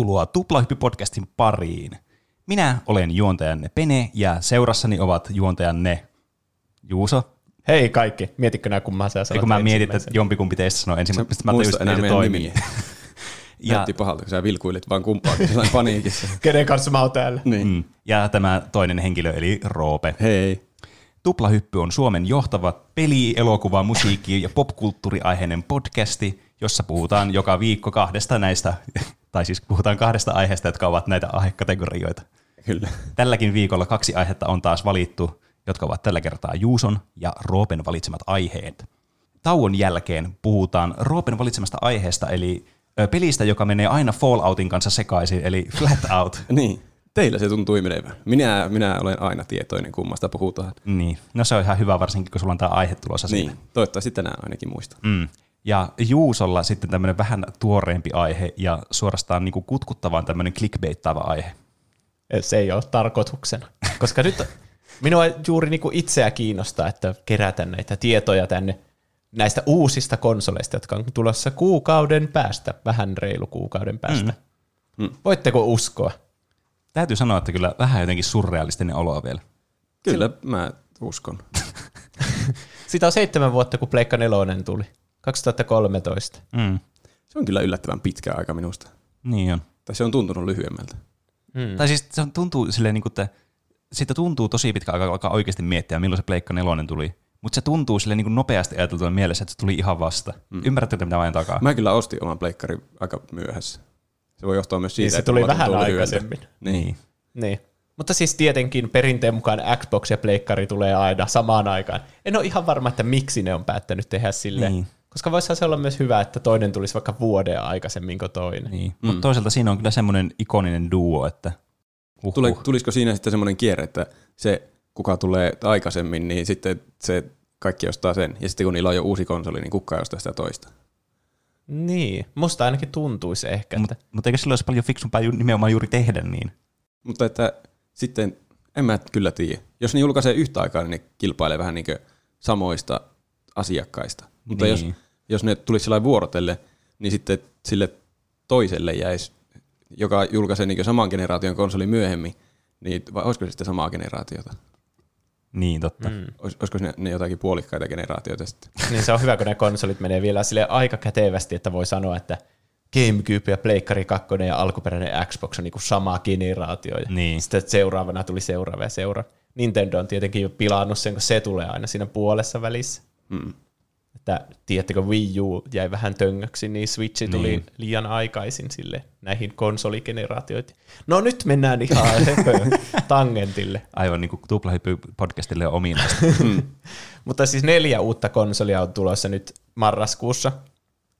tervetuloa Tuplahyppy-podcastin pariin. Minä olen juontajanne Pene ja seurassani ovat juontajanne Juuso. Hei kaikki, mietitkö nämä kumman sä Ja kun mä mietin, että jompikumpi teistä sanoo ensin, mutta mä tajusin, Muista enää että meidän toimii. nimiä. Ja, Näytti pahalta, kun sä vilkuilit vaan kumpaakin sellainen paniikissa. Kenen kanssa mä oon täällä? Niin. mm, ja tämä toinen henkilö eli Roope. Hei. Tuplahyppy on Suomen johtava peli, elokuva, musiikki ja popkulttuuriaiheinen podcasti, jossa puhutaan joka viikko kahdesta näistä, tai siis puhutaan kahdesta aiheesta, jotka ovat näitä aihekategorioita. Kyllä. Tälläkin viikolla kaksi aihetta on taas valittu, jotka ovat tällä kertaa Juuson ja Roopen valitsemat aiheet. Tauon jälkeen puhutaan Roopen valitsemasta aiheesta, eli pelistä, joka menee aina Falloutin kanssa sekaisin, eli Flatout. Niin. Teillä se tuntui menevän. Minä, minä olen aina tietoinen, kummasta puhutaan. Niin, no se on ihan hyvä, varsinkin kun sulla on tämä aihe tulossa Niin. siinä. Toivottavasti tänään ainakin muista. Mm. Ja Juusolla sitten tämmöinen vähän tuoreempi aihe ja suorastaan niin kutkuttavan tämmöinen clickbaittaava aihe. Se ei ole tarkoituksena. Koska nyt minua juuri niinku itseä kiinnostaa, että kerätä näitä tietoja tänne näistä uusista konsoleista, jotka on tulossa kuukauden päästä, vähän reilu kuukauden päästä. Mm. Voitteko uskoa? Täytyy sanoa, että kyllä vähän jotenkin surrealistinen oloa vielä. Kyllä, mä uskon. Sitä on seitsemän vuotta, kun Pleikka nelonen tuli. 2013. Mm. Se on kyllä yllättävän pitkä aika minusta. Niin on. Tai se on tuntunut lyhyemmältä. Mm. Tai siis se on- tuntuu silleen, niin kuin, että siitä tuntuu tosi pitkä aika alkaa oikeasti miettiä, milloin se Pleikka nelonen tuli. Mutta se tuntuu silleen niin nopeasti ajateltuna mielessä, että se tuli ihan vasta. Mm. Ymmärrättekö, mitä mä ajan takaa? Mä kyllä ostin oman pleikkarin aika myöhässä. Se voi johtua myös siitä, Niin se että tuli vähän lyhyeltä. aikaisemmin. Niin. Niin. Mutta siis tietenkin perinteen mukaan Xbox ja Pleikkari tulee aina samaan aikaan. En ole ihan varma, että miksi ne on päättänyt tehdä silleen. Niin. Koska voisihan se olla myös hyvä, että toinen tulisi vaikka vuoden aikaisemmin kuin toinen. Niin. Mm. Mutta toisaalta siinä on kyllä semmoinen ikoninen duo, että uhuh. Tule, tulisiko siinä sitten semmoinen kierre, että se, kuka tulee aikaisemmin, niin sitten se kaikki ostaa sen. Ja sitten kun niillä on jo uusi konsoli, niin kukaan ei osta sitä toista. Niin, musta ainakin tuntuisi ehkä. Mutta Että, mut eikö silloin olisi paljon fiksumpaa ju- nimenomaan juuri tehdä niin? Mutta että sitten, en mä kyllä tiedä. Jos ne julkaisee yhtä aikaa, niin ne kilpailee vähän niin samoista asiakkaista. Mutta Niin. jos, jos ne tulisi sellainen vuorotelle, niin sitten sille toiselle jäisi, joka julkaisee niin saman generaation konsoli myöhemmin, niin vai olisiko se sitten samaa generaatiota? Niin, totta. Mm. Olis, olisiko ne, ne jotakin puolikkaita generaatioita sitten? niin se on hyvä, kun ne konsolit menee vielä sille aika kätevästi, että voi sanoa, että GameCube ja Pleikkari 2 ja alkuperäinen Xbox on niinku sama generaatio. Ja Niin. Sitten seuraavana tuli seuraava ja seuraava. Nintendo on tietenkin jo pilannut sen, kun se tulee aina siinä puolessa välissä. Mm. Että tiedättekö, Wii U jäi vähän töngäksi, niin Switchi tuli Niin. liian aikaisin sille näihin konsoligeneraatioihin. No nyt mennään ihan tangentille. Aivan niin kuin tuplahyppy-podcastille on ominaista. Mutta siis neljä uutta konsolia on tulossa nyt marraskuussa.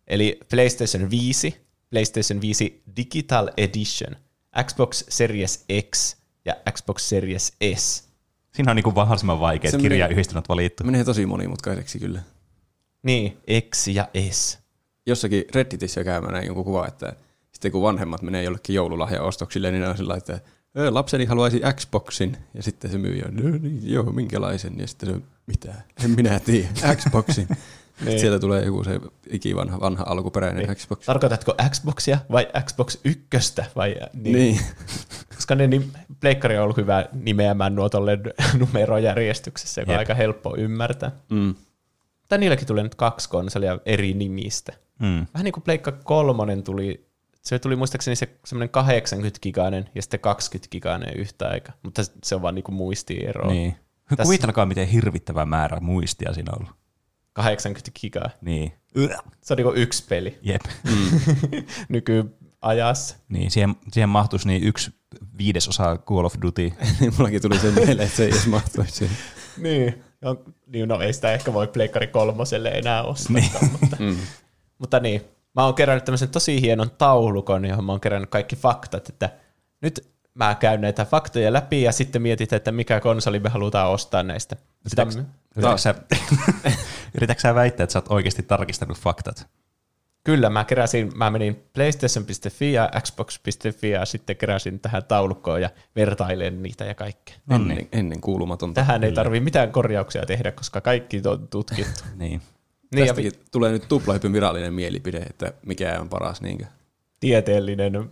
Eli PlayStation 5, PlayStation 5 Digital Edition, Xbox Series X ja Xbox Series S. Siinä on niin kuin mahdollisimman vaikeat yhdistynyt valittu. Menee tosi monimutkaiseksi kyllä. Niin, X ja S. Jossakin Redditissä käymään näin jonkun kuva, että sitten kun vanhemmat menee jollekin joululahjaostoksille, niin ne on sillä että "Ö, lapseni haluaisi Xboxin, ja sitten se myyjä on, "No niin, joo, minkälaisen, ja sitten se on, mitä, en minä tiedä, Xboxin. Niin. sieltä tulee joku se ikivanha vanha alkuperäinen Niin. Xbox. Tarkoitatko Xboxia vai Xbox 1? Vai, niin. Niin. Koska ne nim- Pleikkari on ollut hyvä nimeämään nuo tolle numerojärjestyksessä, joka on Jep. aika helppo ymmärtää. Mm. Tai niilläkin tulee nyt kaksi konsolia eri nimistä. Mm. Vähän niin kuin Pleikka kolmonen tuli, se tuli muistaakseni se semmoinen 80 gigainen ja sitten 20 gigainen yhtä aikaa, mutta se on vaan niin kuin muistiero. Niin. Tässä- Kuvitelkaa, miten hirvittävä määrä muistia siinä on ollut. 80 gigaa. Niin. Se on niin kuin yksi peli Jep. nykyajassa. Niin, siihen, siihen mahtuisi niin yksi viidesosa Call of Duty. Niin Mullakin tuli se mieleen, että se ei edes mahtuisi siihen. Niin. Ja, niin, no ei sitä ehkä voi Pleikkari kolmoselle enää ostaa, Niin. mutta, Mm. mutta niin. Mä oon kerännyt tämmöisen tosi hienon taulukon, johon mä oon kerännyt kaikki faktat, että nyt mä käyn näitä faktoja läpi ja sitten mietit, että mikä konsoli me halutaan ostaa näistä. Sitä, Yritätkö sä, yritätkö sä väittää, että sä oot oikeasti tarkistanut faktat? Kyllä, mä keräsin, mä menin PlayStation.fi ja Xbox.fi ja sitten keräsin tähän taulukkoon ja vertailen niitä ja kaikkea. Ennen, ennen kuulumatonta. Tähän ei tarvi mitään korjauksia tehdä, koska kaikki on tutkittu. Niin. niin ja tulee nyt tuplahypyn virallinen mielipide, että mikä on paras niinkö. tieteellinen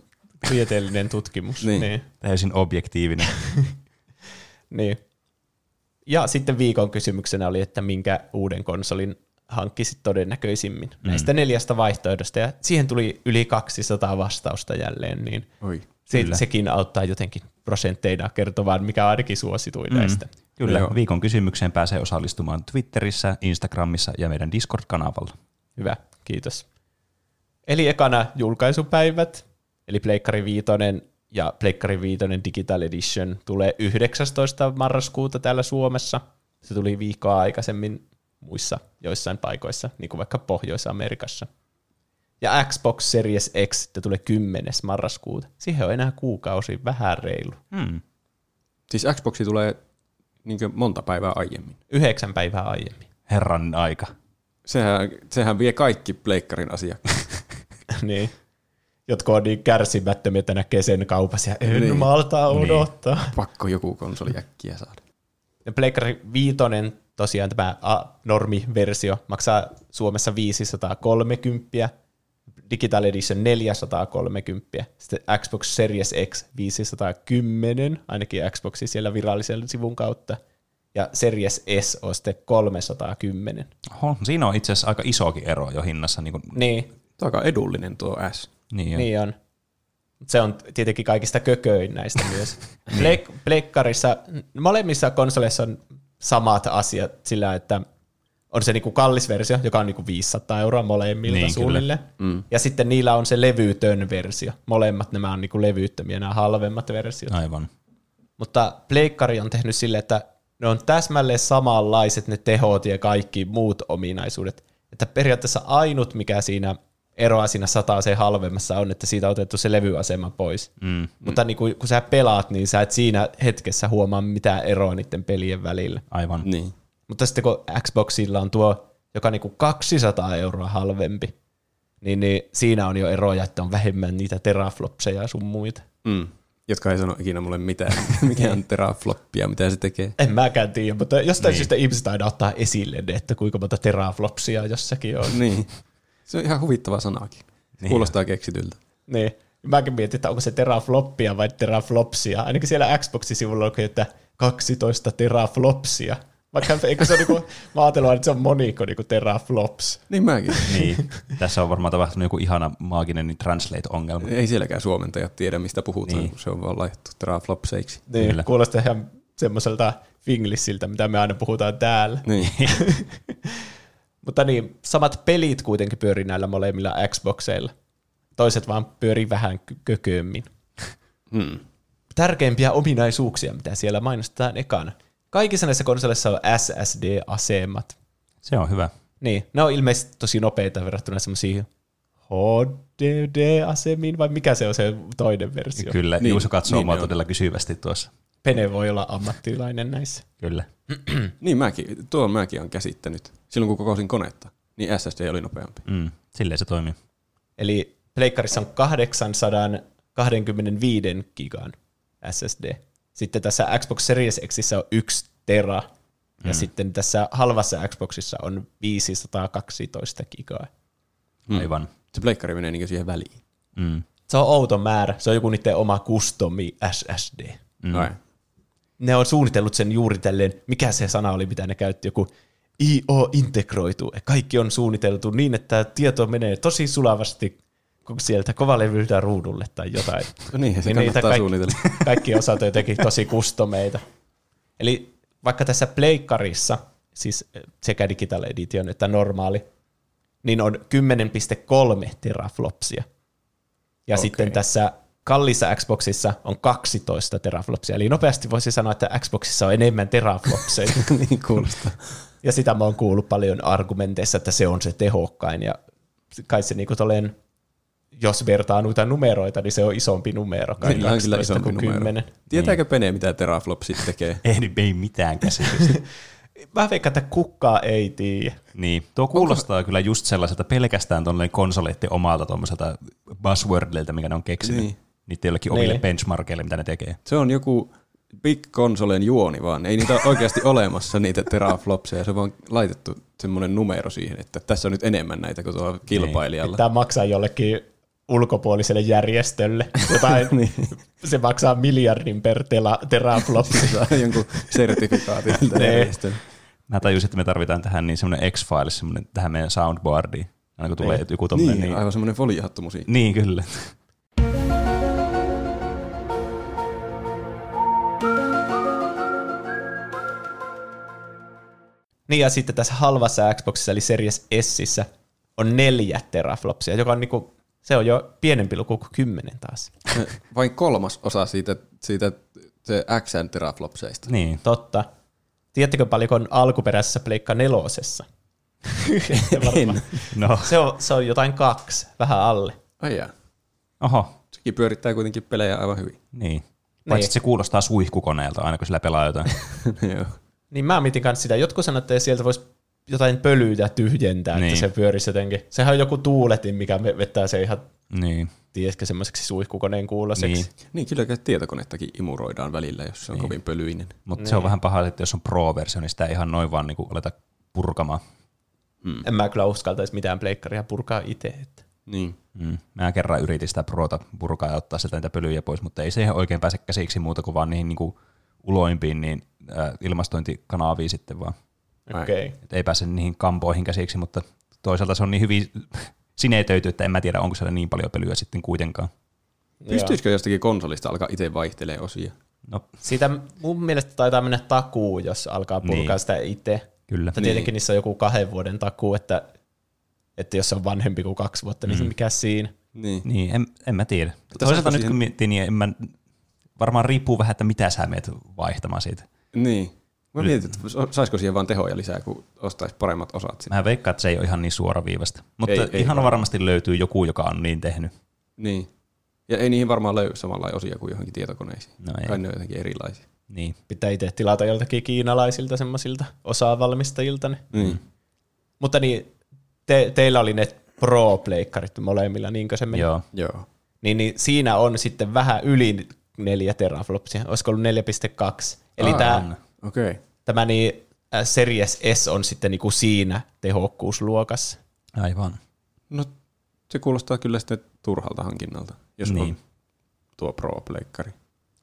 tieteellinen tutkimus. Niin. niin. Täysin objektiivinen. Niin. Ja sitten viikon kysymyksenä oli, että minkä uuden konsolin hankkisit todennäköisimmin mm. näistä neljästä vaihtoehdosta. Ja siihen tuli yli 200 vastausta jälleen, niin Oi. se, sekin auttaa jotenkin prosentteina kertomaan, mikä on ainakin suosituin mm. näistä. Kyllä, Joo. viikon kysymykseen pääsee osallistumaan Twitterissä, Instagramissa ja meidän Discord-kanavalla. Hyvä, kiitos. Eli ekana julkaisupäivät, eli Pleikkari Viitonen ja Pleikkari Viitonen Digital Edition tulee 19. marraskuuta täällä Suomessa. Se tuli viikkoa aikaisemmin muissa joissain paikoissa, niin kuin vaikka Pohjois-Amerikassa. Ja Xbox Series X sitten tulee 10. marraskuuta. Siihen on enää kuukausi, vähän reilu. Hmm. Siis Xboxi tulee niin monta päivää aiemmin. Yhdeksän päivää aiemmin. Herran aika. Sehän, sehän vie kaikki pleikkarin asiakkaat. niin. Jotka on niin kärsimättömiä, että näkee sen kaupassa ja en Niin. malta odottaa. Pakko joku konsoli äkkiä saada. Ja Pleikkari Viitonen, tosiaan tämä normiversio, maksaa Suomessa 530, Digital Edition 430, sitten Xbox Series X 510, ainakin Xboxi siellä virallisen sivun kautta, ja Series S on sitten 310. Oho, siinä on itse asiassa aika isokin ero jo hinnassa. Niin, kuin, Niin, on aika edullinen tuo S. niin, niin. niin on. Se on tietenkin kaikista kököin näistä myös. Pleik- Pleikkarissa, molemmissa konsoleissa on samat asiat sillä, että on se niinku kallis versio, joka on niinku 500 euroa molemmilta Niin, suunnilleen. Mm. Ja sitten niillä on se levytön versio. Molemmat nämä on niinku levyttömiä, nämä halvemmat versiot. Aivan. Mutta Pleikkari on tehnyt sille, että ne on täsmälleen samanlaiset ne tehot ja kaikki muut ominaisuudet. Että periaatteessa ainut, mikä siinä eroa siinä se halvemmassa on, että siitä on otettu se levyasema pois. Mm. Mutta niin kun, kun sä pelaat, niin sä et siinä hetkessä huomaa mitään eroa niiden pelien välillä. Aivan. Niin. Mutta sitten kun Xboxilla on tuo, joka on niin kuin 200 euroa halvempi, niin, niin siinä on jo eroja, että on vähemmän niitä teraflopseja ja sun muita. Mm. Jotka ei sano ikinä mulle mitään, mikä on terafloppia, mitä se tekee. En mäkään tiedä, mutta jostain Niin. syystä ihmiset aina ottaa esille ne, että kuinka monta teraflopsia jossakin on. Niin. Se on ihan huvittava sanakin. Niin Kuulostaa keksityltä. niin. Mäkin mietin, että onko se terafloppia vai teraflopsia. Ainakin siellä Xboxin sivulla on, että 12 teraflopsia. Vaikka eikö se ole niinku, mä ajatellut, että se on moniko niinku teraflops. Niin mäkin. Niin. Tässä on varmaan tapahtunut joku ihana maaginen niin translate-ongelma. Ei sielläkään suomentajat tiedä, mistä puhutaan, Niin. niin. kun se on vaan laitettu teraflopseiksi. Niin, Kyllä. kuulostaa ihan semmoiselta finglissiltä, mitä me aina puhutaan täällä. Niin. Mutta niin, samat pelit kuitenkin pyörii näillä molemmilla Xboxeilla. Toiset vaan pyörii vähän kö- kökömmin. Hmm. Tärkeimpiä ominaisuuksia, mitä siellä mainostetaan ekana. Kaikissa näissä konsoleissa on SSD-asemat. Se on hyvä. Niin, ne on ilmeisesti tosi nopeita verrattuna semmoisiin HDD-asemiin, vai mikä se on se toinen versio? Kyllä, niin, Juuso katsoo niin mua todella kysyvästi tuossa. Pene voi olla ammattilainen näissä. Kyllä. niin mäkin, tuo mäkin on käsittänyt. Silloin kun kokosin konetta, niin SSD oli nopeampi. Mm, silleen se toimii. Eli Pleikkarissa on 825 gigan SSD. Sitten tässä Xbox Series Xissä on 1 tera. Ja sitten tässä halvassa Xboxissa on 512 gigaa. Aivan. Se pleikkari menee niin siihen väliin. Mm. Se on outo määrä. Se on joku niiden oma customi SSD. Mm. Ne on suunnitellut sen juuri tälleen, mikä se sana oli, mitä ne käytti, joku IO integroitu. Kaikki on suunniteltu niin, että tieto menee tosi sulavasti sieltä kovalevyltä ruudulle tai jotain. No niin, se Niin niitä kaikki- suunnitella. Kaikki osat on jotenkin tosi kustomeita. Eli vaikka tässä pleikkarissa, siis sekä Digital Edition että normaali, niin on 10,3 teraflopsia. Ja Okei. sitten tässä kallissa Xboxissa on 12 teraflopsia. Eli nopeasti voisi sanoa, että Xboxissa on enemmän teraflopseja. niin kuulostaa. ja sitä mä oon kuullut paljon argumenteissa, että se on se tehokkain. Ja kai se niinku tolleen, jos vertaa noita numeroita, niin se on isompi numero. Kai Niillä on kyllä 12 isompi kuin numero. 10. Tietääkö Pene, mitä teraflopsit tekee? Ei, ei mitään käsitystä. Mä veikkaan, että kukaan ei tiedä. niin, tuo kuulostaa kyllä just sellaiselta pelkästään tuonne konsoleiden omalta tuommoiselta buzzwordilta, mikä ne on keksinyt. Niin. Niin. Niiden joillekin omille Niin. benchmarkeille, mitä ne tekee. Se on joku big konsolen juoni vaan. Ei niitä ole oikeasti olemassa, niitä teraflopseja. Se on vaan laitettu semmoinen numero siihen, että tässä on nyt enemmän näitä kuin tuolla kilpailijalla. Pitää maksaa jollekin ulkopuoliselle järjestölle. Jotain, Niin. Se maksaa miljardin per tela, teraflopsi. Jonkun sertifikaatin tältä Nee. järjestöltä. Mä tajusin, että me tarvitaan tähän niin semmoinen X-Files, semmoinen tähän meidän soundboardiin. Aina kun tulee joku tommonen, Niin, niin, aivan semmoinen foliohattu musiikki. niin kyllä. Niin ja sitten tässä halvassa Xboxissa eli Series Sissä on neljä teraflopsia, joka on niinku, se on jo pienempi luku kuin kymmenen taas. Vain kolmas osa siitä, siitä se XN teraflopseista. Niin. Totta. Tiedättekö paljonko on alkuperäisessä Pleikka nelosessa? Varmaan. No, se, on, se on jotain kaksi, vähän alle. Ai jaa. oho, Sekin pyörittää kuitenkin pelejä aivan hyvin. niin. Paitsi Niin. se kuulostaa suihkukoneelta aina, kun sillä pelaa jotain. Joo. Niin mä mietin kanssa sitä. Jotkut sanoo, että sieltä voisi jotain pölyitä tyhjentää, niin. Niin. että se pyörisi jotenkin. Sehän on joku tuuletin, mikä vetää se ihan, niin. tiedätkö, semmoiseksi suihkukoneen kuuloseksi. Niin. Niin, kyllä tietokonettakin imuroidaan välillä, jos se on niin. kovin pölyinen. Mutta se on vähän paha, että jos on Pro-versio, niin sitä ei ihan noin vaan niinku aleta purkamaan. En mä kyllä uskaltaisi mitään pleikkaria purkaa itse. Että. Niin. Mm. Mä kerran yritin sitä Prota purkaa ja ottaa sieltä niitä pölyjä pois, mutta ei se ihan oikein pääse käsiksi muuta kuin vaan niihin niinku uloimpiin niin, äh, ilmastointikanaviin sitten vaan. Okay. Et ei pääse niihin kampoihin käsiksi, mutta toisaalta se on niin hyvin sinetöity, että en mä tiedä, onko siellä niin paljon pölyä sitten kuitenkaan. Pystyisikö jostakin konsolista alkaa itse vaihtelee osia? No, Siitä mun mielestä taitaa mennä takuu, jos alkaa purkaa Niin. sitä itse. kyllä. Mutta tietenkin niissä on joku kahden vuoden takuu, että, että jos se on vanhempi kuin kaksi vuotta, niin Mm. mikä siinä? Niin. Niin, en, en mä tiedä. Toisaalta nyt siihen- kun miettii, niin en mä, varmaan riippuu vähän, että mitä sä meet vaihtamaan siitä. Niin. Mä mietin, että saisiko siihen vaan tehoja lisää, kun ostaisi paremmat osat sitten. Mä veikkaan, että se ei ole ihan niin suoraviivasta. Mutta Ei- ei, ei ihan varmaan. varmasti löytyy joku, joka on niin tehnyt. Niin. Ja ei niihin varmaan löydy samanlaisia osia kuin johonkin tietokoneisiin. No ei. Kai ne on jotenkin erilaisia. Niin. Pitää itse tilata joltakin kiinalaisilta semmoisilta osavalmistajilta. Ne. Niin. Mutta niin, te, teillä oli ne Pro-pleikkarit molemmilla, niinkö se meni? Joo. Joo. Niin, niin siinä on sitten vähän yli neljä teraflopsia. Olisiko ollut 4,2? Eli Aa, tämä. Okay. tämä niin, äh, Series S on sitten niinku siinä tehokkuusluokassa. Aivan. No se kuulostaa kyllä sitten turhalta hankinnalta, jos Niin. on tuo Pro-pleikkari.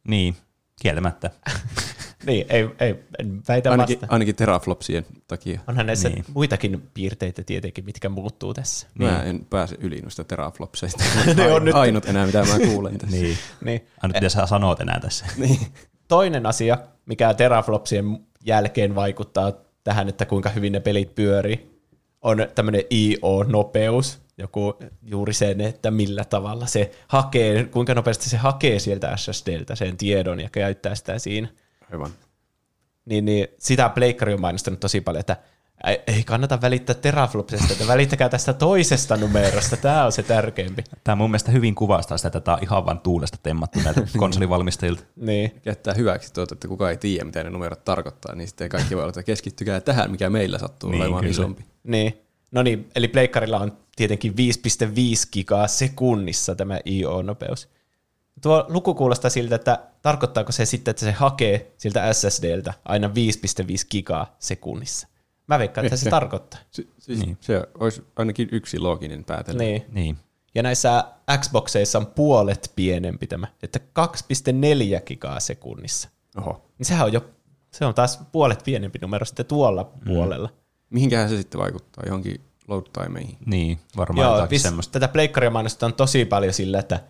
Niin, kieltämättä. Niin, ei, ei en väitä Ainakin, vasta. ainakin teraflopsien takia. Onhan näissä Niin. niin. muitakin piirteitä tietenkin, mitkä muuttuu tässä. Niin. Mä en pääse yli noista teraflopseista. Ne on nyt- Ainut enää, mitä mä kuulen tässä. Niin. Niin. Ainut mitä sä sanot enää tässä. niin. Toinen asia, mikä teraflopsien jälkeen vaikuttaa tähän, että kuinka hyvin ne pelit pyörii, on tämmöinen IO-nopeus. Joku juuri sen, että millä tavalla se hakee, kuinka nopeasti se hakee sieltä SSDltä sen tiedon ja käyttää sitä siinä. Aivan. Niin, niin sitä Pleikkari on mainostanut tosi paljon, että ei- ei kannata välittää teraflopsista, että välittäkää tästä toisesta numerosta, tämä on se tärkeämpi. Tämä mun mielestä hyvin kuvastaa sitä, että tämä on ihan vain tuulesta temmattu näiltä konsolivalmistajilta. Niin. Käyttää hyväksi tuota, että kukaan ei tiedä, mitä ne numerot tarkoittaa, niin sitten kaikki voi olla, että keskittykää tähän, mikä meillä sattuu Niin, olemaan kyllä. isompi. Niin. No niin, eli pleikkarilla on tietenkin 5,5 gigaa sekunnissa tämä IO-nopeus. Tuo luku kuulostaa siltä, että tarkoittaako se sitten, että se hakee siltä SSDltä aina 5,5 gigaa sekunnissa. Mä veikkaan, että se Ehkä. tarkoittaa. Si- siis Niin. Se olisi ainakin yksi looginen päätelmä. Niin. Niin. Ja näissä Xboxeissa on puolet pienempi tämä, että 2,4 gigaa sekunnissa. Oho. Niin sehän on jo, se on taas puolet pienempi numero sitten tuolla mm. puolella. Mihinkähän se sitten vaikuttaa? Johonkin load timeihin? Niin, varmaan Joo, jotakin vis, semmoista. tätä pleikkaria mainostetaan tosi paljon sillä, että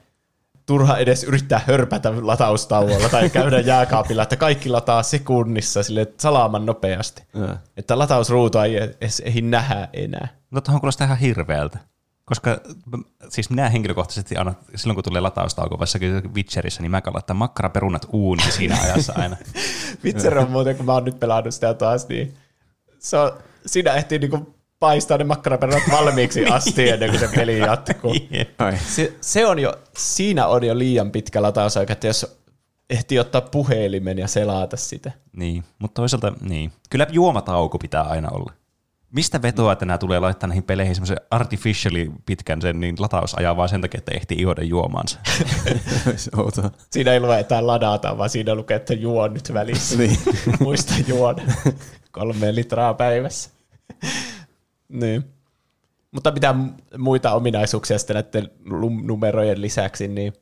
turha edes yrittää hörpätä lataustauolla tai käydä jääkaapilla, että kaikki lataa sekunnissa sille salaaman nopeasti. Ää. Että latausruutua ei edes ehdi nähdä enää. No tuohon kuulostaa ihan hirveältä. Koska siis minä henkilökohtaisesti aina, silloin kun tulee lataustauko, vaikka Witcherissä, niin mä laittaa makkaraperunat uuniin siinä ajassa aina. Vitser on muuten, kun mä oon nyt pelannut sitä taas, niin se on, siinä ehtii niinku paistaa ne makkaraperunat valmiiksi asti ennen kuin se peli jatkuu. Ai. Se, se on jo, siinä on jo liian pitkä latausaika, että jos ehtii ottaa puhelimen ja selata sitä. niin, mutta toisaalta niin. Kyllä juomatauko pitää aina olla. Mistä vetoa, että nämä tulee laittaa näihin peleihin semmoisen artificially pitkän sen niin latausajaa vaan sen takia, että ehtii juoda juomaansa. Siinä ei lue, että ladataan, vaan siinä lukee, että juo nyt välissä. Niin. Muista juoda kolme litraa päivässä. Niin. Mutta mitä muita ominaisuuksia sitten näiden numerojen lisäksi, niin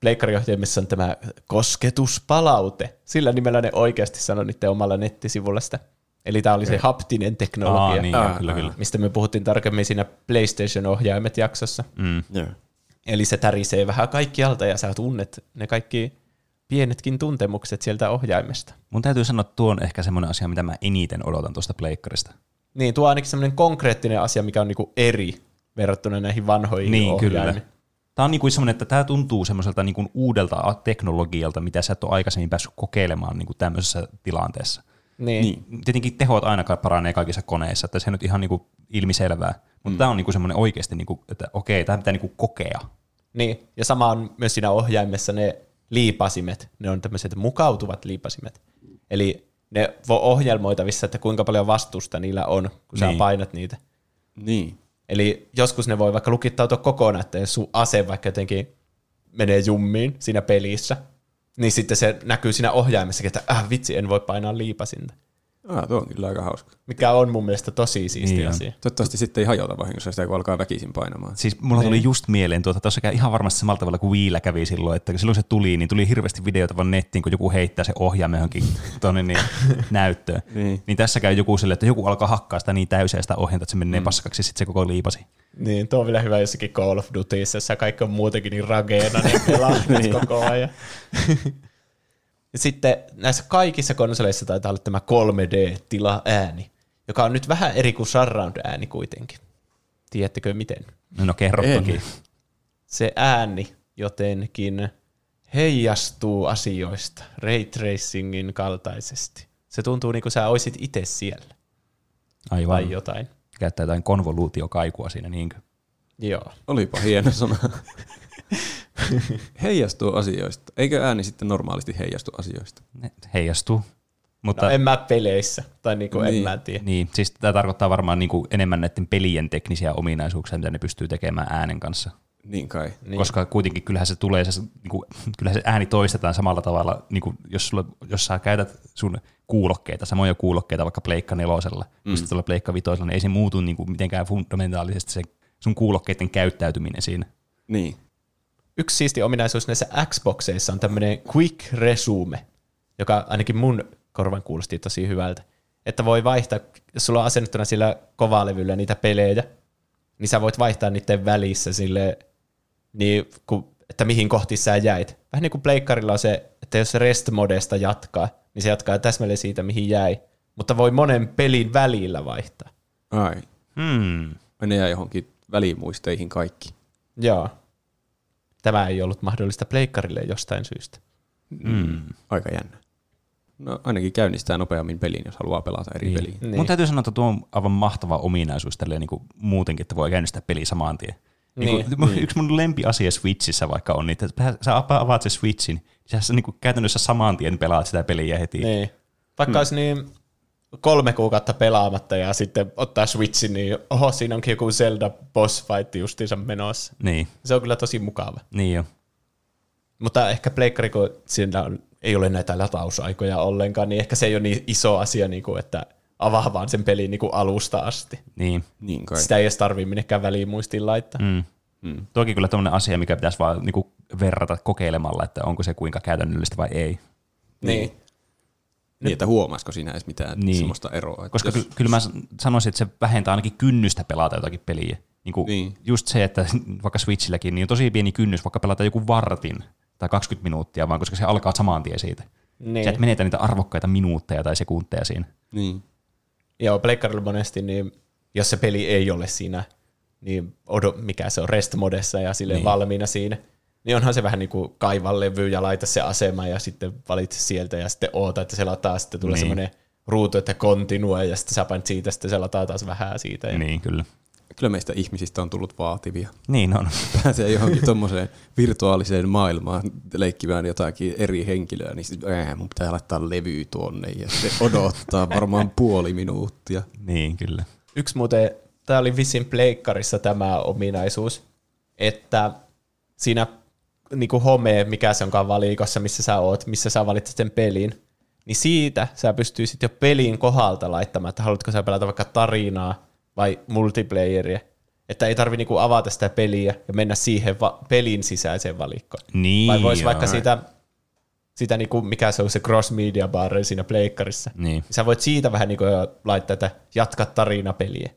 pleikkariohjelmissa on tämä kosketuspalaute. Sillä nimellä ne oikeasti sanoi niiden omalla nettisivulla sitä. Eli tämä oli se haptinen teknologia, Aa, niin, Aa, joo, kyllä, kyllä. mistä me puhuttiin tarkemmin siinä PlayStation-ohjaimet jaksossa. Mm. Joo. Eli se tärisee vähän kaikkialta ja sä tunnet ne kaikki pienetkin tuntemukset sieltä ohjaimesta. Mun täytyy sanoa, että tuo on ehkä semmoinen asia, mitä mä eniten odotan tuosta pleikkarista. Niin, tuo on ainakin semmoinen konkreettinen asia, mikä on niinku eri verrattuna näihin vanhoihin Niin, ohjaimiin. kyllä. Tämä on niin kuin semmoinen, että tämä tuntuu semmoiselta niin kuin uudelta teknologialta, mitä sä et ole aikaisemmin päässyt kokeilemaan niin kuin tämmöisessä tilanteessa. Niin. niin. Tietenkin tehot aina paranee kaikissa koneissa, että se on nyt ihan niin kuin ilmiselvää. Mutta mm. tämä on niin kuin semmoinen oikeasti, niin kuin, että okei, tämä pitää niin kuin kokea. niin. Ja sama on myös siinä ohjaimessa ne liipasimet. Ne on tämmöiset mukautuvat liipasimet. Eli ne voi ohjelmoitavissa, että kuinka paljon vastusta niillä on, kun sä Niin. painat niitä. Niin. Eli joskus ne voi vaikka lukittautua kokonaan, että jos sun ase vaikka jotenkin menee jummiin siinä pelissä, niin sitten se näkyy siinä ohjaimessakin, että äh, vitsi, en voi painaa liipasinta. Ah, tuo on kyllä aika hauska. Mikä on mun mielestä tosi siisti Niin on. asia. Toivottavasti sitten ei hajota vahingossa sitä, kun alkaa väkisin painamaan. Siis mulla tuli just mieleen, tuota, tuossa käy ihan varmasti samalla tavalla kuin Wiillä kävi silloin, että silloin se tuli, niin tuli hirveästi videoita vaan nettiin, kun joku heittää se ohjaamme johonkin tuonne niin, näyttöön. Niin. niin tässä käy joku silleen, että joku alkaa hakkaa sitä niin täysin sitä ohjainta, että se menee mm. paskaksi sitten se koko liipasi. Niin, tuo on vielä hyvä jossakin Call of Dutyssä, jossa kaikki on muutenkin niin rageena, niin pelaa niin. koko ajan. ja sitten näissä kaikissa konsoleissa taitaa olla tämä 3D-tila-ääni, joka on nyt vähän eri kuin surround-ääni kuitenkin. Tiedättekö miten? No kerro En. toki. Se ääni jotenkin heijastuu asioista ray tracingin kaltaisesti. Se tuntuu niin kuin sä oisit itse siellä Aivan. tai jotain. Käyttää jotain konvoluutiokaikua siinä, niinkö? Joo. Olipa hieno sana. Heijastuu asioista. Eikö ääni sitten normaalisti heijastu asioista? Ne heijastuu. Mutta No en mä peleissä, tai niinku en Niin. mä tiedä. niin, siis tämä tarkoittaa varmaan niinku enemmän näiden pelien teknisiä ominaisuuksia, mitä ne pystyy tekemään äänen kanssa. Niin kai. Niin. Koska kuitenkin kyllähän se tulee, se, niinku, kyllähän se ääni toistetaan samalla tavalla, niinku, jos, sulla, jos sä käytät sun kuulokkeita, samoja kuulokkeita vaikka Pleikka nelosella, mm. kun sitten tuolla Pleikka vitosella, niin ei se muutu niinku, mitenkään fundamentaalisesti se sun kuulokkeiden käyttäytyminen siinä. Niin. Yksi siisti ominaisuus näissä Xboxeissa on tämmöinen quick resume, joka ainakin mun korvan kuulosti tosi hyvältä. Että voi vaihtaa, jos sulla on asennettuna sillä kovalevyllä niitä pelejä, niin sä voit vaihtaa niiden välissä sille, niin, kun, että mihin kohti sä jäit. Vähän niin kuin pleikkarilla on se, että jos se rest-modesta jatkaa, niin se jatkaa täsmälleen siitä, mihin jäi. Mutta voi monen pelin välillä vaihtaa. Ai. Hmm. Menee johonkin välimuisteihin kaikki. Joo. Tämä ei ollut mahdollista pleikkarille jostain syystä. Mm. Aika jännä. No ainakin käynnistää nopeammin pelin, jos haluaa pelata eri Niin. peliä. Niin. Mun täytyy sanoa, että tuo on aivan mahtava ominaisuus tälleen niin kuin muutenkin, että voi käynnistää peli saman tien. Niin, Niin, niin, Yksi mun lempiasia Switchissä vaikka on, niin että sä avaat se Switchin, niin sä niin kuin käytännössä saman tien pelaat sitä peliä heti. Niin. Vaikka hmm. olisi niin kolme kuukautta pelaamatta ja sitten ottaa Switchin, niin oho, siinä onkin joku Zelda boss fight justiinsa menossa. Niin, Se on kyllä tosi mukava. niin jo. Mutta ehkä pleikkari, kun siinä on, ei ole näitä latausaikoja ollenkaan, niin ehkä se ei ole niin iso asia, niin kuin, että avaa vaan sen pelin niin kuin alusta asti. Niin. Niin kai. Sitä ei edes tarvitse minnekään välimuistiin laittaa. Mm. Mm. Toki kyllä tämmöinen asia, mikä pitäisi vaan niin kuin verrata kokeilemalla, että onko se kuinka käytännöllistä vai ei. Niin. Niin, että huomasiko siinä edes mitään Niin. niin. semmoista eroa. Että Koska jos, ky- kyllä mä sanoisin, että se vähentää ainakin kynnystä pelata jotakin peliä. Niin kuin Niin. Just se, että vaikka Switchilläkin niin on tosi pieni kynnys vaikka pelata joku vartin tai 20 minuuttia, vaan koska se alkaa saman tien siitä. Niin. Sä et menetä niitä arvokkaita minuutteja tai sekunteja siinä. Niin. Joo, pleikkarilla monesti, niin jos se peli ei ole siinä, niin odo, mikä se on, rest-modessa ja sille Niin. niin. valmiina siinä, niin onhan se vähän niin kuin kaiva levy ja laita se asema ja sitten valitse sieltä ja sitten oota, että se lataa, sitten tulee Niin. semmoinen ruutu, että continue ja sitten sä painat siitä, sitten se lataa taas vähän siitä. Ja Niin, kyllä. Kyllä meistä ihmisistä on tullut vaativia. Niin on. Pääsee johonkin tuommoiseen virtuaaliseen maailmaan leikkimään jotakin eri henkilöä, niin sit, äh, mun pitää laittaa levy tuonne ja se odottaa varmaan puoli minuuttia. niin, kyllä. Yksi muuten, tämä oli vissiin pleikkarissa tämä ominaisuus, että siinä niin kuin home, mikä se onkaan valikossa, missä sä oot, missä sä valitset sen pelin, niin siitä sä pystyisit jo pelin kohdalta laittamaan, että haluatko sä pelata vaikka tarinaa vai multiplayeria. Että ei tarvi niinku avata sitä peliä ja mennä siihen va- pelin sisäiseen valikkoon. Niin, Vai voisi vaikka siitä, sitä niinku, mikä se on se cross media bar siinä pleikkarissa. Niin. Sä voit siitä vähän niinku laittaa, että jatka tarinapeliä.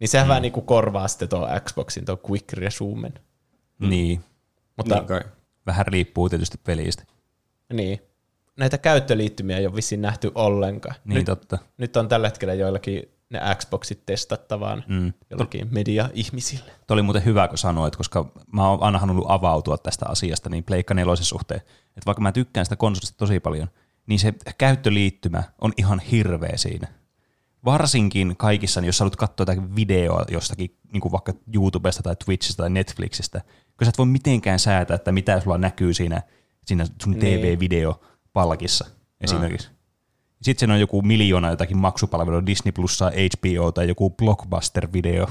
Niin sehän mm. vähän niinku korvaa sitten tuo Xboxin tuo quick resumen. Niin. Mutta Niin kai. Vähän riippuu tietysti pelistä. niin. Näitä käyttöliittymiä ei ole vissiin nähty ollenkaan. Niin nyt, totta. nyt on tällä hetkellä joillakin ne Xboxit testattavaan Mm. jollakin media-ihmisille. Tuo oli muuten hyvä, kun sanoit, koska mä oon aina halunnut avautua tästä asiasta niin Pleikka 4 suhteen. Että vaikka mä tykkään sitä konsolista tosi paljon, niin se käyttöliittymä on ihan hirveä siinä. Varsinkin kaikissa, niin jos sä haluat katsoa jotakin videoa jostakin, niin kuin vaikka YouTubesta tai Twitchistä tai Netflixistä, kun sä et voi mitenkään säätää, että mitä sulla näkyy siinä, siinä sun Niin. TV-videopalkissa esimerkiksi. Sitten siinä on joku miljoona jotakin maksupalvelua, Disney Plussa, HBO tai joku Blockbuster-video.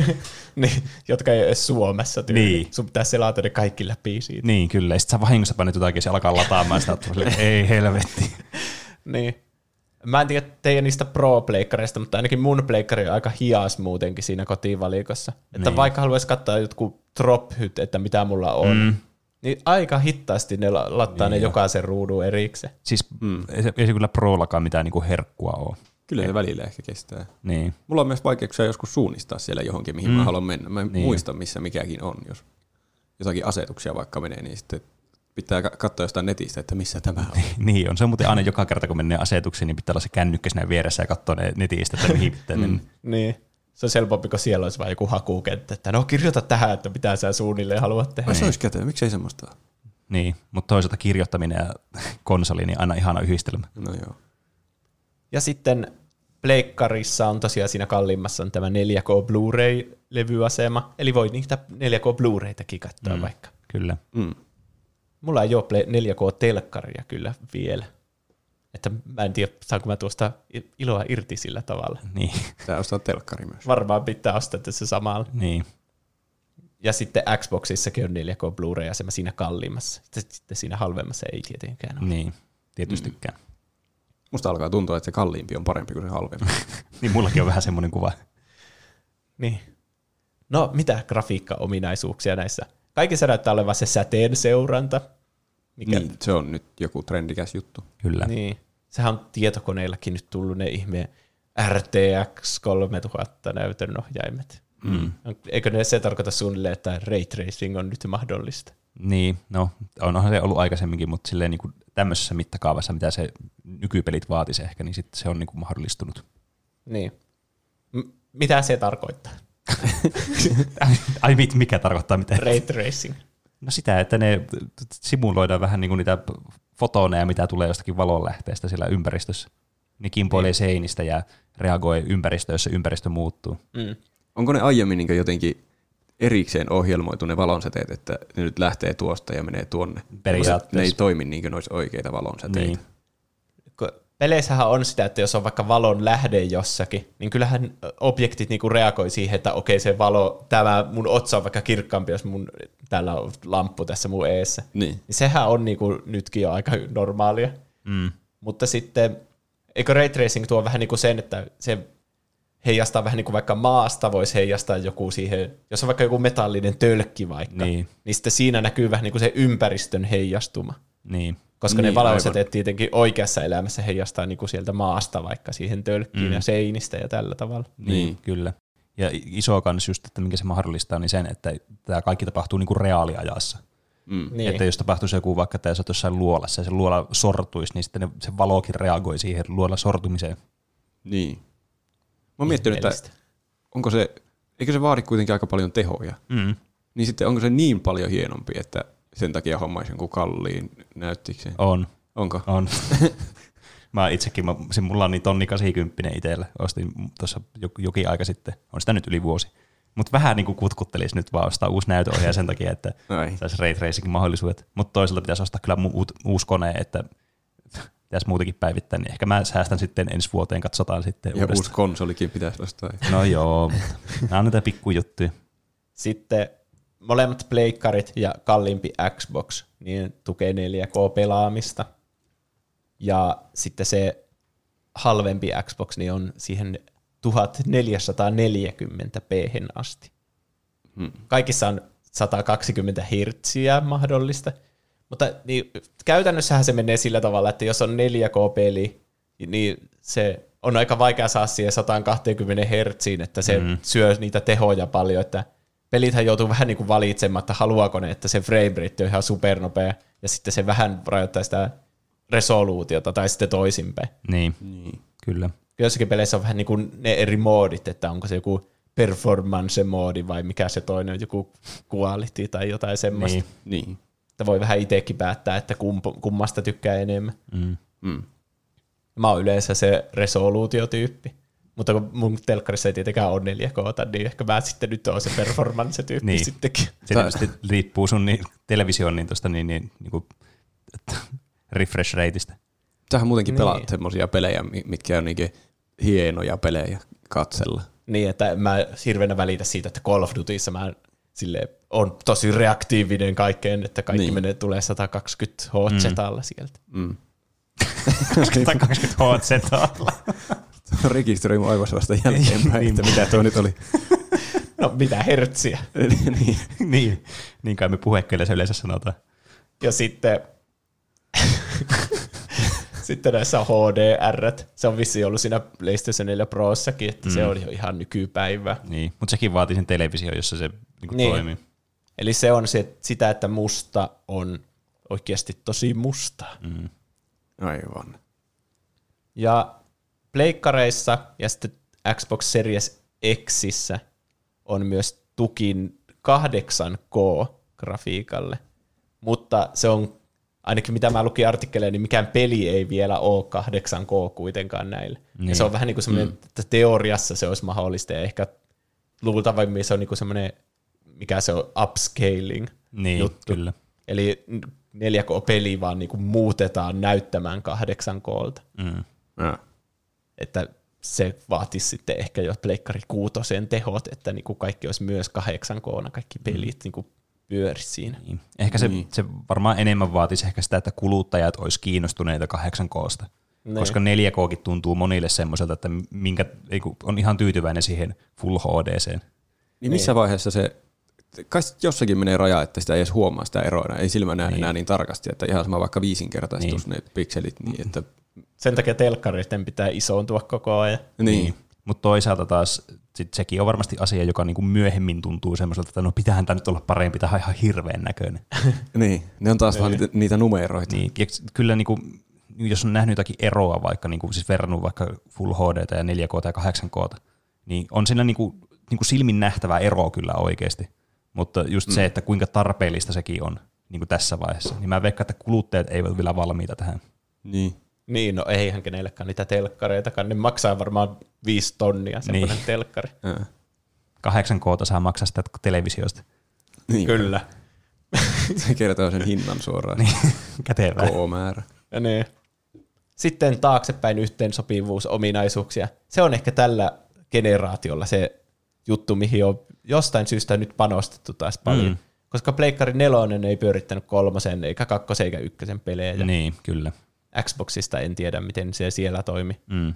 niin, jotka ei ole edes Suomessa tyyli. Niin. Sun pitää selata ne kaikki läpi siitä. Niin, kyllä. Ja sitten sä vahingossa panet jotakin ja se alkaa lataamaan sitä, että ei helvetti. Niin. Mä en tiedä teidän niistä pro-pleikkareista, mutta ainakin mun pleikkari on aika hias muutenkin siinä kotivalikossa. Että Niin. vaikka haluaisi katsoa jotkut drop-hyt, että mitä mulla on, mm. niin aika hitaasti ne la- lattaa niin ne jo. jokaisen ruudun erikseen. Siis mm. ei, se, ei se kyllä prollakaan mitään niinku herkkua ole. Kyllä se välillä ehkä kestää. Niin. Mulla on myös vaikeuksia joskus suunnistaa siellä johonkin, mihin mm. mä haluan mennä. Mä en niin. muista, missä mikäkin on. Jos jotakin asetuksia vaikka menee, niin sitten pitää ka- katsoa jostain netistä, että missä tämä on. niin on. Se on muuten aina joka kerta, kun menee asetuksiin, niin pitää olla se kännykkä siinä vieressä ja katsoa ne netistä, että mihin pitää mennä. Niin. Se on helpompi, kun siellä olisi vain joku hakukenttä, että no kirjoita tähän, että mitä sä suunnilleen haluat tehdä. Ai se olisi kätevä, miksei semmoista ole? Niin, mutta toisaalta kirjoittaminen ja konsoli, niin aina ihana yhdistelmä. No joo. Ja sitten Pleikkarissa on tosiaan siinä kalliimmassa on tämä 4K Blu-ray-levyasema, eli voi niitä 4K Blu-raytakin katsoa mm. vaikka. Kyllä. Mm. Mulla ei ole Play- 4K-telkkaria kyllä vielä. Että mä en tiedä, saanko mä tuosta iloa irti sillä tavalla. Niin. Tää ostaa telkkari myös. Varmaan pitää ostaa tässä samalla. niin. Ja sitten Xboxissakin on 4K Blu-ray-asema siinä kalliimmassa. Sitten siinä halvemmassa ei tietenkään ole. Niin. Tietystikään. Musta alkaa tuntua, että se kalliimpi on parempi kuin se halvempi. Niin mullakin on vähän semmoinen kuva. Niin. No, mitä grafiikka-ominaisuuksia näissä? Kaikissa näyttää olevan se säteen seuranta. Mikä, niin, se on nyt joku trendikäs juttu. Kyllä. niin. Sehän on tietokoneillakin nyt tullut ne ihme RTX 3000 näytön ohjaimet. Mm. Eikö ne se tarkoita suunnilleen, että ray tracing on nyt mahdollista? Niin, no onhan se ollut aikaisemminkin, mutta silleen niin kuin tämmöisessä mittakaavassa, mitä se nykypelit vaatisi ehkä, niin sitten se on niin kuin mahdollistunut. Niin. M- mitä se tarkoittaa? Ai mit, mikä tarkoittaa mitä? Ray tracing. No sitä, että ne simuloidaan vähän niin kuin niitä fotoneja, mitä tulee jostakin valonlähteestä siellä ympäristössä. Ne kimpoilee seinistä ja reagoi ympäristöön, jos se ympäristö muuttuu. Mm. Onko ne aiemmin niin jotenkin erikseen ohjelmoitu ne valonsäteet, että ne nyt lähtee tuosta ja menee tuonne? Periaatteessa. Ne ei toimi niin kuin ne olisi oikeita valonsäteitä. Niin. Peleissähän on sitä, että jos on vaikka valon lähde jossakin, niin kyllähän objektit niinku reagoi siihen, että okei se valo, tämä mun otsa on vaikka kirkkaampi, jos mun, täällä on lamppu tässä mun eessä. Niin. Niin sehän on niinku nytkin jo aika normaalia. Mm. Mutta sitten, eikö ray tracing tuo vähän niin kuin sen, että se heijastaa vähän niin kuin vaikka maasta voisi heijastaa joku siihen, jos on vaikka joku metallinen tölkki vaikka, Niin. niin sitten siinä näkyy vähän niin kuin se ympäristön heijastuma. Niin. Koska niin, ne aivan. tietenkin oikeassa elämässä heijastaa niin kuin sieltä maasta vaikka siihen tölkkiin mm. ja seinistä ja tällä tavalla. Niin, Niin. kyllä. Ja iso kans just, että minkä se mahdollistaa, niin sen, että tämä kaikki tapahtuu niin kuin reaaliajassa. Mm. Niin. Että jos tapahtuisi joku vaikka, että sä oot jossain luolassa ja se luola sortuisi, niin sitten ne, se valokin reagoi siihen luola sortumiseen. Niin. Mä oon miettinyt, että onko se, eikö se vaadi kuitenkin aika paljon tehoja? Mm. Niin sitten onko se niin paljon hienompi, että sen takia hommaisi jonkun kalliin näyttiksen? On, Onko? on. mä itsekin, mä, se, mulla on niin tonni 80 itsellä. Ostin tuossa jokin aika sitten. On sitä nyt yli vuosi. Mutta vähän niin kuin kutkuttelisi nyt vaan ostaa uusi näytöohjaaja sen takia, että Ai. saisi ray tracingin mahdollisuudet. Mutta toisaalta pitäisi ostaa kyllä mu- uusi kone, että pitäisi muutenkin päivittää, niin ehkä mä säästän sitten ensi vuoteen, katsotaan sitten Ja uusi uudestaan. konsolikin pitäisi ostaa. No joo, nämä on näitä pikkujuttuja. Sitten molemmat pleikkarit ja kalliimpi Xbox niin tukee 4K-pelaamista. Ja sitten se halvempi Xbox niin on siihen 1440 p asti. Hmm. Kaikissa on 120 hertsiä mahdollista. Mutta niin, käytännössähän se menee sillä tavalla, että jos on 4K-peli, niin se on aika vaikea saada siihen 120 hertsiin, että se mm. syö niitä tehoja paljon, että pelithän joutuu vähän niin kuin valitsemaan, että haluaako ne, että se frame rate on ihan supernopea, ja sitten se vähän rajoittaa sitä resoluutiota, tai sitten toisinpäin. Niin, niin. kyllä. Jossakin peleissä on vähän niin kuin ne eri moodit, että onko se joku performance-moodi vai mikä se toinen on, joku quality tai jotain semmoista. Niin. niin. Että voi vähän itsekin päättää, että kummasta tykkää enemmän. Mm. Mm. Mä oon yleensä se resoluutiotyyppi. Mutta kun mun telkkarissa ei tietenkään ole 4K, niin ehkä mä sitten nyt oon se performance-tyyppi niin. sittenkin. Se tietysti riippuu sun niin, television niin tosta niin, niin, niin kuin, refresh rateista. Sähän muutenkin niin. pelaat semmoisia pelejä, mitkä on niinkin hienoja pelejä katsella. Niin, että mä hirveänä välitä siitä, että Call of Dutyssa mä sille on tosi reaktiivinen kaikkeen, että kaikki niin. menee, tulee 120 HZ mm. sieltä. Mm. 120 HZ Rekisteröi mun aivoissa vasta jälkeenpäin, niin, että mitä tuo nyt oli. No mitä hertsiä. niin. niin. niin kai me puhekielessä yleensä sanotaan. Ja sitten sitten näissä HDR, se on vissi ollut siinä PlayStation 4 Prossakin, että mm. se on jo ihan nykypäivä. Niin, mutta sekin vaatii sen televisio, jossa se niin niin. toimii. Eli se on se, sitä, että musta on oikeasti tosi musta. Mm. Aivan. Ja pleikkareissa ja sitten Xbox Series Xissä on myös tukin 8K-grafiikalle, mutta se on ainakin mitä mä lukin artikkeleja, niin mikään peli ei vielä ole 8K kuitenkaan näille. Niin. Ja se on vähän niin kuin semmoinen, mm. että teoriassa se olisi mahdollista ja ehkä luultavasti se on niin kuin semmoinen, mikä se on, upscaling niin, juttu. Kyllä. Eli 4K-peli vaan niin kuin muutetaan näyttämään 8Klta. Mm. Ja. Että se vaatisi sitten ehkä jo Pleikkari kuutosen tehot, että niin kuin kaikki olisi myös 8K, kaikki pelit mm. niin kuin pyörisi siinä. Niin. Ehkä se, niin. se varmaan enemmän vaatisi ehkä sitä, että kuluttajat olisi kiinnostuneita 8Ksta. Niin. Koska 4Kkin tuntuu monille semmoiselta, että minkä, on ihan tyytyväinen siihen Full HDC. Niin missä niin. vaiheessa se, kai jossakin menee raja, että sitä ei edes huomaa sitä eroa, ei silmä näe niin. enää niin tarkasti, että ihan sama vaikka viisinkertaistus niin. ne pikselit. Niin, että... Sen takia telkkaristen pitää isoontua koko ajan. Niin. niin. Mutta toisaalta taas sit sekin on varmasti asia, joka niinku myöhemmin tuntuu semmoiselta, että no pitäähän tämä nyt olla parempi, tämä on ihan hirveän näköinen. niin, ne on taas vaan niitä, niitä numeroita. Niin, kyllä niinku, jos on nähnyt jotakin eroa vaikka, niinku, siis verrannut vaikka Full HD ja 4K tai 8K, niin on siinä niinku, niinku silmin nähtävä ero kyllä oikeasti. Mutta just mm. se, että kuinka tarpeellista sekin on niin tässä vaiheessa, niin mä veikkaan, että kuluttajat eivät vielä valmiita tähän. Niin. Niin, no eihän kenellekään niitä telkkareitakaan, ne maksaa varmaan viisi tonnia semmoinen niin. telkkari. Kahdeksan koota saa maksaa sitä televisiosta. Niin. Kyllä. Se kertoo sen hinnan suoraan. niin, kätevää. K-määrä. Ja niin. Sitten taaksepäin yhteensopivuusominaisuuksia. Se on ehkä tällä generaatiolla se juttu, mihin on jostain syystä nyt panostettu taas paljon. Mm. Koska Pleikkari 4 ei pyörittänyt kolmosen, eikä kakkosen eikä ykkösen pelejä. Niin, kyllä. Xboxista en tiedä, miten se siellä toimi. Mm.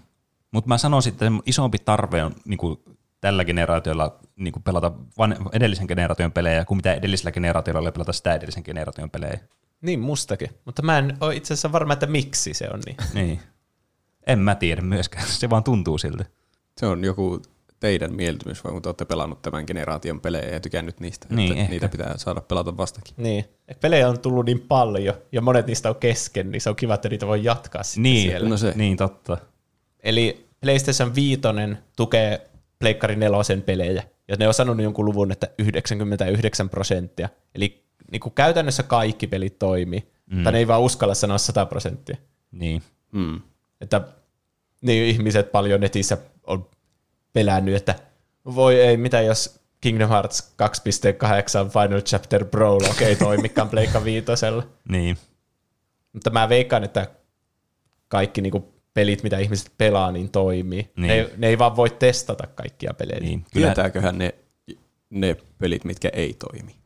Mutta mä sanoisin, että isompi tarve on niin kuin tällä generaatiolla niin kuin pelata van, edellisen generaation pelejä kuin mitä edellisellä generaatiolla oli pelata sitä edellisen generaation pelejä. Niin, mustakin. Mutta mä en ole itse asiassa varma, että miksi se on niin. niin. En mä tiedä myöskään. Se vaan tuntuu siltä. Se on joku teidän mieltymys, vai kun te olette pelannut tämän generaation pelejä ja tykännyt niistä, niin, että ehkä. niitä pitää saada pelata vastakin. Niin, pelejä on tullut niin paljon, ja monet niistä on kesken, niin se on kiva, että niitä voi jatkaa sitten niin, siellä. No se. Niin, totta. Eli PlayStation 5 tukee Pleikkari 4 pelejä, ja ne on sanonut jonkun luvun, että 99 prosenttia. Eli niin kuin käytännössä kaikki pelit toimii, mm. mutta ne ei vaan uskalla sanoa 100 prosenttia. Niin. Mm. Että niin ihmiset paljon netissä on pelännyt, että voi ei, mitä jos Kingdom Hearts 2.8 Final Chapter Prologue ei toimikaan Pleikka viitosella. niin. Mutta mä veikkaan, että kaikki niinku pelit, mitä ihmiset pelaa, niin toimii. Niin. Ne, ne ei vaan voi testata kaikkia pelejä. Niin. Tietääköhän ne, ne pelit, mitkä ei toimi?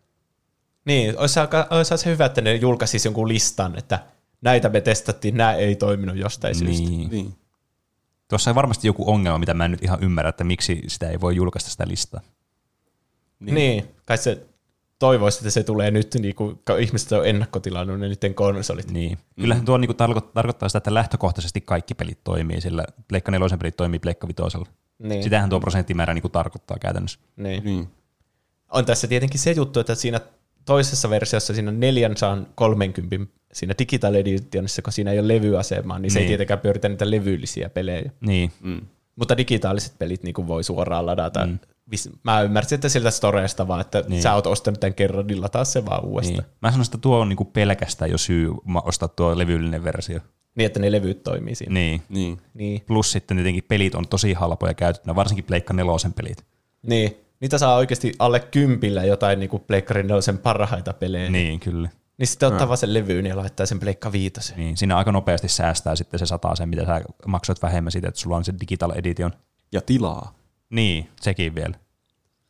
Niin, olisi, olisi se hyvä, että ne julkaisisi jonkun listan, että näitä me testattiin, nämä ei toiminut jostain niin. syystä. Niin. Tuossa on varmasti joku ongelma, mitä mä en nyt ihan ymmärrä, että miksi sitä ei voi julkaista sitä listaa. Niin. niin. Kai se toivoisi, että se tulee nyt, niin kuin ihmiset on ennakkotilannut ne niiden konsolit. Niin. Kyllähän tuo niin kuin tarko- tarkoittaa sitä, että lähtökohtaisesti kaikki pelit toimii, sillä Pleikka 4 pelit toimii Pleikka 5. Niin. Sitähän tuo prosenttimäärä niin kuin tarkoittaa käytännössä. Niin. Niin. On tässä tietenkin se juttu, että siinä toisessa versiossa siinä 430 siinä Digital Editionissa, kun siinä ei ole levyasemaa, niin se ei Niin. tietenkään pyöritä niitä levyllisiä pelejä. Niin. Mm. Mutta digitaaliset pelit niin kuin voi suoraan ladata. Mm. Mä ymmärsin, että siltä storesta vaan, että Niin. niin. sä oot ostanut tämän kerran, niin lataa se vaan uudestaan. niin. Mä sanoisin, että tuo on niin kuin pelkästään jo syy ostaa tuo levyllinen versio. Niin, että ne levyt toimii siinä. Niin. Niin. Niin. Plus sitten tietenkin pelit on tosi halpoja käytettynä, varsinkin Pleikka 4 pelit. niin. Niitä saa oikeasti alle kympillä jotain niin Pleikkarin nelosen parhaita pelejä. Niin, kyllä. Niin sitten ottaa vaan sen levyyn ja laittaa sen Pleikka viitosen. Niin, siinä aika nopeasti säästää sitten se sataa sen, mitä sä maksoit vähemmän siitä, että sulla on se digital edition. Ja tilaa. Niin, sekin vielä.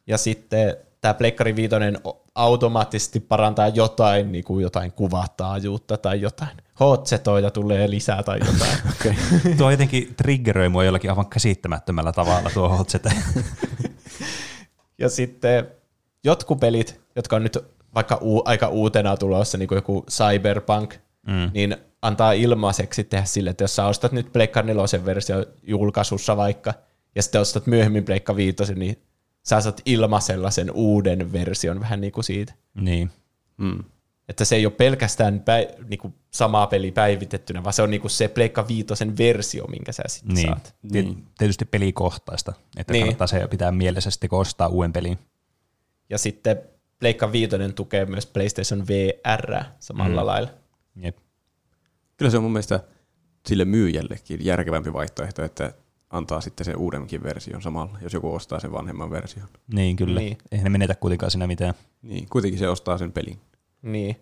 Ja sitten tämä Pleikkari viitonen automaattisesti parantaa jotain, niin kuin jotain kuvataajuutta tai jotain. Hotsetoita tulee lisää tai jotain. Okei. Tuo jotenkin triggeröi mua jollakin aivan käsittämättömällä tavalla tuo hotsete. ja sitten jotkut pelit, jotka on nyt vaikka u- aika uutena tulossa, niin kuin joku Cyberpunk, Mm. niin antaa ilmaiseksi tehdä sille, että jos sä ostat nyt Pleikka 4 versio julkaisussa vaikka, ja sitten ostat myöhemmin Pleikka 5, niin sä saat ilmaisella sen uuden version vähän niin kuin siitä. niin. Mm. Että se ei ole pelkästään päi- niinku sama peli päivitettynä, vaan se on niinku se Pleikka Viitosen versio, minkä sä sitten Niin. saat. niin. Tietysti pelikohtaista, että Niin. kannattaa se pitää mielessä sitten, kun ostaa uuden pelin. Ja sitten Pleikka Viitonen tukee myös PlayStation VR samalla Mm. lailla. Jep. Kyllä se on mun mielestä sille myyjällekin järkevämpi vaihtoehto, että antaa sitten sen uudemmankin version samalla, jos joku ostaa sen vanhemman version. Niin, kyllä. Niin. Eihän ne menetä kuitenkaan siinä mitään. Niin, kuitenkin se ostaa sen pelin. Niin.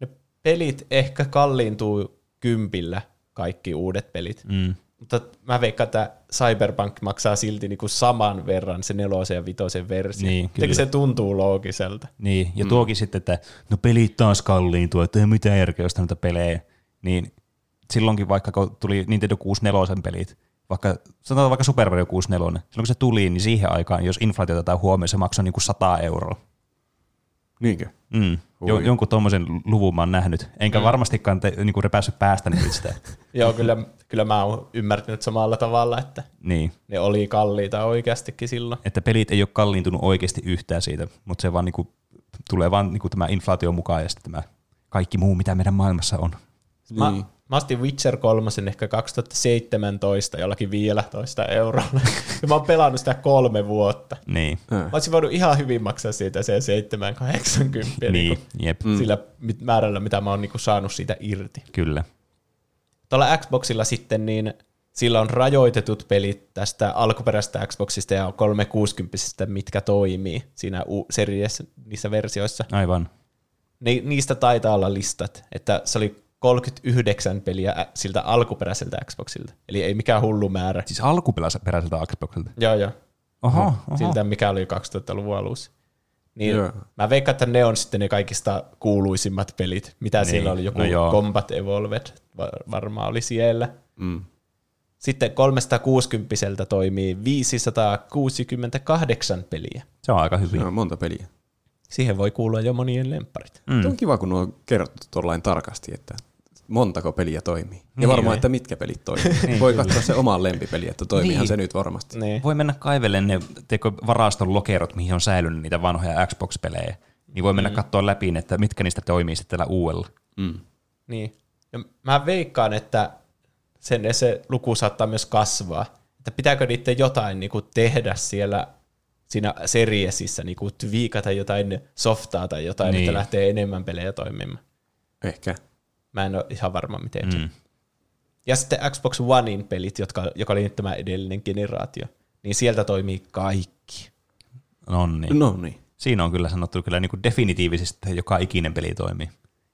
Ne pelit ehkä kalliintuu kympillä, kaikki uudet pelit. Mm. Mutta mä veikkaan, että Cyberpunk maksaa silti niinku saman verran se nelosen ja vitosen versio. Niin, kyllä. se tuntuu loogiselta? Niin, ja mm. tuokin sitten, että no pelit taas kalliintuu, että ei mitään järkeä ostaa näitä pelejä. Niin silloinkin vaikka kun tuli Nintendo 64 pelit, vaikka sanotaan vaikka Super Mario 64, silloin kun se tuli, niin siihen aikaan, jos inflaatio otetaan huomioon, se maksoi niin kuin 100 euroa. Niinkö? Mm. Jo, jonkun tuommoisen luvun mä oon nähnyt. Enkä mm. varmastikaan te, niin kuin repässyt päästäni sitä. Joo, kyllä, kyllä mä oon ymmärtänyt samalla tavalla, että niin. ne oli kalliita oikeastikin silloin. Että pelit ei ole kalliintunut oikeasti yhtään siitä, mutta se vaan niin kuin, tulee vaan niin kuin tämä inflaatio mukaan ja sitten tämä kaikki muu, mitä meidän maailmassa on. Mä, Niin. Mä ostin Witcher 3 ehkä 2017 jollakin 15 eurolla. ja mä oon pelannut sitä kolme vuotta. Niin. Äh. Mä olisin voinut ihan hyvin maksaa siitä se 780 Niin, jep, niin sillä mit- määrällä, mitä mä oon niinku saanut siitä irti. kyllä. Tuolla Xboxilla sitten, niin sillä on rajoitetut pelit tästä alkuperäisestä Xboxista ja 360, mitkä toimii siinä u- series, niissä versioissa. Aivan. Ni, niistä taitaa olla listat, että se oli 39 peliä siltä alkuperäiseltä Xboxilta. Eli ei mikään hullu määrä. Siis alkuperäiseltä Xboxilta. Joo, joo. Oho, oho. Siltä, mikä oli 2000-luvun alussa. Niin Joo. mä veikkaan, että ne on sitten ne kaikista kuuluisimmat pelit. Mitä Niin, siellä oli, joku no joo. Combat Evolved va- varmaan oli siellä. Mm. Sitten 360 toimii 568 peliä. Se on aika hyvin. Se on monta peliä. Siihen voi kuulua jo monien lemparit. Mm. On kiva, kun nuo on kerrottu tuollain tarkasti, että montako peliä toimii. Ja Niin, varmaan, niin. että mitkä pelit toimii. voi katsoa se oman lempipeli, että toimiihan Niin. se nyt varmasti. Niin. Voi mennä kaivellen ne teikö, varaston lokerot, mihin on säilynyt niitä vanhoja Xbox-pelejä. Niin voi mennä mm. katsoa läpi, että mitkä niistä toimii sitten tällä uudella. Mm. Niin. Ja mä veikkaan, että sen, se luku saattaa myös kasvaa. Että pitääkö niiden jotain niin kuin tehdä siellä siinä seriesissä, niin kuin viikata jotain softaa tai jotain, niin. Niin. että lähtee enemmän pelejä toimimaan. Ehkä. Mä en ole ihan varma, miten mm. se. Mm. Ja sitten Xbox Onein pelit, jotka, joka oli nyt tämä edellinen generaatio, niin sieltä toimii kaikki. No niin. No niin. Siinä on kyllä sanottu kyllä niin kuin definitiivisesti, että joka ikinen peli toimii.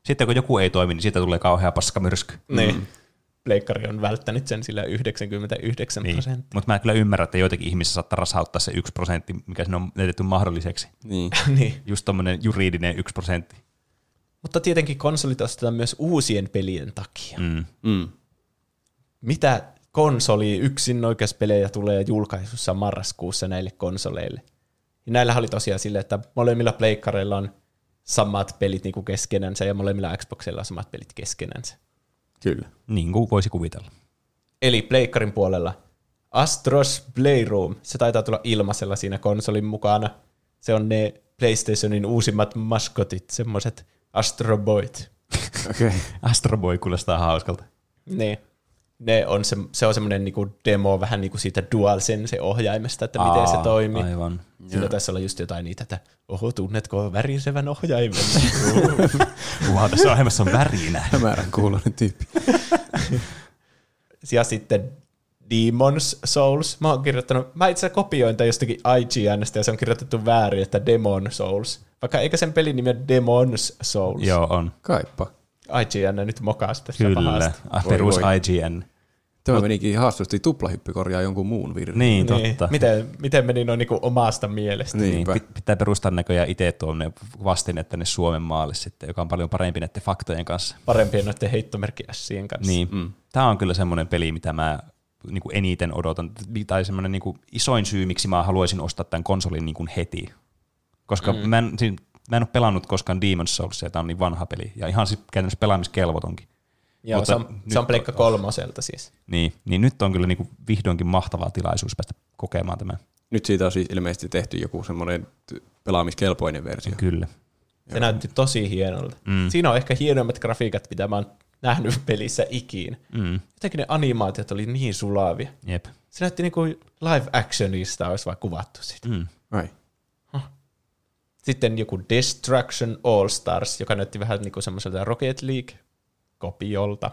Sitten kun joku ei toimi, niin siitä tulee kauhea paskamyrsky. Niin. Pleikkari on välttänyt sen sillä 99 Niin. prosenttia. Mutta mä kyllä ymmärrän, että joitakin ihmisiä saattaa rasauttaa se yksi prosentti, mikä sinne on jätetty mahdolliseksi. Niin. niin. Just tommonen juridinen yksi prosentti. Mutta tietenkin konsolit ostetaan myös uusien pelien takia. Mm. Mm. Mitä konsoli yksin pelejä tulee julkaisussa marraskuussa näille konsoleille? Ja näillä oli tosiaan silleen, että molemmilla pleikkareilla on samat pelit niin kuin keskenänsä ja molemmilla Xboxilla on samat pelit keskenänsä. Kyllä. Niin kuin voisi kuvitella. Eli pleikkarin puolella Astros Playroom, se taitaa tulla ilmaisella siinä konsolin mukana. Se on ne PlayStationin uusimmat maskotit, semmoiset Astro Boyt. Okei. Okay. Astro Boy kuulostaa hauskalta. Ne, ne on se, se on semmoinen niinku demo vähän niinku siitä DualSense-ohjaimesta, että miten Aa, se toimii. Aivan. Sillä tässä olla just jotain niitä, että oho, tunnetko värisevän ohjaimen? Wow, tässä ohjelmassa on värinä. Hämärän kuulonen tyyppi. ja sitten Demon's Souls. Mä oon kirjoittanut, mä itse asiassa kopioin tämän jostakin IGNstä ja se on kirjoitettu väärin, että Demon Souls. Vaikka eikä sen pelin nimi ole Demon's Souls. Joo, on. Kaipa. IGN nyt mokas tässä Kyllä. pahasti. Perus voi. IGN. Tämä menikin haastavasti tuplahyppy korjaa jonkun muun virheen. Niin, Niin. totta. Miten, miten meni noin niinku omasta mielestä? Niin, pit- pitää perustaa näköjään itse tuonne vastin, että ne Suomen maalle sitten, joka on paljon parempi näiden faktojen kanssa. Parempien noiden heittomerkki Sien kanssa. Niin. Mm. Tämä on kyllä semmoinen peli, mitä mä niin kuin eniten odotan, tai semmoinen niin kuin isoin syy, miksi mä haluaisin ostaa tämän konsolin niin kuin heti. Koska mm. mä, en, siis, mä en ole pelannut koskaan Demon's Soulsia, tämä on niin vanha peli, ja ihan siis käytännössä pelaamiskelvotonkin. Joo, Mutta se on, nyt se on pleikka kolmoselta siis. Niin, niin nyt on kyllä niin kuin vihdoinkin mahtava tilaisuus päästä kokemaan tämä. Nyt siitä on siis ilmeisesti tehty joku semmoinen pelaamiskelpoinen versio. Kyllä. Se näytti tosi hienolta. Mm. Siinä on ehkä hienoimmat grafiikat, mitä mä oon nähnyt pelissä ikiin. Mm. Jotenkin ne animaatiot oli niin sulavia. Jep. Se näytti niin kuin live actionista olisi vaan kuvattu sitä. Mm. Ai. Sitten joku Destruction All Stars, joka näytti vähän niin kuin semmoiselta Rocket League-kopiolta,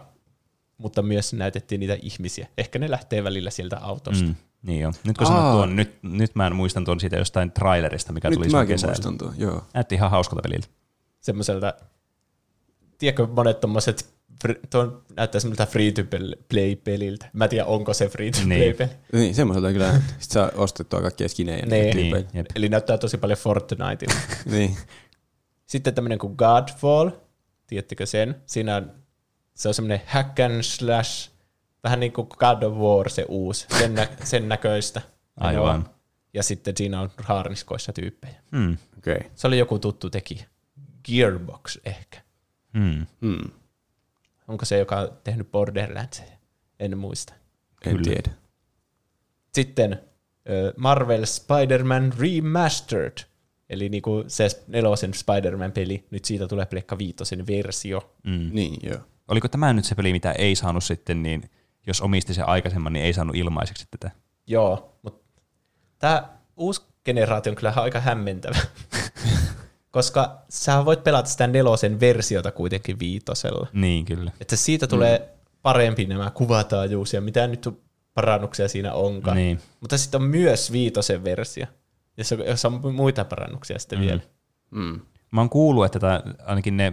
mutta myös näytettiin niitä ihmisiä. Ehkä ne lähtee välillä sieltä autosta. Mm. Niin on. Nyt kun Aa. sanot tuon, nyt, nyt mä muistan tuon siitä jostain trailerista, mikä tuli Nyt silloin mäkin kesällä. muistan tuon, joo. Näytti ihan hauskalta peliltä. Semmoiselta, tiedätkö monet tommoset, tuon näyttää semmoiselta free-to-play-peliltä. Mä en tiedä, onko se free-to-play-peli. Niin, semmoiselta kyllä. Sitten saa ostettua kaikkia skinejä. Niin. Niin, jep. Eli näyttää tosi paljon Fortniteilta. niin. Sitten tämmöinen kuin Godfall, tiedättekö sen? Siinä on, se on semmoinen hack and slash, vähän niin kuin God of War se uusi, sen, nä- sen näköistä. Aivan. Joo. Ja sitten siinä on haarniskoissa tyyppejä. Mm. Okei. Okay. Se oli joku tuttu tekijä. Gearbox ehkä. Mm. Hmm. Onko se, joka on tehnyt Borderlands? En muista. En Kyllä. tiedä. Sitten Marvel Spider-Man Remastered, eli niinku se nelosen Spider-Man-peli, nyt siitä tulee Pleikka Viitosen versio. Mm. Niin, joo. Oliko tämä nyt se peli, mitä ei saanut sitten, niin jos omisti sen aikaisemman, niin ei saanut ilmaiseksi tätä. Joo, mutta tämä uusi generaatio on kyllä aika hämmentävä. Koska sä voit pelata sitä nelosen versiota kuitenkin viitosella. Niin, kyllä. Että siitä tulee mm. parempi nämä kuvataajuus ja mitä nyt parannuksia siinä onkaan. Niin. Mutta sitten on myös viitosen versio, jossa, jossa on muita parannuksia sitten mm. vielä. Mm. Mä oon kuullut, että tämä, ainakin ne,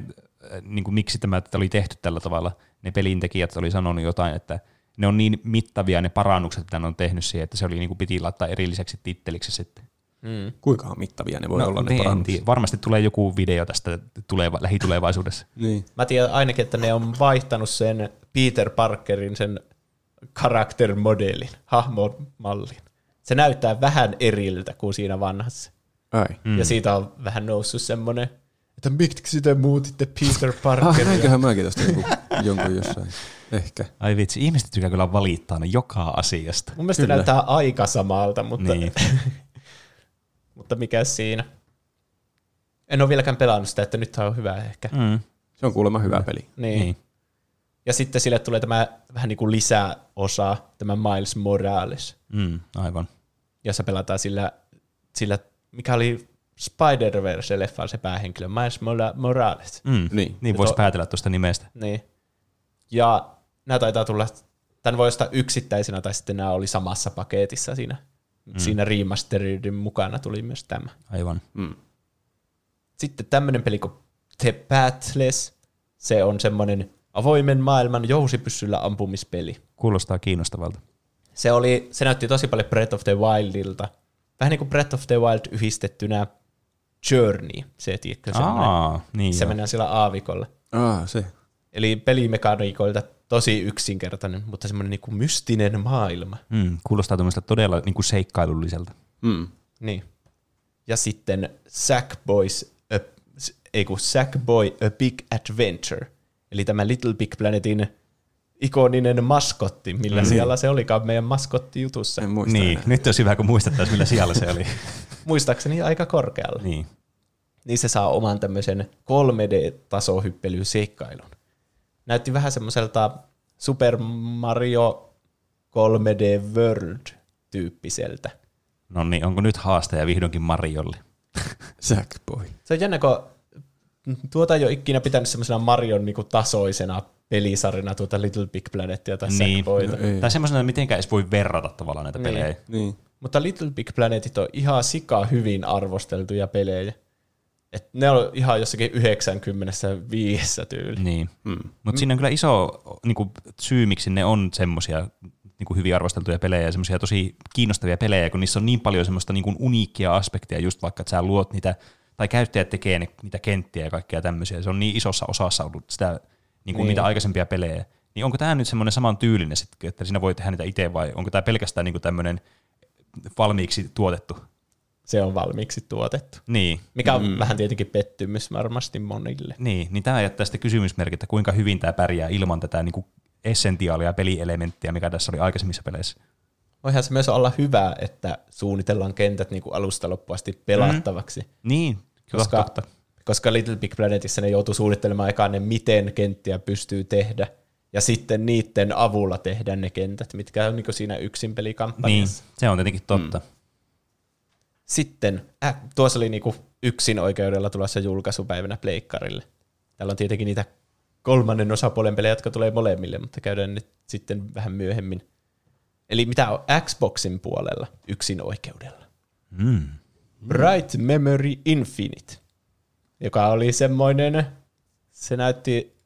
äh, niin kuin miksi tämä oli tehty tällä tavalla, ne pelintekijät oli sanonut jotain, että ne on niin mittavia ne parannukset, mitä ne on tehnyt siihen, että se oli niin kuin piti laittaa erilliseksi titteliksi sitten. Mm. Kuinka mittavia ne voi no, olla ne parannukset? Varmasti tulee joku video tästä tuleva, lähitulevaisuudessa. Niin. Mä tiedän ainakin, että ne on vaihtanut sen Peter Parkerin sen karaktermodelin, hahmomallin. Se näyttää vähän eriltä kuin siinä vanhassa. Ai. Mm. Ja siitä on vähän noussut semmoinen, että miksi te muutitte Peter Ah, Parkeria? näinköhän mäkin tästä jonkun, jonkun jossain. Ehkä. Ai vitsi, ihmiset tykkää kyllä valittaa ne joka asiasta. Mun mielestä Kyllä. näyttää aika samalta, mutta, Niin. Mutta mikä siinä? En ole vieläkään pelannut sitä, että nyt on hyvä ehkä. Mm. Se on kuulemma hyvä peli. Niin. Niin. Ja sitten sille tulee tämä vähän niin kuin lisäosa, tämä Miles Morales, Mm, aivan. jossa pelataan sillä, sillä mikä oli Spider-Verse-leffan se päähenkilö, Miles Mora- Morales. Mm. Niin. niin voisi päätellä tuosta nimestä. Niin. Ja nämä taitaa tulla, tämän voi ostaa yksittäisenä, tai sitten nämä oli samassa paketissa siinä. Mm. Siinä remasteridin mukana tuli myös tämä. Aivan. Mm. Sitten tämmöinen peli kuin The Pathless, se on semmoinen avoimen maailman jousipyssyllä ampumispeli. Kuulostaa kiinnostavalta. Se, oli, se näytti tosi paljon Breath of the Wildilta. Vähän niin kuin Breath of the Wild yhdistettynä Journey, se tiedätkö semmoinen. Aa, niin Se mennään sillä aavikolla. Ah, se. Eli pelimekaniikoilta tosi yksinkertainen, mutta semmoinen niin kuin mystinen maailma. Mm, kuulostaa tämmöistä todella niin kuin seikkailulliselta. Mm. Niin. ja sitten Sackboys, a, ei kun Sackboy A Big Adventure, eli tämä Little Big Planetin ikoninen maskotti, millä mm. siellä se olikaan meidän maskottijutussa. En muista Niin, enää. nyt olisi hyvä, kun muistettaisiin, millä siellä se oli. Muistaakseni aika korkealla. niin. niin se saa oman tämmöisen 3D-tasohyppelyseikkailun. Näytti vähän semmoiselta Super Mario 3D World-tyyppiseltä. No niin, onko nyt haastaja vihdoinkin Mariolle? Sackboy. Se on jännä, kun tuota ei ole ikinä pitänyt semmoisena Marion niinku tasoisena pelisarjana tuota Little Big Planetia tai Niin. Sackboyta. No ei. Tai semmoisena, mitenkään edes voi verrata tavallaan näitä Niin. pelejä. Niin. Mutta Little Big Planetit on ihan sika hyvin arvosteltuja pelejä. Et ne on ihan jossakin 95 tyyli. Niin. Mm. Mutta siinä on kyllä iso niin kuin, syy, miksi ne on semmoisia niin kuin hyvin arvosteltuja pelejä ja semmoisia tosi kiinnostavia pelejä, kun niissä on niin paljon semmoista niin kuin uniikkia aspektia, just vaikka, että sä luot niitä, tai käyttäjät tekee ne, niitä kenttiä ja kaikkea tämmöisiä. Se on niin isossa osassa ollut sitä, niin kuin Niin. niitä aikaisempia pelejä. Niin onko tämä nyt semmoinen saman tyylinen, että siinä voi tehdä niitä itse, vai onko tämä pelkästään niin kuin tämmöinen valmiiksi tuotettu? Se on valmiiksi tuotettu. Niin, Mikä on mm. vähän tietenkin pettymys varmasti monille. Niin, niin tämä jättää sitten kysymysmerkit, että kuinka hyvin tämä pärjää ilman tätä niin kuin essentiaalia pelielementtiä, mikä tässä oli aikaisemmissa peleissä. Voihan se myös olla hyvä, että suunnitellaan kentät niin kuin alusta loppuun asti pelattavaksi. Mm. Niin, kyllä Koska, totta. koska Little Big Planetissa ne joutuu suunnittelemaan ekaan ne, miten kenttiä pystyy tehdä. Ja sitten niiden avulla tehdä ne kentät, mitkä on niin kuin siinä yksin Niin, pelikampanjassa. se on tietenkin totta. Mm. Sitten, äh, tuossa oli niin kuin yksin oikeudella tulossa julkaisupäivänä Pleikkarille. Täällä on tietenkin niitä kolmannen osapuolen pelejä, jotka tulee molemmille, mutta käydään nyt sitten vähän myöhemmin. Eli mitä on Xboxin puolella yksin oikeudella? Mm. Bright Memory Infinite, joka oli semmoinen, se näytti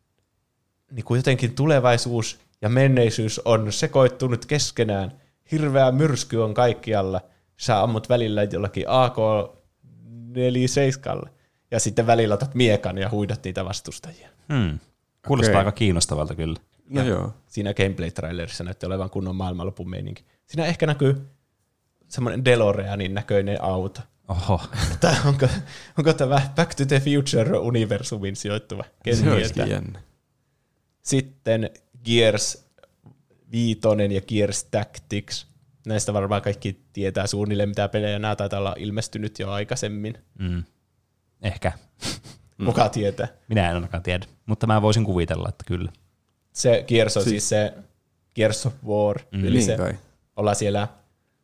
niin kuin jotenkin tulevaisuus ja menneisyys on sekoittunut keskenään. Hirveä myrsky on kaikkialla. Sä ammut välillä jollakin AK-47 ja sitten välillä otat miekan ja huidat niitä vastustajia. Hmm. Kuulostaa Okei. aika kiinnostavalta kyllä. No joo. Siinä gameplay-trailerissa näytti olevan kunnon maailmanlopun meininki. Siinä ehkä näkyy semmoinen DeLoreanin näköinen auto. Oho, Tai onko, onko tämä Back to the Future-universumin sijoittuva? Ken Se olisikin jännä. Sitten Gears 5 ja Gears Tactics. Näistä varmaan kaikki tietää suunnilleen, mitä pelejä nämä taitaa olla ilmestynyt jo aikaisemmin. mm. ehkä. Mm. Kuka tietää? Minä en ainakaan tiedä, mutta mä voisin kuvitella, että kyllä. Se Gears on Si- siis se Gears of War, mm. eli Niin se kai. ollaan siellä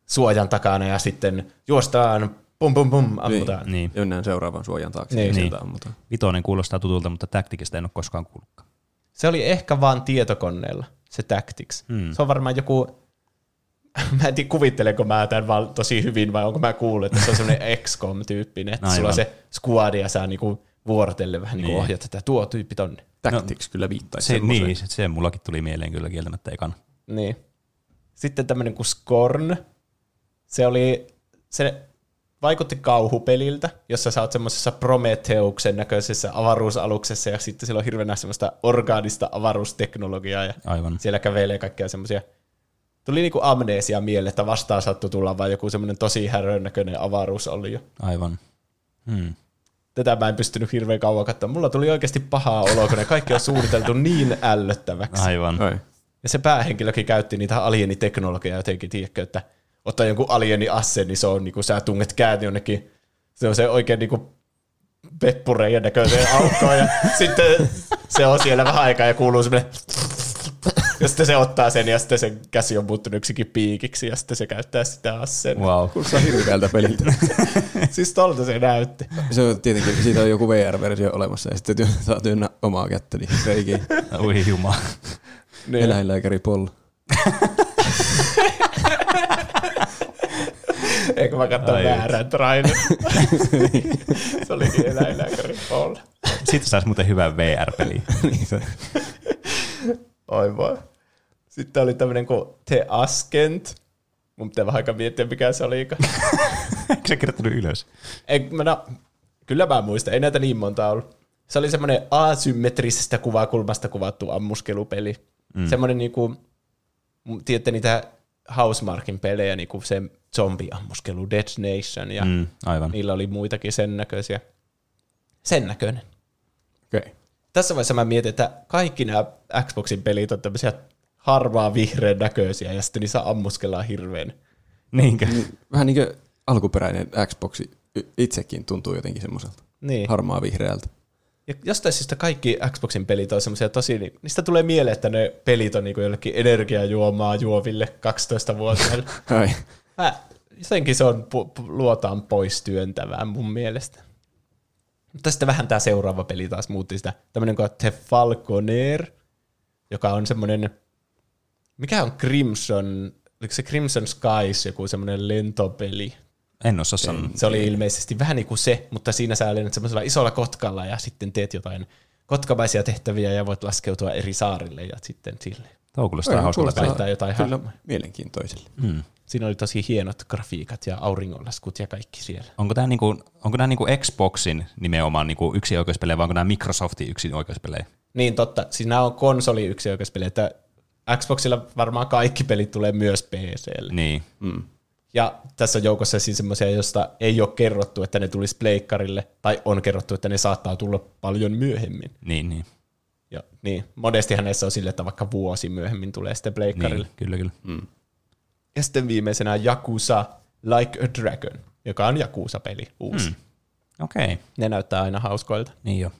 suojan takana ja sitten juostaan, pum pum pum, ammutaan. Niin. Ja mennään seuraavan suojan taakse Niin. niin. ja sieltä Niin. ammutaan. Vitoinen kuulostaa tutulta, mutta Tacticista en ole koskaan kuullutkaan. Se oli ehkä vaan tietokoneella, se Tactics. Mm. Se on varmaan joku, mä en tiedä kuvittelenko mä tämän vaan tosi hyvin vai onko mä kuullut, että se on semmoinen XCOM-tyyppinen, että Aivan. sulla on se squad ja sä niinku vuorotelle vähän niin. Niin. ohjat tätä, tuo tyyppi tonne. Tactics kyllä viittaisi Se, semmoiseen. niin, se, se mullakin tuli mieleen kyllä kieltämättä ekana. Niin. Sitten tämmöinen kuin Scorn. Se oli, se vaikutti kauhupeliltä, jossa sä oot semmoisessa Prometheuksen näköisessä avaruusaluksessa ja sitten siellä on hirveänä semmoista orgaanista avaruusteknologiaa ja Aivan. siellä kävelee kaikkea semmoisia. Tuli niinku amneesia mieleen, että vastaan sattui tulla vaan joku semmoinen tosi härön näköinen avaruus oli jo. Aivan. Hmm. Tätä mä en pystynyt hirveän kauan katsomaan. Mulla tuli oikeasti pahaa oloa, kun ne kaikki on suunniteltu niin ällöttäväksi. Aivan. Ai. Ja se päähenkilökin käytti niitä alieniteknologiaa jotenkin, tiedätkö, että ottaa jonkun alieni asse, niin se on niin kuin sä tunget käät jonnekin, se on se oikein niin kuin peppureiden näköiseen aukkoon, ja sitten se on siellä vähän aikaa ja kuuluu semmoinen ja sitten se ottaa sen ja sitten sen käsi on muuttunut yksikin piikiksi ja sitten se käyttää sitä asseen. Wow. Kuulostaa hirveältä peliltä. Siis tolta se näytti. se on tietenkin, siitä on joku VR-versio olemassa ja sitten työ- saa työnnä omaa kättä niin reikiin. Ui jumala. Niin. Eläinlääkäri Paul. Eikö mä katso väärän trailer? se olikin eläinlääkäri Paul. Sitten saisi muuten hyvän VR-peli. niin se. Oi voi. Sitten oli tämmöinen kuin The Askent. Mun pitää vähän aikaa miettiä, mikä se oli. Eikö se kirjoittanut ylös? Ei, mä no, kyllä mä muistan, ei näitä niin monta ollut. Se oli semmoinen asymmetrisestä kuvakulmasta kuvattu ammuskelupeli. Mm. Semmoinen niinku, tiedätte niitä Housemarkin pelejä, niin kuin se zombiammuskelu Dead Nation, ja Mm, aivan. niillä oli muitakin sen näköisiä. Sen näköinen. Okei. Okay. Tässä vaiheessa mä mietin, että kaikki nämä Xboxin pelit on tämmöisiä harmaa vihreän näköisiä, ja sitten niissä ammuskellaan hirveän. Niinkö? Vähän niin kuin alkuperäinen Xbox itsekin tuntuu jotenkin semmoiselta Niin. harmaa vihreältä. Ja jostain syystä kaikki Xboxin pelit on semmoisia tosi, niin- niistä tulee mieleen, että ne pelit on niinku jollekin energiajuomaa juoville 12-vuotiaille. Ai. Mä, jotenkin se on pu- pu- luotaan pois työntävää mun mielestä. Mutta sitten vähän tämä seuraava peli taas muutti sitä. Tämmöinen kuin The Falconer, joka on semmoinen, mikä on Crimson, oliko se Crimson Skies, joku semmoinen lentopeli. En osaa sanoa. Se oli ilmeisesti vähän niin kuin se, mutta siinä sä lennät semmoisella isolla kotkalla ja sitten teet jotain kotkamaisia tehtäviä ja voit laskeutua eri saarille ja sitten sille. Tuo kuulostaa Ai, hauskalta. kuulostaa Tai jotain Kyllä hahmoja. mielenkiintoiselle. Mm. Siinä oli tosi hienot grafiikat ja auringonlaskut ja kaikki siellä. Onko tämä niinku, onko nämä niinku Xboxin nimenomaan niinku yksi oikeuspelejä, vai onko nämä Microsoftin yksi oikeuspelejä? Niin totta, siis nämä on konsoli yksi oikeuspeli, että Xboxilla varmaan kaikki pelit tulee myös PClle. Niin. Mm. Ja tässä on joukossa siis semmoisia, joista ei ole kerrottu, että ne tulisi pleikkarille, tai on kerrottu, että ne saattaa tulla paljon myöhemmin. Niin, niin. Ja, niin, monestihan näissä on sille, että vaikka vuosi myöhemmin tulee sitten pleikkarille. niin. Kyllä, kyllä. Mm. Ja sitten viimeisenä Yakuza Like a Dragon, joka on Yakuza-peli uusi. Mm. Okei, okay. Ne näyttää aina hauskoilta. niin jo.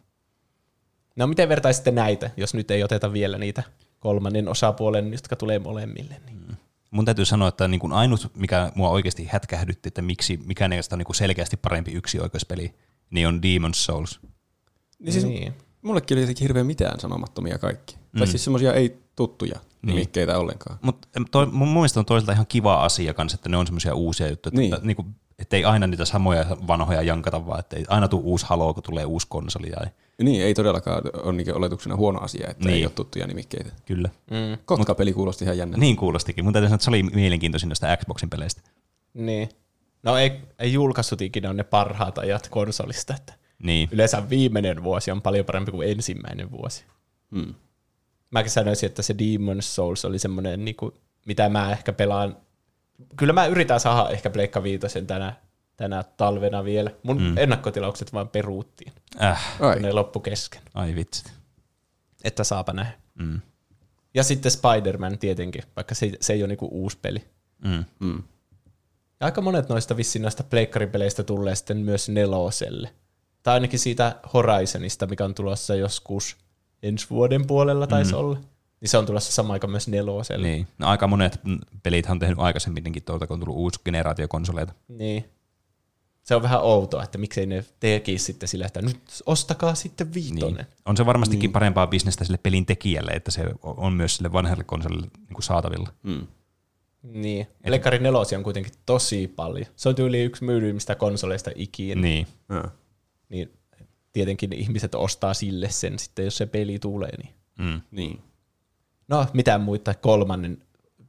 No miten vertaisitte näitä, jos nyt ei oteta vielä niitä kolmannen osapuolen, jotka tulee molemmille? Niin. Mun täytyy sanoa, että niin kuin ainut, mikä mua oikeasti hätkähdytti, että miksi mikä näistä on niin kuin selkeästi parempi yksi oikeuspeli, niin on Demon's Souls. Niin siis Niin. mullekin oli jotenkin hirveän mitään sanomattomia kaikki. Mm. Tai siis semmoisia ei tuttuja Niin. nimikkeitä ollenkaan. Mutta mun mun mielestä on toisaalta ihan kiva asia kanssa, että ne on semmoisia uusia juttuja, että, Niin. että, niin kuin, että ei aina niitä samoja vanhoja jankata, vaan että ei aina tule uusi Halo, kun tulee uusi konsoli. Tai, Niin, ei todellakaan ole niin oletuksena huono asia, että Niin. ei ole tuttuja nimikkeitä. kyllä. Mm. Kotka-peli kuulosti ihan jännä. Niin kuulostikin. Mun täytyy sanoa, että se oli mielenkiintoisin näistä Xboxin peleistä. Niin. No ei, ei julkaissut ikinä ne parhaat ajat konsolista, että Niin. yleensä viimeinen vuosi on paljon parempi kuin ensimmäinen vuosi. Mm. Mäkin sanoisin, että se Demon's Souls oli semmoinen, niin kuin, mitä mä ehkä pelaan. Kyllä mä yritän saada ehkä Pleikka Viitosen tänä, tänä talvena vielä. Mun mm. ennakkotilaukset vaan peruuttiin, Äh, Ai. kun ne loppu kesken. ai vitsit. Että saapa nähdä. Mm. Ja sitten Spider-Man tietenkin, vaikka se, se ei ole niinku uusi peli. Mm. Mm. Ja aika monet noista vissiin noista pleikkaripeleistä tulee sitten myös neloselle. Tai ainakin siitä Horizonista, mikä on tulossa joskus ensi vuoden puolella taisi mm. olla. Niin se on tulossa samaan aikaan myös neloselle. Niin. No, aika monet pelit on tehnyt aikaisemminkin tuolta, kun on tullut uusi generaatio konsoleita. niin. Se on vähän outoa, että miksei ne tekisi sitten sillä, että nyt ostakaa sitten viitonen. Niin. On se varmastikin niin. parempaa bisnestä sille pelin tekijälle, että se on myös sille vanhalle konsolille niin kuin saatavilla. Mm. Niin. Pleikkari nelosia on kuitenkin tosi paljon. Se on tyyli yksi myydyimmistä konsoleista ikinä. Niin. Ja. niin tietenkin ihmiset ostaa sille sen sitten, jos se peli tulee. Niin. Mm. Niin. No, mitään muita kolmannen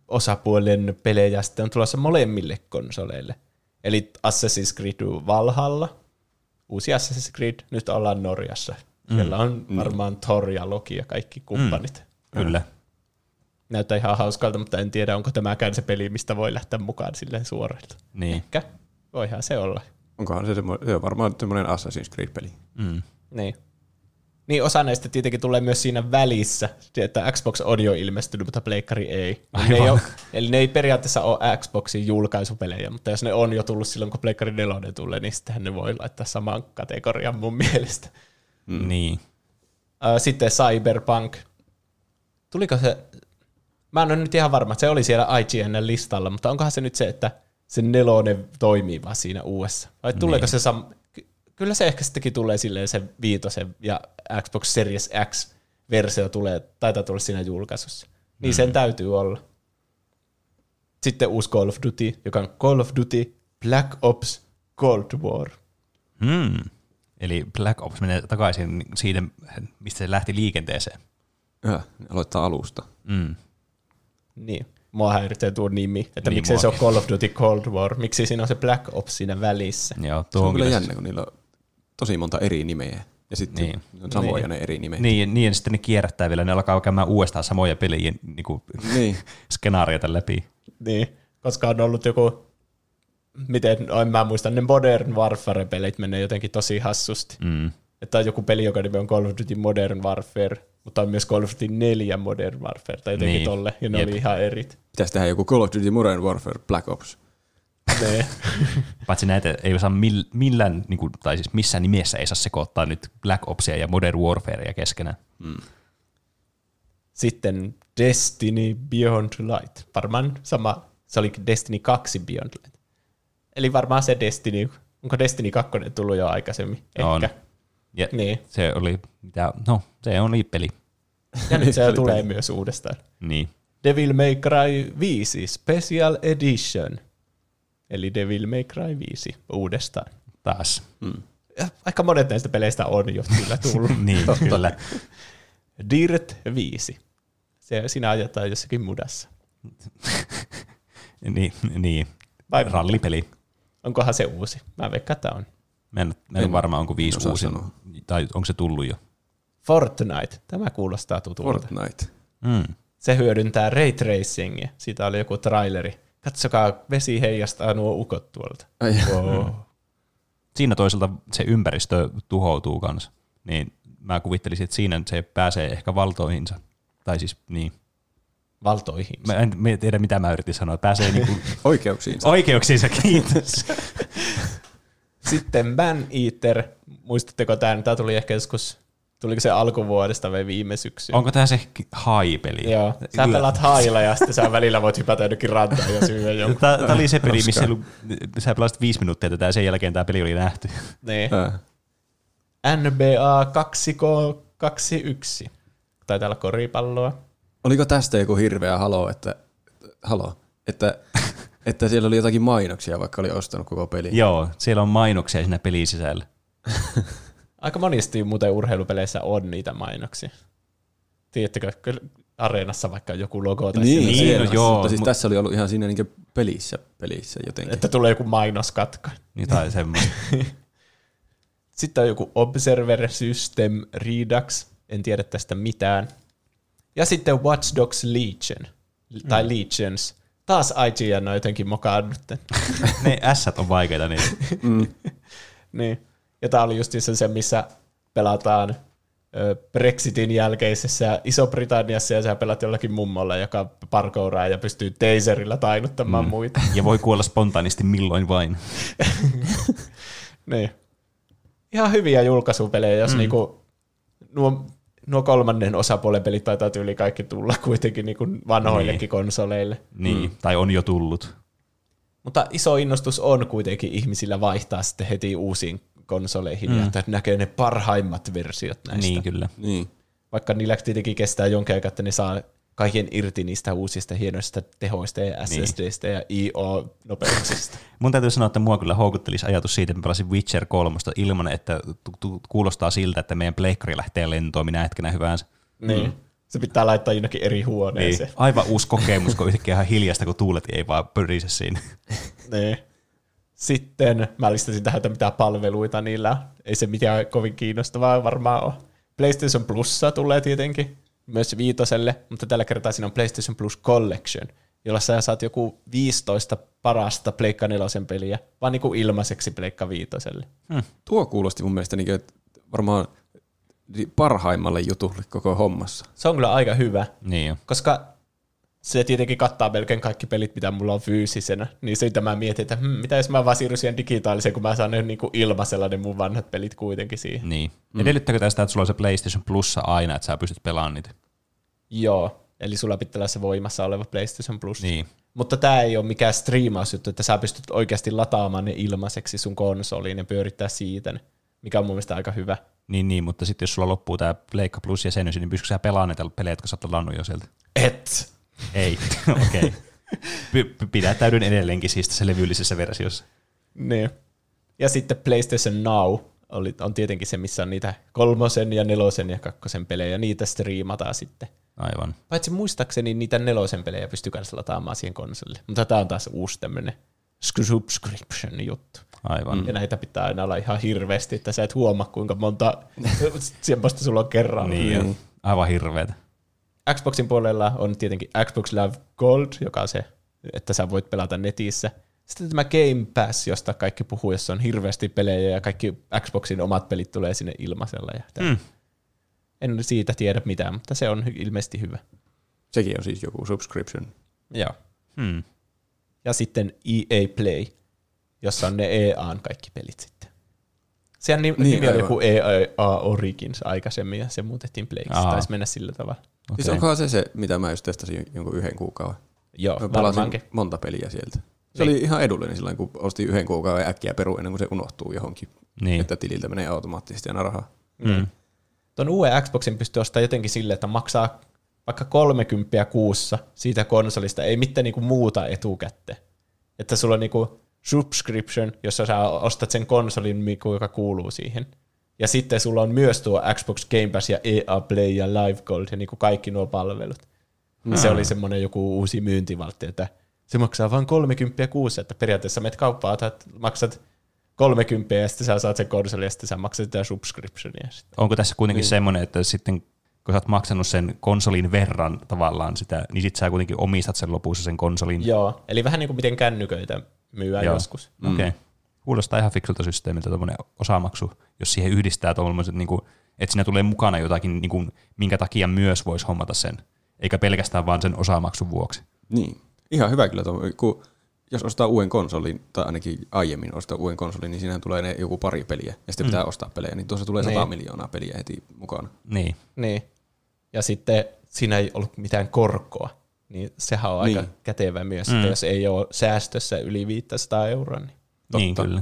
osapuolen pelejä sitten on tulossa molemmille konsoleille. Eli Assassin's Creed Valhalla, uusi Assassin's Creed, nyt ollaan Norjassa. Siellä on varmaan Thor ja Loki ja kaikki kumppanit. Kyllä. Näyttää ihan hauskalta, mutta en tiedä, onko tämäkään se peli, mistä voi lähteä mukaan silleen suoraan. Niin. Ehkä. Voihan se olla. Onkohan se, semmo, se on varmaan semmoinen Assassin's Creed-peli. Mm. Niin. Niin osa näistä tietenkin tulee myös siinä välissä, että Xbox on jo ilmestynyt, mutta Pleikkari ei. Eli ne ei, ole, eli ne ei periaatteessa ole Xboxin julkaisupelejä, mutta jos ne on jo tullut silloin, kun Pleikkari 4 tulee, niin sittenhän ne voi laittaa samaan kategorian mun mielestä. Mm. Niin. Sitten Cyberpunk. Tuliko se, mä en ole nyt ihan varma, että se oli siellä IGN-listalla, mutta onkohan se nyt se, että se nelonen toimii vaan siinä uudessa? Vai tuleeko Niin. se sam... ky- Kyllä se ehkä sittenkin tulee silleen se viitosen ja Xbox Series X-versio tulee, taitaa tulla siinä julkaisussa. Niin Mm. sen täytyy olla. Sitten uusi Call of Duty, joka on Call of Duty Black Ops Cold War. Hmm. Eli Black Ops menee takaisin siitä, mistä se lähti liikenteeseen. Ja, aloittaa alusta. Mm. Niin. Mua häiritsee tuo nimi, että Niin miksei se muakin. ole Call of Duty Cold War, miksi siinä on se Black Ops siinä välissä. Joo, Se tuo on kyllä jännä, kun niillä on tosi monta eri nimeä. Ja sitten Niin. on samoja Niin. ne eri nimet. Niin, niin, ja sitten ne kierrättää vielä, ne alkaa käymään uudestaan samoja pelien niin kuin, niin. skenaarioita läpi. Niin, koska on ollut joku, miten, en mä muista, ne Modern Warfare-pelit menee jotenkin tosi hassusti. Mm. Että on joku peli, joka nimi on Call of Duty Modern Warfare, mutta on myös Call of Duty 4 Modern Warfare, tai jotenkin niin. tolle, ja ne Jep. oli ihan erit. Pitäisi tehdä joku Call of Duty Modern Warfare Black Ops. Ne. Paitsi näitä ei saa mill, millään, niin kuin, tai siis missään nimessä ei saa sekoittaa nyt Black Opsia ja Modern Warfarea keskenään. Sitten Destiny Beyond Light. Varmaan sama, se oli Destiny 2 Beyond Light. Eli varmaan se Destiny, onko Destiny 2 tullut jo aikaisemmin? On. Ehkä. Ja Niin. se oli, mitä, no se oli peli. Ja nyt se tulee myös uudestaan. Niin. Devil May Cry 5 Special Edition. Eli Devil May Cry 5 uudestaan. Taas. Ja aika monet näistä peleistä on jo kyllä tullut. niin, kyllä. Dirt 5. Se siinä ajetaan jossakin mudassa. niin, niin. Vai- Rallipeli. Onkohan se uusi? Mä veikkaan, että on. Mä en, mä en En varma, onko viisi uusi, sanoa. tai onko se tullut jo. Fortnite. Tämä kuulostaa tutulta. Fortnite. Mm. Se hyödyntää ray tracingia. Siitä oli joku traileri. Katsokaa, vesi heijastaa nuo ukot tuolta. Ai, Wow. Siinä toisaalta se ympäristö tuhoutuu kanssa. Niin mä kuvittelisin, että siinä se pääsee ehkä valtoihinsa. Tai siis niin. Valtoihin. Mä en mä en tiedä, mitä mä yritin sanoa. Pääsee niinku Oikeuksiinsa. oikeuksiinsa, kiitos. Sitten Man Eater. Muistatteko tämän? Tämä tuli ehkä joskus, tuliko se alkuvuodesta vai viime syksynä? Onko tämä se hai-peli? Joo. Sä Kyllä. pelaat hailla ja sitten sä välillä voit hypätä jonnekin rantaan ja syödä jonkun. Tämä oli se peli, missä ei ollut, sä pelasit viisi minuuttia tätä ja sen jälkeen tämä peli oli nähty. Niin. NBA 2K21. Taitaa olla koripalloa. Oliko tästä joku hirveä halo, että, halo, että, että siellä oli jotakin mainoksia, vaikka oli ostanut koko pelin? Joo, siellä on mainoksia siinä pelin sisällä. Aika monesti muuten urheilupeleissä on niitä mainoksia. Tiedättekö, kyllä areenassa vaikka joku logo tai Niin, niin, Niin, no joo, mutta siis mut- tässä oli ollut ihan siinä niin pelissä, pelissä jotenkin. että tulee joku mainoskatko. Jotain semmoista. Sitten on joku Observer System Redux, en tiedä tästä mitään. Ja sitten Watch Dogs Legion, tai Legions. Taas IGN on jotenkin mokannut. tän. ne ässät on vaikeita, niin niin. Ja tää oli just se, missä pelataan Brexitin jälkeisessä Iso-Britanniassa ja sä pelat jollakin mummolla, joka parkouraa ja pystyy taserilla tainuttamaan mm. muita. ja voi kuolla spontaanisti milloin vain. Niin. Ihan hyviä julkaisupelejä, jos mm. niinku, nuo, nuo kolmannen osapuolen pelit taitaa yli kaikki tulla kuitenkin niinku vanhoillekin niin. konsoleille. Niin, mm. tai on jo tullut. Mutta iso innostus on kuitenkin ihmisillä vaihtaa sitten heti uusiin konsoleihin, mm. ja että näkee ne parhaimmat versiot näistä. Niin, kyllä. Niin. Vaikka niillä tietenkin kestää jonkin aikaa, että ne saa kaiken irti niistä uusista hienoista tehoista ja SSDistä ja IO-nopeuksista. Mun täytyy sanoa, että mua kyllä houkuttelisi ajatus siitä, että mä pelasin Witcher 3 ilman, että kuulostaa siltä, että meidän pleikkari lähtee lentoon minä hetkenä hyvänsä. niin. Se pitää laittaa jonnekin eri Niin. huoneeseen. Aivan uusi kokemus, kun yhtäkkiä ihan hiljasta, kun tuulet ei vaan pörise siinä. Niin. Sitten mä listasin tähän, että mitä palveluita niillä. Ei se mitään kovin kiinnostavaa varmaan ole. PlayStation Plussa tulee tietenkin, myös viitoselle, mutta tällä kertaa siinä on PlayStation Plus Collection, jolla sä saat joku 15 parasta Pleikka 4 peliä, vaan niin kuin ilmaiseksi Pleikka viitoselle. Tuo kuulosti mun mielestä niin kuin, että varmaan parhaimmalle jutulle koko hommassa. Se on kyllä aika hyvä, niin jo. koska se tietenkin kattaa melkein kaikki pelit, mitä mulla on fyysisenä. Niin siitä mä mietin, että hmm, mitä jos mä vaan siirryn siihen digitaaliseen, kun mä saan ne niin kuin ilmaisella ne mun vanhat pelit kuitenkin siihen. Niin. Mm. Edellyttääkö tästä, että sulla on se PlayStation Plussa aina, että sä pystyt pelaamaan niitä? Joo, eli sulla pitää olla se voimassa oleva PlayStation Plus. Niin. Mutta tämä ei ole mikään striimausjuttu, että sä pystyt oikeasti lataamaan ne ilmaiseksi sun konsoliin ja pyörittää siitä, mikä on mun mielestä aika hyvä. Niin, niin, mutta sitten jos sulla loppuu tämä Pleikka Plus ja sen, niin pystytkö sä pelaamaan niitä pelejä, jotka sä oot jo sieltä? Et! Ei, okei. Okay. Pidättäydyn edelleenkin siis tässä levyllisessä versiossa. Niin. Ja sitten PlayStation Now oli, on tietenkin se, missä on niitä kolmosen ja nelosen ja kakkosen pelejä, niitä striimataan sitten. Aivan. Paitsi muistaakseni niitä nelosen pelejä pystyy kanssa lataamaan siihen konsolille. Mutta tämä on taas uusi tämmöinen subscription juttu. Aivan. Ja näitä pitää aina olla ihan hirveästi, että sä et huomaa kuinka monta semmoista sulla on kerran. Niin, niin. aivan hirveetä. Xboxin puolella on tietenkin Xbox Live Gold, joka on se että sä voit pelata netissä. Sitten tämä Game Pass, josta kaikki puhuu, jossa on hirveästi pelejä ja kaikki Xboxin omat pelit tulee sinne ilmaisella. Ja. Mm. En siitä tiedä mitään, mutta se on ilmeisesti hyvä. Sekin on siis joku subscription. Joo. Hmm. Ja sitten EA Play, jossa on ne EAN kaikki pelit sitten. Sehän nimi, Niin, nimi oli aivan. joku EA Origins aikaisemmin ja se muutettiin Playksi. Aa. Taisi mennä sillä tavalla. Okay. Siis onkohan se se, mitä mä just testasin jonkun yhden kuukauden? Joo, Mä pelasin varmaankin. monta peliä sieltä. Se Niin. oli ihan edullinen silloin, kun ostin yhden kuukauden äkkiä peru ennen kuin se unohtuu johonkin. Niin. Että tililtä menee automaattisesti aina rahaa. Mm. Tuon uuden Xboxin pystyy ostamaan jotenkin silleen, että maksaa vaikka 30 kuussa siitä konsolista, ei mitään niinku muuta etukäteen. Että sulla on niinku subscription, jossa sä ostat sen konsolin, joka kuuluu siihen. Ja sitten sulla on myös tuo Xbox Game Pass ja EA Play ja Live Gold ja niinku kaikki nuo palvelut. Hmm. Se oli semmoinen joku uusi myyntivaltti, että se maksaa vain 30 kuussa, että periaatteessa menet kauppaan, otat, maksat 30 ja sitten sä saat sen konsolin ja sitten sä maksat sitä subscriptionia. Sitten. Onko tässä kuitenkin niin. semmoinen, että sitten kun sä oot maksanut sen konsolin verran tavallaan sitä, niin sit sä kuitenkin omistat sen lopussa sen konsolin. Joo, eli vähän niin kuin miten kännyköitä myydään Joo. joskus. Okei. Okay. Kuulostaa ihan fiksulta systeemiltä tuommoinen osamaksu, jos siihen yhdistää tuommoiset, niin kuin, että siinä tulee mukana jotakin, niin kuin, minkä takia myös voisi hommata sen, eikä pelkästään vaan sen osamaksun vuoksi. Niin. Ihan hyvä kyllä tuo, kun jos ostaa uuden konsolin, tai ainakin aiemmin ostaa uuden konsolin, niin siinähän tulee ne joku pari peliä, ja sitten mm. pitää ostaa pelejä, niin tuossa tulee 100 Niin. miljoonaa peliä heti mukana. Niin. Niin. Ja sitten siinä ei ollut mitään korkoa, niin sehän on aika Niin. kätevä myös, Mm. että jos ei ole säästössä yli 500 euroa. Niin. Niin, kyllä.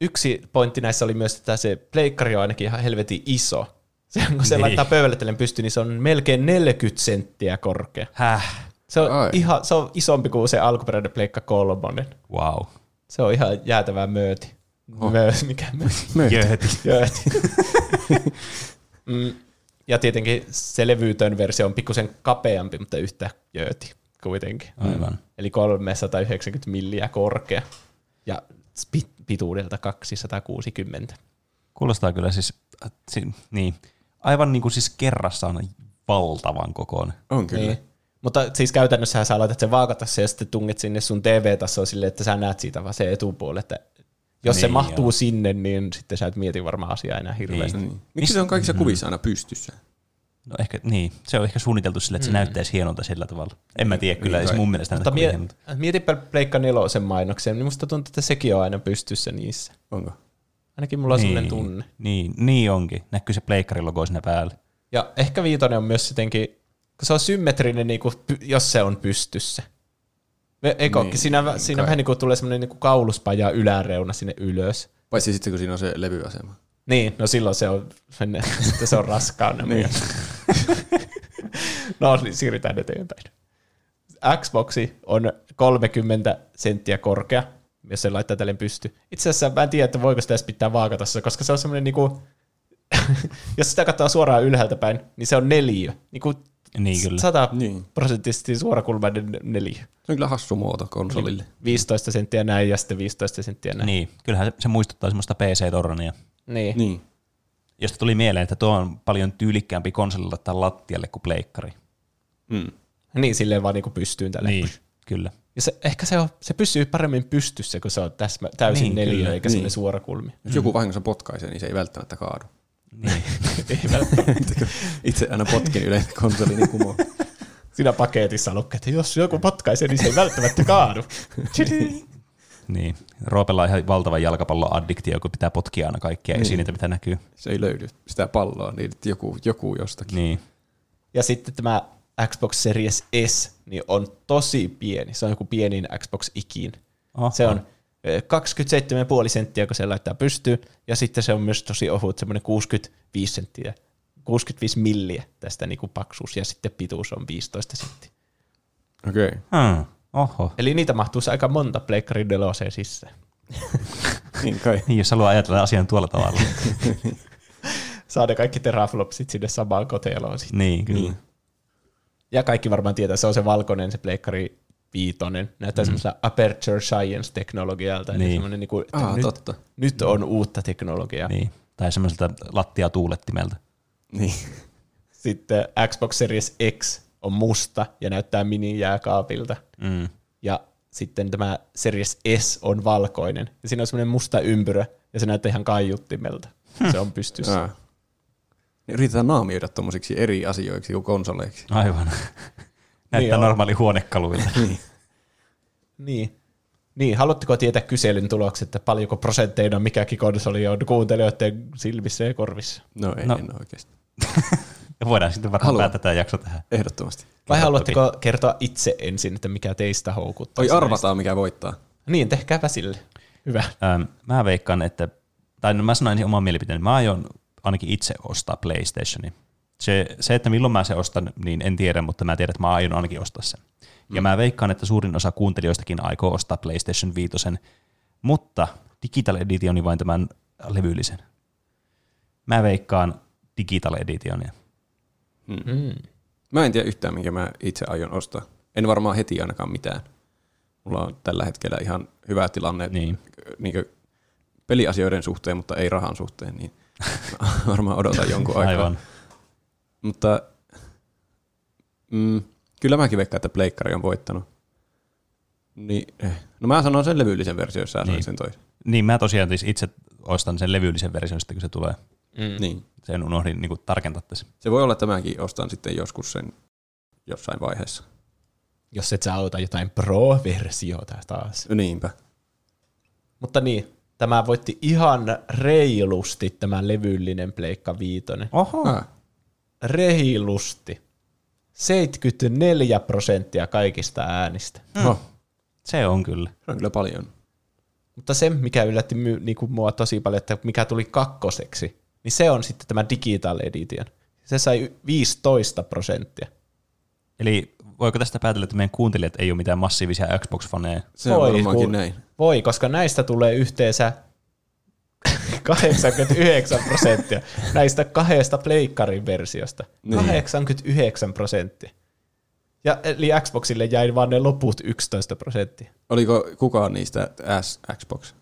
Yksi pointti näissä oli myös, että se pleikkari on ainakin ihan helvetin iso. Se, kun se Niin. laittaa pöydälle pystyyn, niin se on melkein 40 senttiä korkea. Häh? Se on, Ai. ihan, se on isompi kuin se alkuperäinen pleikka kolmonen. Wow. Se on ihan jäätävää mööti. Oh. Möö, mikä mööti? Mööti. Jöheti. Jööti. mm, ja tietenkin se levytön versio on pikkusen kapeampi, mutta yhtä jööti kuitenkin. Aivan. Eli 390 milliä korkea ja pituudelta 260. Kuulostaa kyllä siis, äh, niin, aivan niin kuin siis kerrassaan valtavan kokoinen. On kyllä. Niin. Mutta siis käytännössä sä laitat sen vaakatassa ja sitten tunget sinne sun TV-tasoon silleen, että sä näet siitä vaan se etupuoli. Että jos se Niin, mahtuu joo. sinne, niin sitten sä et mieti varmaan asiaa enää hirveästi. Niin. Miksi se on kaikissa kuvissa aina pystyssä? No ehkä, niin, se on ehkä suunniteltu sille, että se näyttäisi hienolta sillä tavalla. En mä tiedä, kyllä niin edes kai. mun mielestä Mutta mie- hienolta. mietipä Pleikka nelosen mainoksen, niin musta tuntuu, että sekin on aina pystyssä niissä. Onko? Ainakin mulla on niin. sellainen tunne. Niin, niin onkin. Näkyy se pleikkarin logo siinä päällä. Ja ehkä viitonen on myös jotenkin, kun se on symmetrinen, niin kuin, jos se on pystyssä. Eikö, Niin, siinä, niin siinä kai. vähän niin kuin tulee semmoinen niin kauluspaja yläreuna sinne ylös. Paitsi sitten, kun siinä on se levyasema. Niin, no silloin se on, sitten se on raskaana Niin. no niin, siirrytään eteenpäin. Xboxi on 30 senttiä korkea, jos se laittaa tälleen pysty. Itse asiassa mä en tiedä, että voiko sitä edes pitää vaakata, koska se on semmoinen niinku, jos sitä katsoo suoraan ylhäältä päin, niin se on neliö. Niinku Niin kyllä. 100 Niin. prosenttisesti suorakulmainen neliö. Se on kyllä hassu muoto konsolille. 15 senttiä näin ja sitten 15 senttiä näin. Niin, kyllähän se, se muistuttaa semmoista PC-tornia. Niin. Niin. Josta tuli mieleen, että tuo on paljon tyylikkäämpi konsolilla laittaa lattialle kuin pleikkari. Mm. niin silleen vaan niinku pystyyn tälle. Niin, kyllä. Ja se, ehkä se, on, se pysyy paremmin pystyssä, kun se on täsmä, täysin Niin, niin, neliö, kyllä. eikä Niin. niin. suorakulmi. Jos joku vahingossa potkaisee, niin se ei välttämättä kaadu. Niin. Ei välttämättä. Itse aina potkin yleensä konsolini kumoon. Siinä paketissa lukee, että jos joku potkaisee, niin se ei välttämättä kaadu. niin. Roopella on ihan valtava jalkapalloaddiktio, kun pitää potkia aina kaikkia Niin. esineitä, mitä näkyy. Se ei löydy sitä palloa, niin joku, joku jostakin. Niin. ja sitten tämä Xbox Series S niin on tosi pieni. Se on joku pienin Xbox ikin. Oho. Se on 27,5 senttiä, kun se laittaa pystyyn, ja sitten se on myös tosi ohut, semmoinen 65 senttiä, 65 milliä tästä niin kuin paksuus, ja sitten pituus on 15 senttiä. Okei. Okay. Hmm. Oho. Eli niitä mahtuisi aika monta Pleikkarin deloseen sisään. Niin kai. Niin, jos haluaa ajatella asian tuolla tavalla. Saa ne kaikki teraflopsit sinne samaan koteloon sitten. niin, kyllä. Niin. Ja kaikki varmaan tietää, se on se valkoinen, se Pleikkari viitonen. Näyttää mm. semmoisella Aperture Science-teknologialta. Niin. semmoinen, niin kuin, Ah, nyt, totta. nyt on uutta teknologiaa. Niin. Tai semmoiselta lattiatuulettimeltä. Niin. Sitten Xbox Series X on musta ja näyttää mini-jääkaapilta. Mm. Ja sitten tämä Series S on valkoinen. Ja siinä on semmoinen musta ympyrä, ja se näyttää ihan kaiuttimelta. Se on pystyssä. Aa. Niin yritetään naamioida tuommoisiksi eri asioiksi kuin konsoleiksi. Aivan. Näyttää Niin normaali huonekaluilta. Niin. Niin, haluatteko tietää kyselyn tulokset, että paljonko prosentteina mikäkin konsoli on kuuntelijoiden silmissä ja korvissa? No ei, No. no. en oikeasti. Voidaan sitten varmaan Haluan. päättää tämä jakso tähän. Ehdottomasti. Vai haluatteko kertoa itse ensin, että mikä teistä houkuttaa? Oi arvataan, mikä voittaa. Niin, tehkääpä sille. Hyvä. Ähm, mä veikkaan, että, tai no mä sanoin oman mielipiteen, mä aion ainakin itse ostaa PlayStationin. Se, se, että milloin mä se ostan, niin en tiedä, mutta mä tiedän, että mä aion ainakin ostaa sen. Ja mä veikkaan, että suurin osa kuuntelijoistakin aikoo ostaa PlayStation 5, mutta Digital Editioni vain tämän levyllisen. Mä veikkaan Digital Editionia. Mm. Mä en tiedä yhtään, minkä mä itse aion ostaa. En varmaan heti ainakaan mitään. Mulla on tällä hetkellä ihan hyvä tilanne Niin. niin peliasioiden suhteen, mutta ei rahan suhteen, niin varmaan odotan jonkun aikaa. Aivan. Mutta mm, kyllä mäkin veikkaan, että Pleikkari on voittanut. Niin, eh. No mä sanon sen levyllisen versio, jos sä Niin. sen toisen. Niin mä tosiaan siis itse ostan sen levyllisen version sitten, kun se tulee. Mm. Niin. Sen unohdin niin kuin tarkentaa tässä. Se voi olla, että mäkin ostan sitten joskus sen jossain vaiheessa. Jos et sä ota jotain pro-versiota taas. Niinpä. Mutta niin, tämä voitti ihan reilusti tämä levyllinen Pleikka Viitonen. Oho. Ah, Reilusti. 74 prosenttia kaikista äänistä. oh, Se on kyllä. se on kyllä paljon. Mutta se, mikä yllätti my, niin kuin mua tosi paljon, että mikä tuli kakkoseksi, niin se on sitten tämä Digital Edition. Se sai y- 15 prosenttia. Eli voiko tästä päätellä, että meidän kuuntelijat ei ole mitään massiivisia Xbox-faneja? Se on varmaankin näin. Voi, koska näistä tulee yhteensä 89 prosenttia näistä kahdesta pleikkarin versiosta. Niin. 89 prosenttia. Ja, eli Xboxille jäi vain ne loput 11 prosenttia. Oliko kukaan niistä S Xbox?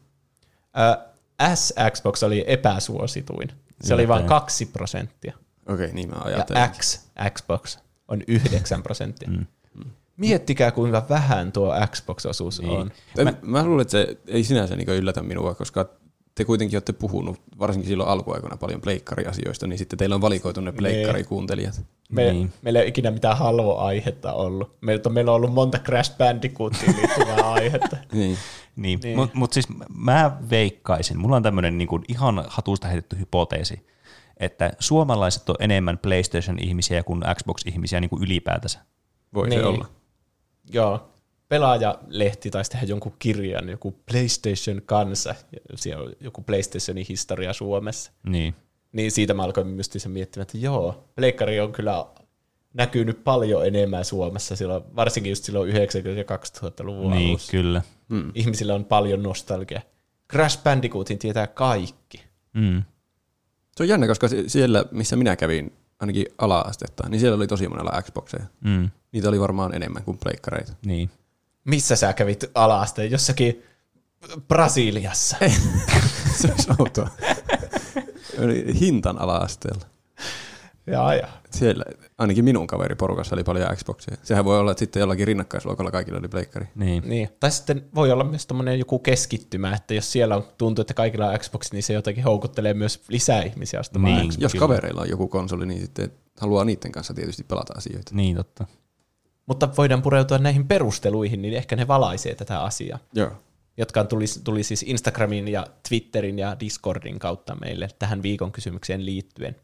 Ö, S-Xbox oli epäsuosituin. Se oli vain Yllättäen. 2 prosenttia. Okei, niin mä Ja ajattelin. X, Xbox, on 9 prosenttia. Mm. Miettikää, kuinka vähän tuo Xbox-osuus Niin. on. Mä, mä luulen, että se ei sinänsä niin yllätä minua, koska te kuitenkin olette puhunut, varsinkin silloin alkuaikoina paljon pleikkariasioista, niin sitten teillä on valikoitu ne pleikkarikuuntelijat. Me, Niin. niin. Meillä ei ole ikinä mitään halvo-aihetta ollut. Meillä on, meillä on ollut monta Crash Bandicootiin liittyvää aihetta. Niin. Niin, Niin. mutta mut siis mä veikkaisin, mulla on tämmöinen niinku ihan hatusta heitetty hypoteesi, että suomalaiset on enemmän PlayStation-ihmisiä kuin Xbox-ihmisiä niin kuin ylipäätänsä. Voi Niin. se olla. Joo. Pelaajalehti taisi tehdä jonkun kirjan, joku PlayStation kanssa. Siellä on joku PlayStationin historia Suomessa. Niin. Niin siitä mä alkoin myös sen miettimään, että joo, pleikkari on kyllä näkynyt paljon enemmän Suomessa, silloin, varsinkin just silloin 90- ja 2000-luvun Niin, alussa. kyllä. Mm. Ihmisillä on paljon nostalgia. Crash Bandicootin tietää kaikki. Mm. Se on jännä, koska siellä, missä minä kävin, ainakin ala-astetta, niin siellä oli tosi monella Xboxeja. Mm. Niitä oli varmaan enemmän kuin pleikkareita. Niin. Missä sä kävit alaasteen? Jossakin Brasiliassa. se olisi outoa. Hintan ala-asteella. Jaa, jaa. Siellä ainakin minun kaveriporukassa oli paljon Xboxeja. Sehän voi olla, että sitten jollakin rinnakkaisluokalla kaikilla oli pleikkari. Niin. Niin. Tai sitten voi olla myös tommonen joku keskittymä, että jos siellä on, tuntuu, että kaikilla on Xbox, niin se jotenkin houkuttelee myös lisää ihmisiä ostamaan Niin. Jos kavereilla on joku konsoli, niin sitten haluaa niiden kanssa tietysti pelata asioita. Niin, totta. Mutta voidaan pureutua näihin perusteluihin, niin ehkä ne valaisee tätä asiaa. Joo. jotka tuli, tuli siis Instagramin ja Twitterin ja Discordin kautta meille tähän viikon kysymykseen liittyen.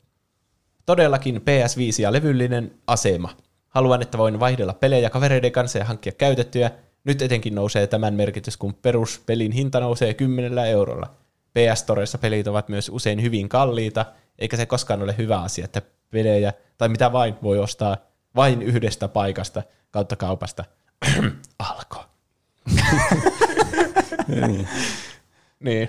Todellakin PS5 ja levyllinen asema. Haluan, että voin vaihdella pelejä kavereiden kanssa ja hankkia käytettyjä. Nyt etenkin nousee tämän merkitys, kun peruspelin hinta nousee 10 eurolla. PS Storessa pelit ovat myös usein hyvin kalliita, eikä se koskaan ole hyvä asia, että pelejä tai mitä vain voi ostaa vain yhdestä paikasta kautta kaupasta. Alko. Niin,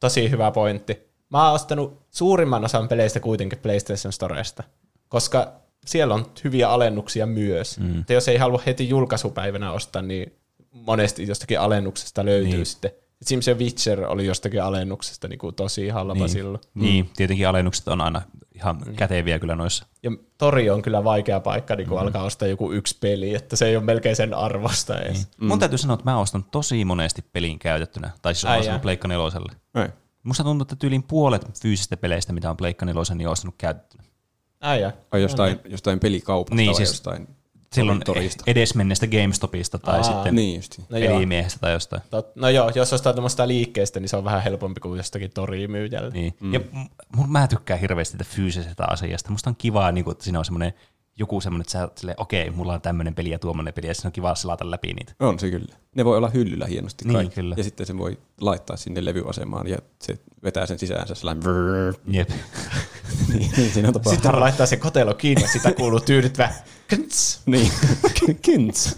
tosi hyvä pointti. Mä oon ostanut suurimman osan peleistä kuitenkin PlayStation Storesta, koska siellä on hyviä alennuksia myös. Mm. Jos ei halua heti julkaisupäivänä ostaa, niin monesti jostakin alennuksesta löytyy niin. sitten. Esimerkiksi se Witcher oli jostakin alennuksesta niin kuin tosi halpa niin. silloin. Niin, tietenkin alennukset on aina ihan käteviä kyllä noissa. Ja tori on kyllä vaikea paikka, niin kun mm. alkaa ostaa joku yksi peli, että se ei ole melkein sen arvosta edes. Mm. Mun täytyy sanoa, että mä ostan tosi monesti pelin käytettynä, tai siis ostanut Pleikka neloselle. Ei. Musta tuntuu, että tyyliin puolet fyysisistä peleistä, mitä on Pleikka nelosen, niin on ostanut käytettynä. Ai jaa. Ai jostain, jostain pelikaupasta Niin, vai siis jostain Silloin torista. edesmenneestä GameStopista tai Aa. sitten Niin justi. No joo. pelimiehestä tai jostain. Tot, no joo, jos ostaa tämmöistä liikkeestä, niin se on vähän helpompi kuin jostakin torimyyjällä. Niin. Mm. Ja m- mä tykkään hirveästi tätä fyysisestä asiasta. Musta on kivaa, niin kun, että siinä on semmoinen joku semmoinen, että sä oot silleen, okei, mulla on tämmöinen peli ja tuommoinen peli, ja siinä on kiva selata läpi niitä. On se kyllä. Ne voi olla hyllyllä hienosti Niin, kaikki. kyllä. Ja sitten se voi laittaa sinne levyasemaan ja se vetää sen sisäänsä sellainen vrrr. Jep. niin, siinä on tapaa. Sitten hän laittaa se kotelo kiinni, ja sitä kuuluu tyydyttävä kns. Niin, kints.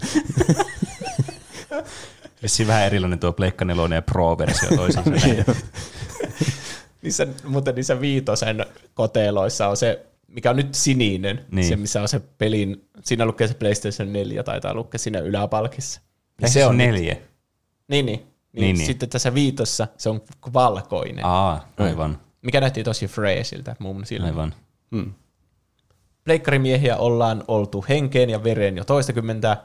Vissiin vähän erilainen tuo Pleikka 4 ja Pro-versio toisiinsa. nähden. Niissä, mutta niissä viitosen koteloissa on se, mikä on nyt sininen, Niin. se missä on se pelin, siinä lukee se PlayStation 4, taitaa lukea siinä yläpalkissa. Ja se on neljä. Niin, niin. niin, Niin, niin. niin. Sitten tässä viitossa se on valkoinen, Aa, aivan, mikä näytti tosi freesiltä mun silmiin. aivan. Mm. Pleikkarimiehiä ollaan oltu henkeen ja vereen jo toistakymmentä,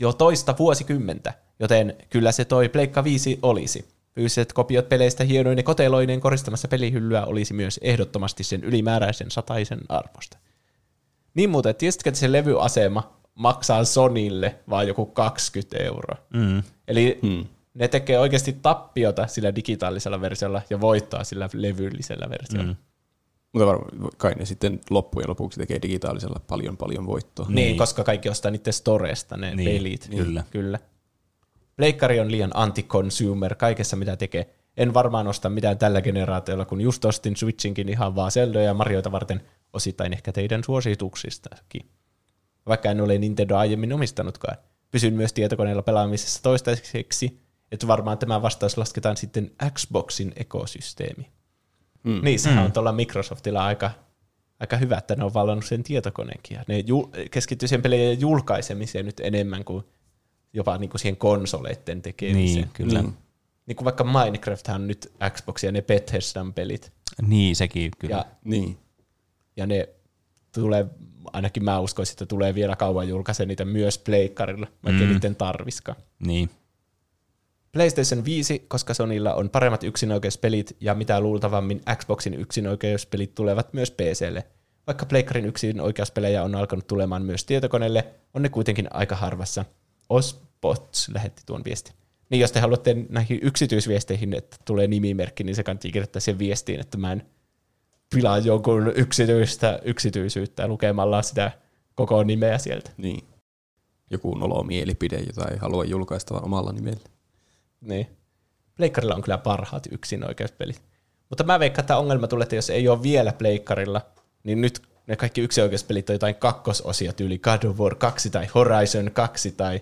jo toista vuosikymmentä, joten kyllä se toi Pleikka 5 olisi. Fyysiset kopiot peleistä hienoinen koteloinen koristamassa pelihyllyä olisi myös ehdottomasti sen ylimääräisen sataisen arvosta. Niin muuten, tiesitkö, että se levyasema maksaa Sonille vaan joku 20 euroa? Mm. Eli hmm. ne tekee oikeasti tappiota sillä digitaalisella versiolla ja voittaa sillä levyllisellä versiolla. Mm. Mutta varmaan kai ne sitten loppujen lopuksi tekee digitaalisella paljon paljon voittoa. Niin, niin, koska kaikki ostaa niiden storesta ne Niin, niin, pelit. kyllä. kyllä. Pleikkari on liian anti-consumer kaikessa, mitä tekee. En varmaan osta mitään tällä generaatiolla, kun just ostin Switchinkin ihan vaan Zelda ja Marioita varten osittain ehkä teidän suosituksistakin. Vaikka en ole Nintendo aiemmin omistanutkaan. Pysyn myös tietokoneella pelaamisessa toistaiseksi, että varmaan tämä vastaus lasketaan sitten Xboxin ekosysteemi. Mm. Niin, sehän mm. on tuolla Microsoftilla aika, aika hyvä, että ne on vallannut sen tietokoneenkin. Ja ne jul- keskittyy sen pelien julkaisemiseen nyt enemmän kuin jopa niin kuin siihen konsoleiden tekemiseen. Niin, kyllä. Niin. Niin kuin vaikka Minecrafthan on nyt Xbox ja ne Bethesdan pelit. Niin, sekin kyllä. Ja, Niin. ja ne tulee, ainakin mä uskoisin, että tulee vielä kauan julkaise niitä myös pleikkarilla, vaikka mm. niiden tarviskaan. Niin. PlayStation 5, koska Sonylla on paremmat yksinoikeuspelit ja mitä luultavammin Xboxin yksinoikeuspelit tulevat myös PClle. Vaikka Pleikkarin yksinoikeuspelejä on alkanut tulemaan myös tietokoneelle, on ne kuitenkin aika harvassa. Osbots lähetti tuon viestin. Niin jos te haluatte näihin yksityisviesteihin, että tulee nimimerkki, niin se kannattaa kirjoittaa siihen viestiin, että mä en pilaa jonkun yksityistä yksityisyyttä lukemalla sitä koko nimeä sieltä. Niin. Joku nolo mielipide, jota ei halua julkaista vaan omalla nimellä. Niin. Pleikkarilla on kyllä parhaat yksinoikeuspelit. Mutta mä veikkaan, että ongelma tulee, että jos ei ole vielä pleikkarilla, niin nyt ne kaikki yksinoikeuspelit on jotain kakkososia, tyyli God of War 2 tai Horizon 2 tai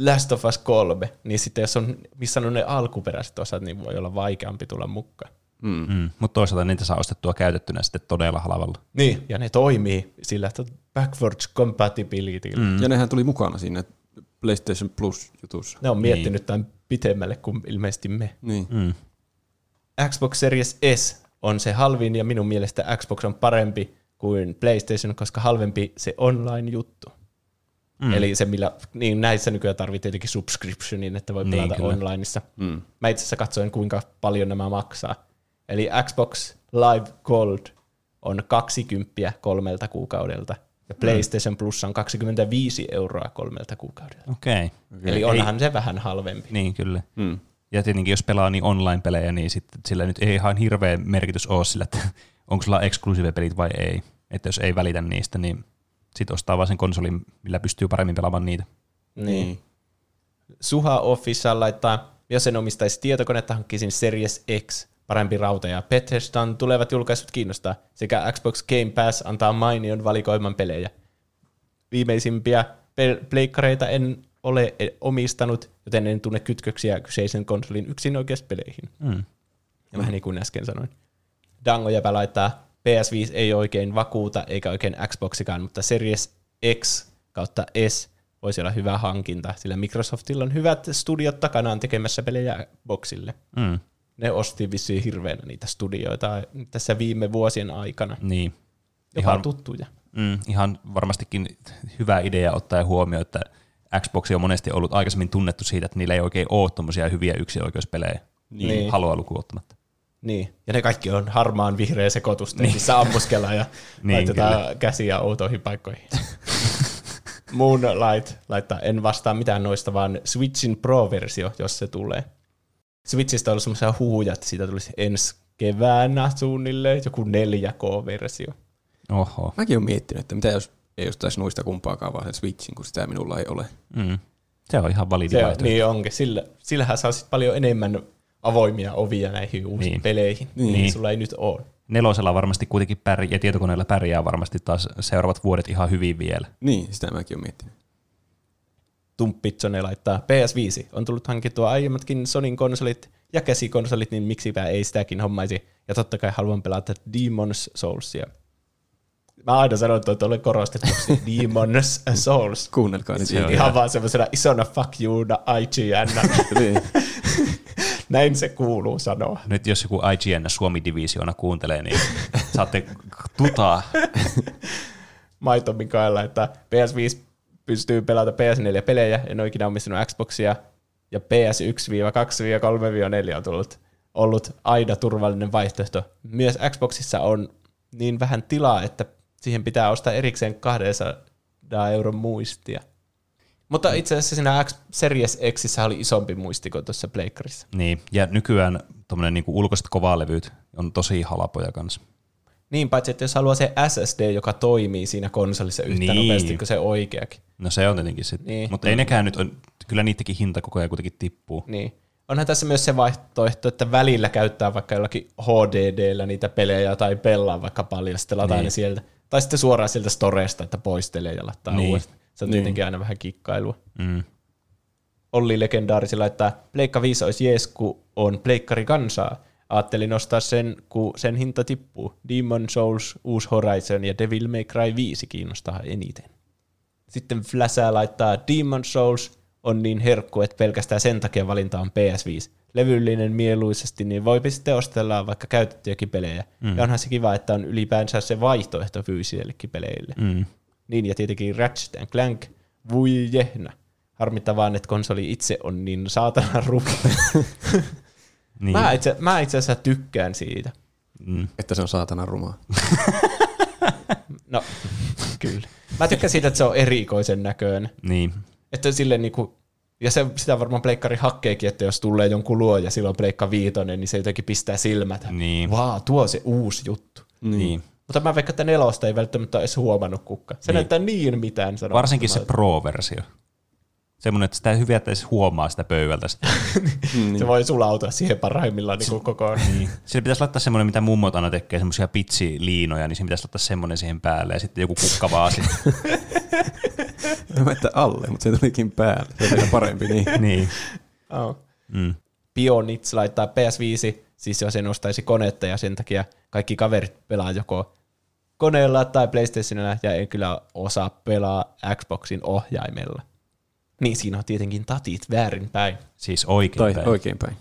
Last of Us 3, niin sitten jos on missannut ne alkuperäiset osat, niin voi olla vaikeampi tulla mukaan. Mm. Mm. Mutta toisaalta niitä saa ostettua käytettynä sitten todella halvalla. Niin, ja ne toimii sillä, että backwards compatibility. Mm. Mm. Ja nehän tuli mukana siinä PlayStation Plus-jutussa. Ne on miettinyt niin. tämän pitemmälle kuin ilmeisesti me. Niin. Mm. Xbox Series S on se halvin ja minun mielestä Xbox on parempi kuin PlayStation, koska halvempi se online-juttu. Mm. Eli se, millä, niin näissä nykyään tarvitsee tietenkin subscriptionin, että voi Niin, pelata kyllä. onlineissa. Mm. Mä itse asiassa katsoin, kuinka paljon nämä maksaa. Eli Xbox Live Gold on 20 kolmelta kuukaudelta, ja PlayStation Plus on 25 euroa kolmelta kuukaudelta. Okei. Okay. Eli onhan se vähän halvempi. Niin, kyllä. Mm. Ja tietenkin jos pelaa niin online-pelejä, niin sitten sillä nyt ei ihan hirveä merkitys ole sillä, että onko sulla exclusive-pelit vai ei. Että jos ei välitä niistä, niin sitten ostaa vaan sen konsolin, millä pystyy paremmin pelaamaan niitä. Niin. Suha Official laittaa, jos en omistaisi tietokonetta, hankkisin Series X, parempi rauta ja Bethesdan tulevat julkaisut kiinnostaa, sekä Xbox Game Pass antaa mainion valikoiman pelejä. Viimeisimpiä pleikkareita en ole e- omistanut, joten en tunne kytköksiä kyseisen konsolin yksinoikeuspeleihin. Mm. Ja vähän niin kuin äsken sanoin. Dango jäpä laittaa, PS5 ei oikein vakuuta, eikä oikein Xboxikaan, mutta Series X kautta S voisi olla hyvä hankinta, sillä Microsoftilla on hyvät studiot takanaan tekemässä pelejä boxille. Mm. Ne osti vissiin hirveänä niitä studioita tässä viime vuosien aikana. Niin. Jopa Ihan- tuttuja. Mm, ihan varmastikin hyvä idea ottaa huomioon, että Xbox on monesti ollut aikaisemmin tunnettu siitä, että niillä ei oikein ole tuommoisia hyviä yksioikeuspelejä. Niin. Niin. Haloa lukuun ottamatta. Niin, ja ne kaikki on harmaan vihreä sekoitusta, niin. missä ammuskellaan ja niin, laitetaan kyllä. käsiä outoihin paikkoihin. Moonlight laittaa, en vastaa mitään noista, vaan Switchin Pro-versio, jos se tulee. Switchistä on ollut semmoisia huhuja, että siitä tulisi ensi keväänä suunnilleen joku 4K-versio. Oho. Mäkin olen miettinyt, että mitä jos ei ostaisi noista kumpaakaan, vaan sen Switchin, kun sitä minulla ei ole. Mm. Se on ihan validi Se, vaihtoehto. niin onkin, sillä, sillähän saa sit paljon enemmän avoimia ovia näihin uusiin Niin. peleihin, niin. Niin. sulla ei nyt ole. Nelosella varmasti kuitenkin pärjää, ja tietokoneella pärjää varmasti taas seuraavat vuodet ihan hyvin vielä. Niin, sitä mäkin olen miettinyt. Tumppitsone laittaa PS5. On tullut hankittua aiemmatkin Sonin konsolit ja käsikonsolit, niin miksipä ei sitäkin hommaisi. Ja totta kai haluan pelata Demon's Soulsia. Mä aina sanon, että olen korostettu Demon's Souls. Kuunnelkaa on Ihan vaan semmoisena isona fuck youda IGN. niin. Näin se kuuluu sanoa. Nyt jos joku IGN Suomi-divisioona kuuntelee, niin saatte tutaa. Maito Mikaela, että PS5 pystyy pelata PS4-pelejä, en ole ikinä omistanut Xboxia, ja PS1-2-3-4 on tullut, ollut aina turvallinen vaihtoehto. Myös Xboxissa on niin vähän tilaa, että siihen pitää ostaa erikseen 200 euron muistia. Mutta itse asiassa siinä X Series Xissä oli isompi muisti kuin tuossa Pleikkarissa. Niin, ja nykyään tuommoinen niinku ulkoiset kovalevyt on tosi halpoja kanssa. Niin, paitsi että jos haluaa se SSD, joka toimii siinä konsolissa yhtä Niin. nopeasti kuin se oikeakin. No se on tietenkin sitten. Niin. Mutta ei nekään nyt, on, kyllä niidenkin hinta koko ajan kuitenkin tippuu. Niin. Onhan tässä myös se vaihtoehto, että välillä käyttää vaikka jollakin HDDllä niitä pelejä tai pelaa vaikka paljon, sitten lataa Niin. ne sieltä. Tai sitten suoraan sieltä storesta, että poistelee ja laittaa Niin. uudestaan. Se on Niin. tietenkin aina vähän kikkailua. Mm. Olli legendaarisella, että Pleikka 5 olisi jees, kun on Pleikkari kansaa. Ajattelin nostaa sen, kun sen hinta tippuu. Demon Souls, Uusi Horizon ja Devil May Cry 5 kiinnostaa eniten. Sitten Flasha laittaa Demon Souls on niin herkku, että pelkästään sen takia valinta on PS5. Levyllinen mieluisesti, niin voi sitten ostella vaikka käytettyjäkin pelejä. Mm. Ja onhan se kiva, että on ylipäänsä se vaihtoehto fyysillekin peleille. Mm. Niin, ja tietenkin Ratchet and Clank, vui jehnä. Harmittaa vaan, että konsoli itse on niin saatana rupea. Niin. mä, itse, mä itse asiassa tykkään siitä. Mm. Että se on saatana rumaa. No, kyllä. Mä tykkään siitä, että se on erikoisen näköinen. niin. Että silleen niinku, ja se, sitä varmaan pleikkari hakkeekin, että jos tulee jonkun luo ja silloin pleikka viitonen, niin se jotenkin pistää silmät. Niin. Vaa, tuo on se uusi juttu. Niin. niin. Mutta mä veikkaan, että nelosta ei välttämättä edes huomannut kukka. Se Niin. näyttää niin mitään sanoa. Varsinkin se Pro-versio. Semmoinen, että sitä ei hyvä, että edes huomaa sitä pöydältä. Sitä. Se voi sulautua siihen parhaimmillaan niin koko niin. Sillä pitäisi laittaa semmoinen, mitä mummot aina tekee, semmoisia pitsiliinoja, niin siinä pitäisi laittaa semmoinen siihen päälle ja sitten joku kukka vaan sitten. Mä että alle, mutta se tulikin päälle. Se on vielä parempi, niin. niin. Oh. Mm. Pionits laittaa PS5, siis jos en ostaisi konetta ja sen takia kaikki kaverit pelaa joko koneella tai PlayStationilla ja en kyllä osaa pelaa Xboxin ohjaimella. Niin siinä on tietenkin tatit väärinpäin. Siis oikein Tai päin. oikeinpäin.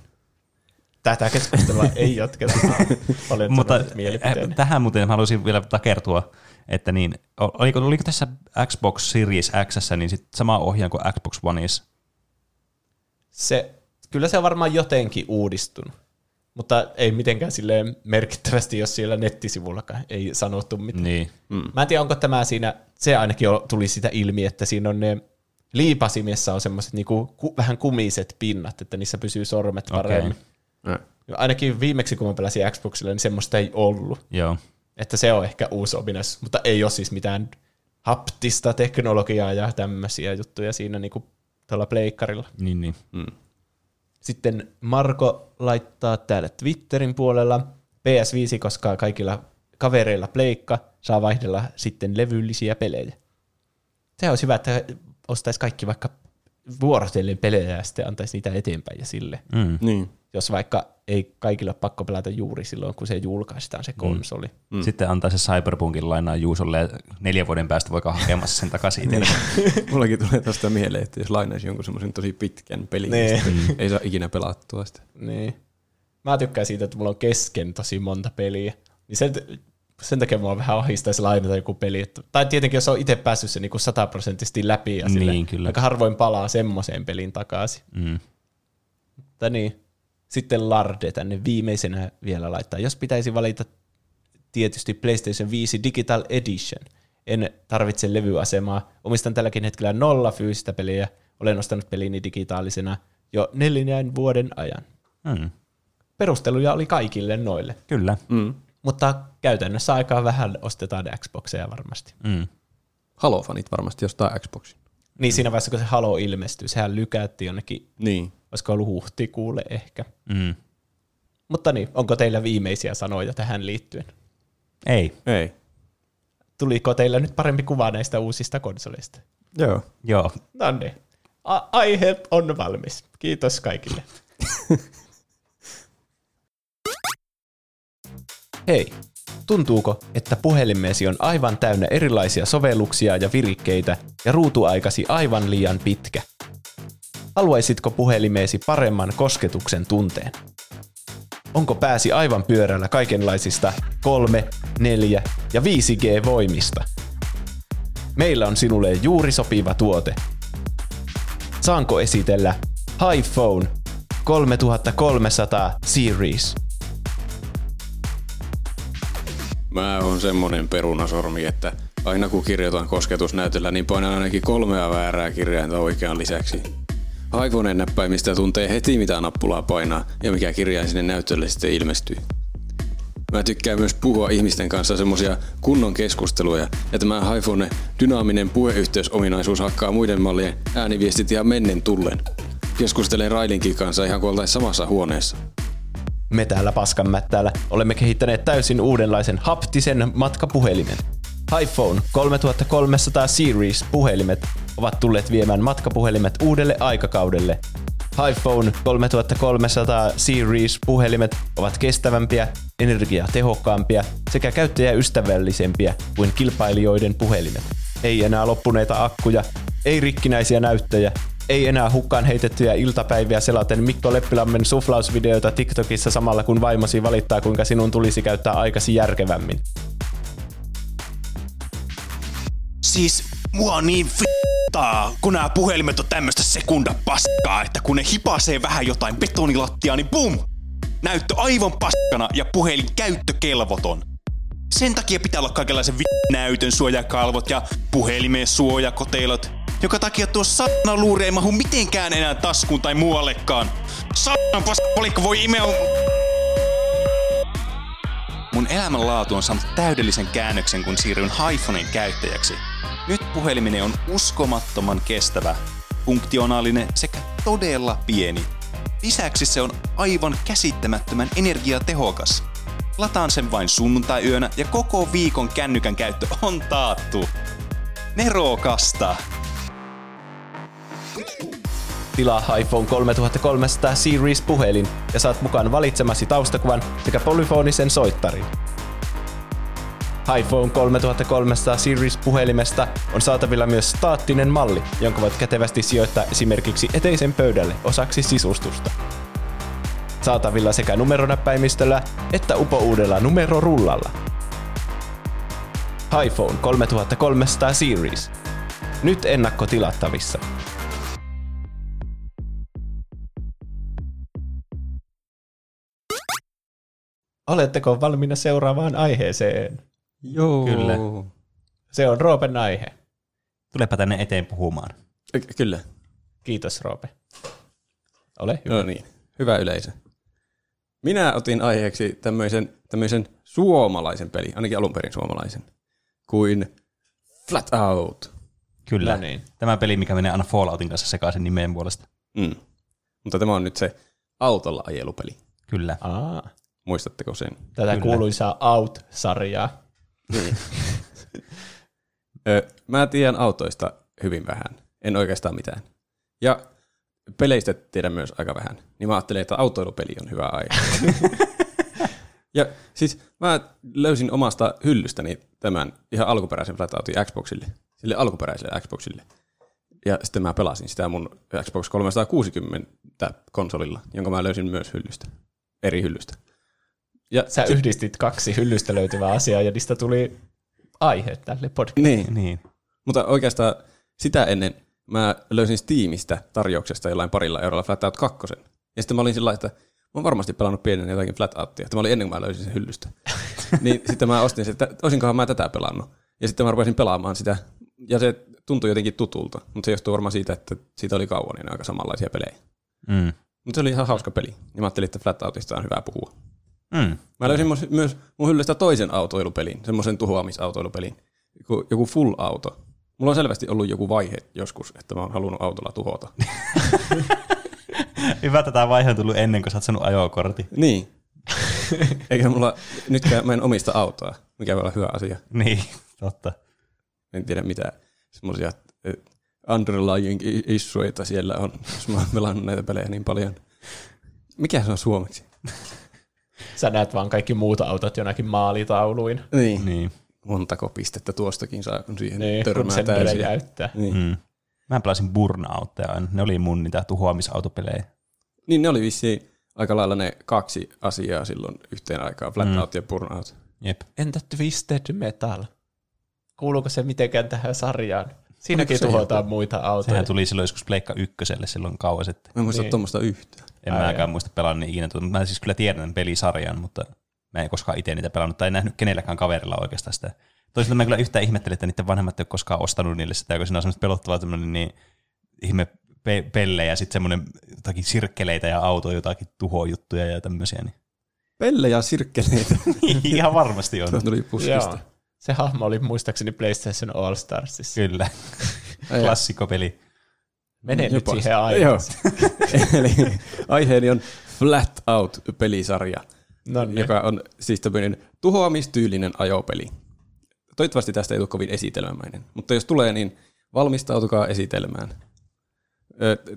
Tätä keskustelua ei jatketa. Olen Mutta äh, tähän muuten mä haluaisin vielä takertua, että niin, oliko, oliko tässä Xbox Series X, niin sit sama ohjaan kuin Xbox Oneissa? Se, kyllä se on varmaan jotenkin uudistunut. Mutta ei mitenkään silleen merkittävästi, jos siellä nettisivullakaan ei sanottu mitään. Niin. Mm. Mä en tiedä, onko tämä siinä, se ainakin tuli sitä ilmi, että siinä on ne liipasimessa on semmoiset niinku, ku, vähän kumiset pinnat, että niissä pysyy sormet paremmin. Äh. Ja Ainakin viimeksi, kun mä pelasin Xboxilla, niin semmoista ei ollut. Joo. Että se on ehkä uusi ominaisuus, mutta ei ole siis mitään haptista teknologiaa ja tämmöisiä juttuja siinä niinku tuolla pleikkarilla. Niin, niin. Sitten Marko laittaa täällä Twitterin puolella PS5, koska kaikilla kavereilla pleikka saa vaihdella sitten levyllisiä pelejä. Se olisi hyvä, että ostaisi kaikki vaikka vuorotellen pelejä ja sitten antaisi niitä eteenpäin ja sille. Mm. Niin. Jos vaikka ei kaikilla ole pakko pelata juuri silloin, kun se julkaistaan se konsoli. Mm. Sitten antaa se Cyberpunkin lainaa Juusolle ja neljän vuoden päästä voi hakemassa sen takaisin itselle. Mullakin tulee tästä mieleen, että jos lainaisi jonkun semmoisen tosi pitkän pelin, Niin. niin. sitten ei saa ikinä pelattua sitä. Niin. Mä tykkään siitä, että mulla on kesken tosi monta peliä. Niin se, Sen takia mua vähän ahistaisi lainata joku peli. Että, tai tietenkin, jos on itse päässyt se niinku sataprosenttisesti läpi ja sille, Niin, kyllä. aika harvoin palaa semmoiseen peliin takaisin. Mm. Mutta niin, sitten Larde tänne viimeisenä vielä laittaa. Jos pitäisi valita tietysti PlayStation 5 Digital Edition, en tarvitse levyasemaa. Omistan tälläkin hetkellä nolla fyysistä peliä. Olen ostanut pelini digitaalisena jo neljän vuoden ajan. Mm. Perusteluja oli kaikille noille. Kyllä. Mm. Mutta käytännössä aika vähän ostetaan Xboxeja varmasti. Mm. Halo-fanit varmasti jostain Xboxin. Niin siinä vaiheessa, kun se Halo ilmestyi, sehän lykättiin jonnekin, Niin. olisiko ollut huhtikuulle ehkä. Mm. Mutta niin, onko teillä viimeisiä sanoja tähän liittyen? Ei. Ei. Tuliko teillä nyt parempi kuva näistä uusista konsoleista? Joo. Joo. No niin. A- aihe on valmis. Kiitos kaikille. Hei, tuntuuko, että puhelimeesi on aivan täynnä erilaisia sovelluksia ja virikkeitä ja ruutuaikasi aivan liian pitkä? Haluaisitko puhelimeesi paremman kosketuksen tunteen? Onko pääsi aivan pyörällä kaikenlaisista 3, 4 ja 5G-voimista? Meillä on sinulle juuri sopiva tuote. Saanko esitellä iPhone 3300 Series? Mä oon semmonen perunasormi, että aina kun kirjoitan kosketusnäytöllä, niin painan ainakin kolmea väärää kirjainta oikean lisäksi. iPhoneen näppäimistä tuntee heti mitä nappulaa painaa ja mikä kirjain sinne näyttölle sitten ilmestyy. Mä tykkään myös puhua ihmisten kanssa semmosia kunnon keskusteluja, ja tämä iPhone dynaaminen puheyhteysominaisuus hakkaa muiden mallien ääniviestit ihan mennen tullen. Keskustelen Railinkin kanssa ihan kuin samassa huoneessa. Me täällä Paskanmättäällä olemme kehittäneet täysin uudenlaisen haptisen matkapuhelimen. iPhone 3300 Series puhelimet ovat tulleet viemään matkapuhelimet uudelle aikakaudelle. iPhone 3300 Series puhelimet ovat kestävämpiä, energiatehokkaampia sekä käyttäjäystävällisempiä kuin kilpailijoiden puhelimet. Ei enää loppuneita akkuja, ei rikkinäisiä näyttöjä, ei enää hukkaan heitettyjä iltapäiviä selaten Mikko Leppilammen suflausvideoita TikTokissa samalla kun vaimosi valittaa kuinka sinun tulisi käyttää aikasi järkevämmin. Siis mua niin fittaa, kun nämä puhelimet on tämmöistä sekunda paskaa, että kun ne hipasee vähän jotain betonilattia, niin bum! Näyttö aivan paskana ja puhelin käyttökelvoton. Sen takia pitää olla kaikenlaisen vi- näytön suojakalvot ja puhelimen suojakoteilot, joka takia tuo satana luuri ei mahu mitenkään enää taskuun tai muuallekaan. Satana paskapalikko voi imeä... Mun elämänlaatu on saanut täydellisen käännöksen, kun siirryin iPhonein käyttäjäksi. Nyt puhelimeni on uskomattoman kestävä, funktionaalinen sekä todella pieni. Lisäksi se on aivan käsittämättömän energiatehokas. Lataan sen vain sunnuntai-yönä ja koko viikon kännykän käyttö on taattu. Nerokasta! Tilaa iPhone 3300 Series puhelin ja saat mukaan valitsemasi taustakuvan sekä polyfonisen soittarin. iPhone 3300 Series puhelimesta on saatavilla myös staattinen malli, jonka voit kätevästi sijoittaa esimerkiksi eteisen pöydälle osaksi sisustusta. Saatavilla sekä numeronäppäimistöllä että upouudella numerorullalla. iPhone 3300 Series. Nyt ennakkotilattavissa. Oletteko valmiina seuraavaan aiheeseen? Joo. Kyllä. Se on Roopen aihe. Tulepa tänne eteen puhumaan. Ky- Kyllä. Kiitos Roope. Ole hyvä. No niin, hyvä yleisö. Minä otin aiheeksi tämmöisen, tämmöisen suomalaisen pelin, ainakin alun perin suomalaisen, kuin Flat Out. Kyllä. No niin. Tämä peli, mikä menee aina Falloutin kanssa sekaisin nimen puolesta. Mm. Mutta tämä on nyt se autolla ajelupeli. Kyllä. Aa, Muistatteko sen? tätä Kyllä. kuuluisaa Out-sarjaa. Ö, mä tiedän autoista hyvin vähän. En oikeastaan mitään. Ja peleistä tiedän myös aika vähän. Niin mä ajattelin, että autoilupeli on hyvä aihe. ja siis mä löysin omasta hyllystäni tämän ihan alkuperäisen Flat Outin Xboxille. Sille alkuperäiselle Xboxille. Ja sitten mä pelasin sitä mun Xbox 360 konsolilla, jonka mä löysin myös hyllystä. Eri hyllystä. Ja Sä yhdistit kaksi hyllystä löytyvää asiaa ja niistä tuli aihe tälle podcastille. Niin, Niin. mutta oikeastaan sitä ennen mä löysin Steamista tarjouksesta jollain parilla eurolla Flatout 2. Ja sitten mä olin sillä että mä oon varmasti pelannut pienen jotakin Flatoutia. Tämä oli ennen kuin mä löysin sen hyllystä. niin sitten mä ostin sen, että olisinkohan mä tätä pelannut. Ja sitten mä rupesin pelaamaan sitä. Ja se tuntui jotenkin tutulta, mutta se johtuu varmaan siitä, että siitä oli kauan niin aika samanlaisia pelejä. Mm. Mutta se oli ihan hauska peli. Ja mä ajattelin, että Flatoutista on hyvä puhua. Mm. Mä löysin myös, myös mun hyllystä toisen autoilupelin, semmoisen tuhoamisautoilupelin. Joku, joku full auto. Mulla on selvästi ollut joku vaihe joskus, että mä oon halunnut autolla tuhota. Hyvä, että tämä vaihe on tullut ennen kuin sä oot saanut ajokortti. niin. Eikä mulla, nytkään mä en omista autoa, mikä voi olla hyvä asia. Niin, totta. En tiedä mitä semmoisia eh, underlying issueita siellä on, jos mä oon pelannut näitä pelejä niin paljon. Mikä se on suomeksi? Sä näet vaan kaikki muut autot jonakin maalitauluin. Niin. Niin. Montako pistettä tuostakin saa, kun siihen Niin, kun törmää sen täysin. jäyttää. Niin. Mm. Mä pelasin Burnoutteja aina. Ne oli mun niitä tuhoamisautopelejä. Niin ne oli vissiin aika lailla ne kaksi asiaa silloin yhteen aikaan, Flatout mm. ja Burnout. Jep. Entä Twisted Metal? Kuuluuko se mitenkään tähän sarjaan? Siinäkin tuhotaan joku? muita autoja. Sehän tuli silloin joskus Pleikka ykköselle silloin kauan sitten. Mä en muista niin. tuommoista yhtään. En Ai mäkään muista pelannut ikinä tuota, mutta mä siis kyllä tiedän pelisarjan, mutta mä en koskaan itse niitä pelannut tai en nähnyt kenelläkään kaverilla oikeastaan sitä. Toisaalta mä kyllä yhtään ihmettelin, että niiden vanhemmat ei ole koskaan ostanut niille sitä, kun siinä on semmoista pelottavaa tämmöinen niin ihme pe- pellejä ja sitten semmoinen jotakin sirkkeleitä ja autoja, jotakin tuhojuttuja ja tämmöisiä. Niin. Pelle ja sirkkeleitä. Ihan varmasti on. Tuo tuli puskista. Joo. Se hahmo oli muistaakseni PlayStation All Starsissa. Kyllä. Klassikopeli. Mene nyt Jopa. siihen Joo. aiheeseen. Eli aiheeni on Flat Out-pelisarja, No niin. joka on siis tämmöinen tuhoamistyylinen ajopeli. Toivottavasti tästä ei tule kovin esitelmämäinen, mutta jos tulee, niin valmistautukaa esitelmään.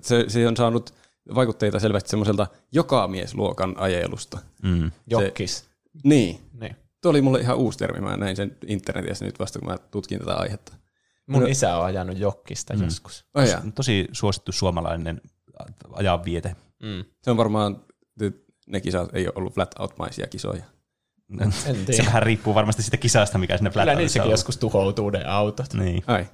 Se, se on saanut vaikutteita selvästi semmoiselta jokamiesluokan ajelusta. Mm. Jokkis. Niin, Niin. tuo oli mulle ihan uusi termi. Mä näin sen internetissä nyt vasta, kun mä tutkin tätä aihetta. Mun No. isä on ajanut jokkista mm. joskus. Oh, jaa. Tosi suosittu suomalainen ajanviete. Mm. Se on varmaan, ne kisat ei ole ollut flat out-maisia kisoja. En Se vähän riippuu varmasti siitä kisasta, mikä sinne Kyllä Flat niissäkin joskus tuhoutuu ne autot. Niin. Ai.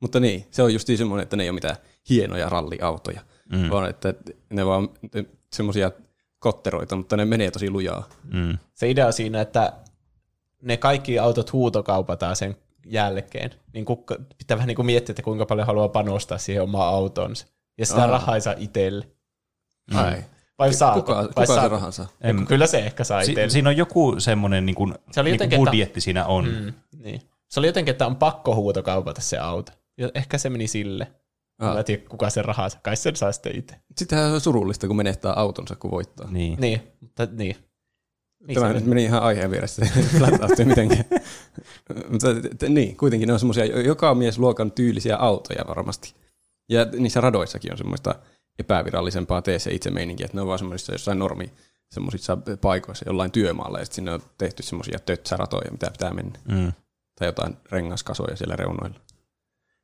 Mutta niin, se on just semmoinen, että ne ei ole mitään hienoja ralliautoja, Mm. mm. vaan että ne vaan semmoisia kotteroita, mutta ne menee tosi lujaa. Mm. Se idea on siinä, että ne kaikki autot huutokaupataan sen jälkeen. Niin kukka, pitää vähän niin kuin miettiä, että kuinka paljon haluaa panostaa siihen omaan autonsa. Ja sitä Aa. rahaa ei saa itselle. Mm. Ai. Vai saako? Kuka, vai kuka se saako? rahan saa? En, Kyllä se ehkä saa si- itselle. siinä on joku semmoinen niin kuin, Se oli niin jotenkin, kuin että- budjetti siinä on. Mm, niin. Se oli jotenkin, että on pakko huutokaupata se auto. Ja ehkä se meni sille. Ah. Mä en tiedä, kuka sen rahaa saa. Kai sen saa sitten itse. Sittenhän se on surullista, kun menettää autonsa, kun voittaa. Niin. Niin, mutta niin. Niin Tämä nyt meni. ihan aiheen vieressä, flat mitenkään. Mutta niin, kuitenkin ne on semmoisia joka mies luokan tyylisiä autoja varmasti. Ja niissä radoissakin on semmoista epävirallisempaa tee se itse meininkiä, että ne on vaan semmoisissa jossain normi semmoisissa paikoissa jollain työmaalla, ja sitten sinne on tehty semmoisia tötsäratoja, mitä pitää mennä. Mm. Tai jotain rengaskasoja siellä reunoilla.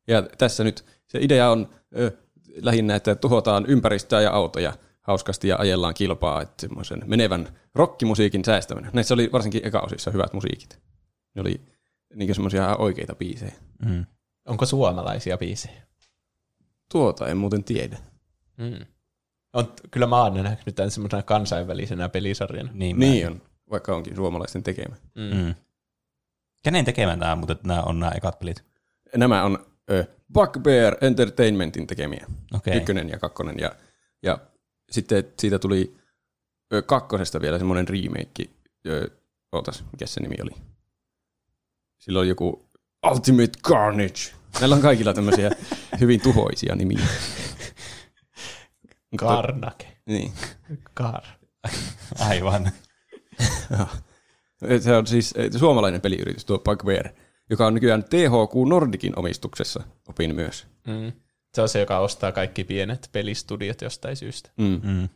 Ja tässä nyt se idea on ö, lähinnä, että tuhotaan ympäristöä ja autoja hauskasti ja ajellaan kilpaa, että semmoisen menevän rockimusiikin säästäminen. Näissä oli varsinkin eka-osissa hyvät musiikit. Ne oli niin semmoisia oikeita biisejä. Mm. Onko suomalaisia biisejä? Tuota en muuten tiedä. Mm. On, kyllä mä oon nähnyt tämän semmoisena kansainvälisenä pelisarjana. Niin, Niin on, vaikka onkin suomalaisten tekemä. Mm. Mm. Kenen tekemään tämä, mutta nämä on nämä ekat pelit? Nämä on ö, Bugbear Entertainmentin tekemiä. Okei. Ykkönen ja kakkonen. Ja, ja sitten siitä tuli ö, kakkosesta vielä semmoinen remake. Ö, ootas, mikä se nimi oli? Sillä oli joku Ultimate Carnage. Näillä on kaikilla tämmöisiä hyvin tuhoisia nimiä. Karnake. Niin. Kar. Aivan. Se on siis suomalainen peliyritys, tuo Bugbear, joka on nykyään THQ Nordicin omistuksessa, opin myös. Mm. Se on se, joka ostaa kaikki pienet pelistudiot jostain syystä. Mm. Mm.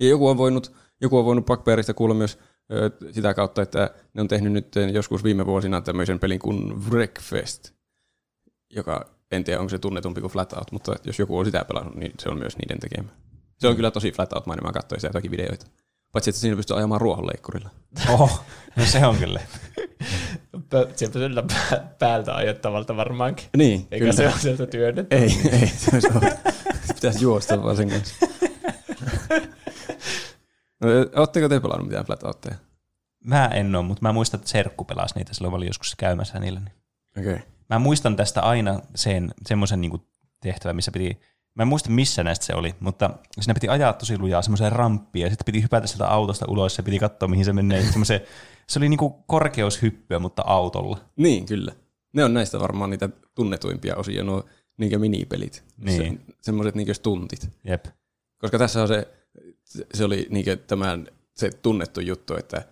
Ja joku on voinut, joku on voinut Bugbearista kuulla myös ö, sitä kautta, että ne on tehnyt nyt joskus viime vuosina tämmöisen pelin kuin Wreckfest, joka en tiedä, onko se tunnetumpi kuin Flatout, mutta jos joku on sitä pelannut, niin se on myös niiden tekemä. Se on kyllä tosi Flatout-mainen, mä katsoin sitä jotakin videoita. Paitsi, että siinä pystyy ajamaan ruohonleikkurilla. Oho, no se on kyllä. Sieltä sillä pä- päältä ajettavalta varmaankin. Niin, Eikä kyllä. se ole sieltä työnnetty. Ei, ei. Se olisi ollut. Pitäisi juosta vaan sen kanssa. No, Oletteko te pelannut mitään flat-outteja? Mä en ole, mutta mä muistan, että Serkku pelasi niitä silloin, mä olin joskus käymässä niillä. Niin. Okei. Okay. Mä muistan tästä aina sen, semmoisen niin tehtävän, missä piti, mä en muista missä näistä se oli, mutta siinä piti ajaa tosi lujaa semmoiseen ramppiin ja sitten piti hypätä sieltä autosta ulos ja piti katsoa, mihin se menee. Semmoiseen, se oli niin kuin korkeushyppyä, mutta autolla. Niin, kyllä. Ne on näistä varmaan niitä tunnetuimpia osia, nuo niinkä minipelit. Niin. Se, semmoiset niinkö stuntit. Jep. Koska tässä on se, se oli niinkö tämän, se tunnettu juttu, että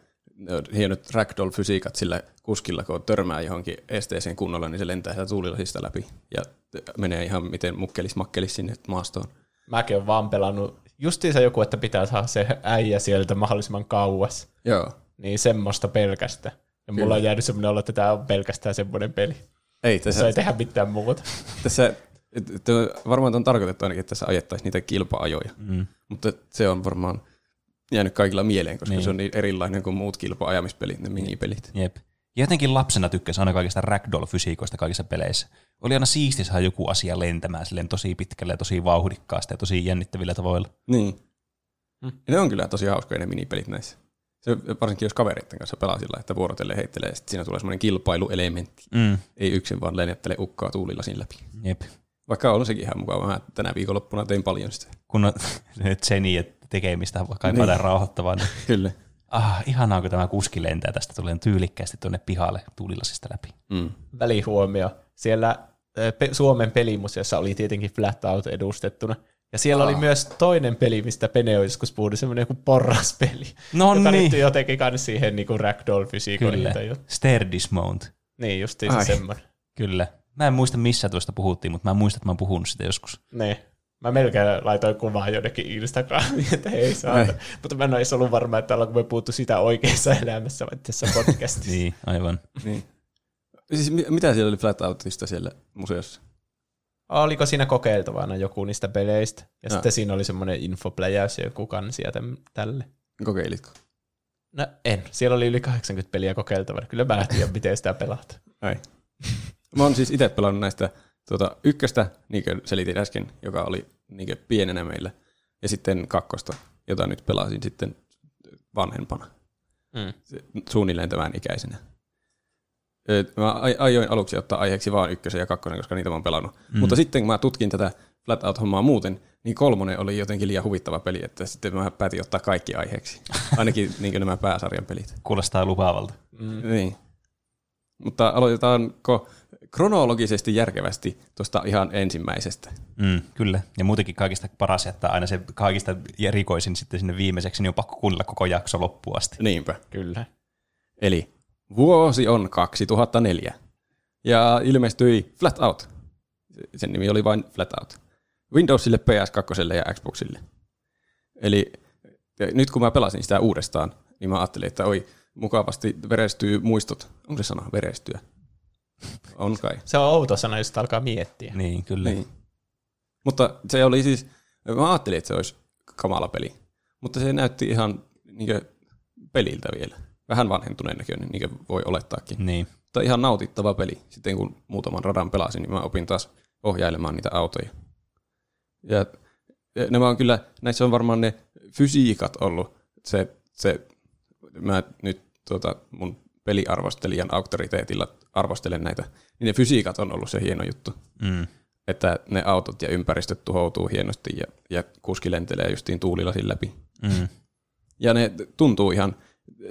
hienot ragdoll-fysiikat sillä kuskilla, kun törmää johonkin esteeseen kunnolla, niin se lentää sitä tuulilasista läpi ja menee ihan miten mukkelis makkelis sinne maastoon. Mäkin olen vaan pelannut justiinsa joku, että pitää saada se äijä sieltä mahdollisimman kauas. Joo. Niin semmoista pelkästä. Ja mulla on jäänyt semmoinen olo, että tämä on pelkästään semmoinen peli. Ei, Tässä tässä, ei tehdä mitään muuta. tässä varmaan on tarkoitettu ainakin, että tässä ajettaisiin niitä kilpa-ajoja. Mm. Mutta se on varmaan jäänyt kaikilla mieleen, koska Niin. se on niin erilainen kuin muut kilpa-ajamispelit, ne minipelit. Jep. Ja jotenkin lapsena tykkäsin aina kaikista ragdoll-fysiikoista kaikissa peleissä. Oli aina siisti saada joku asia lentämään silleen tosi pitkälle ja tosi vauhdikkaasti ja tosi jännittävillä tavoilla. Niin. Ja ne on kyllä tosi hauskoja ne minipelit näissä. Se, varsinkin jos kavereiden kanssa pelaa sillä, että vuorotellen heittelee, ja sitten siinä tulee semmoinen kilpailuelementti. Mm. Ei yksin vaan lennettele ukkaa tuulilasin läpi. Jep. Vaikka on sekin ihan mukava. Mä tänä viikonloppuna tein paljon sitä. Kun on Zeni ja tekemistä kaipaa Niin. rauhoittavaa, niin Kyllä. ah, ihanaa, kun tämä kuski lentää tästä tulee tyylikkäästi tuonne pihalle tuulilasista läpi. Mm. Välihuomio. Siellä pe- Suomen pelimuseossa oli tietenkin Flat Out edustettuna. Ja siellä oli myös toinen peli, mistä Pene on joskus puhunut, semmoinen joku porraspeli. No joka niin. liittyy jotenkin kanssa siihen niin ragdoll-fysiikoihin. Kyllä. tai jotain. Stair Dismount. Niin, se semmoinen. Kyllä. Mä en muista missä tuosta puhuttiin, mutta mä muistan, että mä oon puhunut sitä joskus. Niin. Mä melkein laitoin kuvaa jonnekin Instagramiin, että hei saa. Ai. Mutta mä en olisi ollut varma, että ollaanko me puhuttu sitä oikeassa elämässä vai tässä podcastissa. Niin, aivan. Niin. Siis mi- mitä siellä oli Flat Outista siellä museossa? Oliko siinä kokeiltavana joku niistä peleistä? Ja Joo. sitten siinä oli semmoinen infopläjäys ja joku kansi ja tälle. Kokeilitko? No en. Siellä oli yli 80 peliä kokeiltavana. Kyllä mä en tiedä, miten sitä pelata. Ei. Mä oon siis itse pelannut näistä tuota, ykköstä, niin kuin selitin äsken, joka oli niin pienenä meillä, ja sitten kakkosta, jota nyt pelasin sitten vanhempana, Mm. Suunnilleen tämän ikäisenä. Mä aioin aluksi ottaa aiheeksi vaan ykkösen ja kakkosen, koska niitä mä oon pelannut. Mm. Mutta sitten kun mä tutkin tätä Flat Out-hommaa muuten, niin kolmonen oli jotenkin liian huvittava peli, että sitten mä päätin ottaa kaikki aiheeksi. Ainakin niin nämä pääsarjan pelit. Kuulostaa lupaavalta. Mm. Niin. Mutta aloitetaanko kronologisesti järkevästi tuosta ihan ensimmäisestä? Mm, kyllä. Ja muutenkin kaikista paras jättää aina se kaikista erikoisin sitten sinne viimeiseksi, niin on pakko kuunnella koko jakso loppuun asti. Niinpä. Kyllä. Eli vuosi on 2004. Ja ilmestyi Flat Out. Sen nimi oli vain Flat Out. Windowsille, PS2 ja Xboxille. Eli nyt kun mä pelasin sitä uudestaan, niin mä ajattelin, että oi, mukavasti verestyy muistot. Onko se sana verestyä? On kai. Se on outo sana, jos sitä alkaa miettiä. Niin, kyllä. Niin. Mutta se oli siis, mä ajattelin, että se olisi kamala peli. Mutta se näytti ihan niin peliltä vielä. Vähän vanhentuneen näköinen, niin kuin voi olettaakin. Niin. Mutta ihan nautittava peli. Sitten kun muutaman radan pelasin, niin mä opin taas ohjailemaan niitä autoja. Ja ja nämä on kyllä, näissä on varmaan ne fysiikat ollut. Se, se mä nyt tuota, mun peliarvostelijan auktoriteetilla arvostelen näitä, niin ne fysiikat on ollut se hieno juttu. Mm. Että ne autot ja ympäristöt tuhoutuu hienosti ja, ja kuski lentelee justiin tuulilasin läpi. Mm. Ja ne tuntuu ihan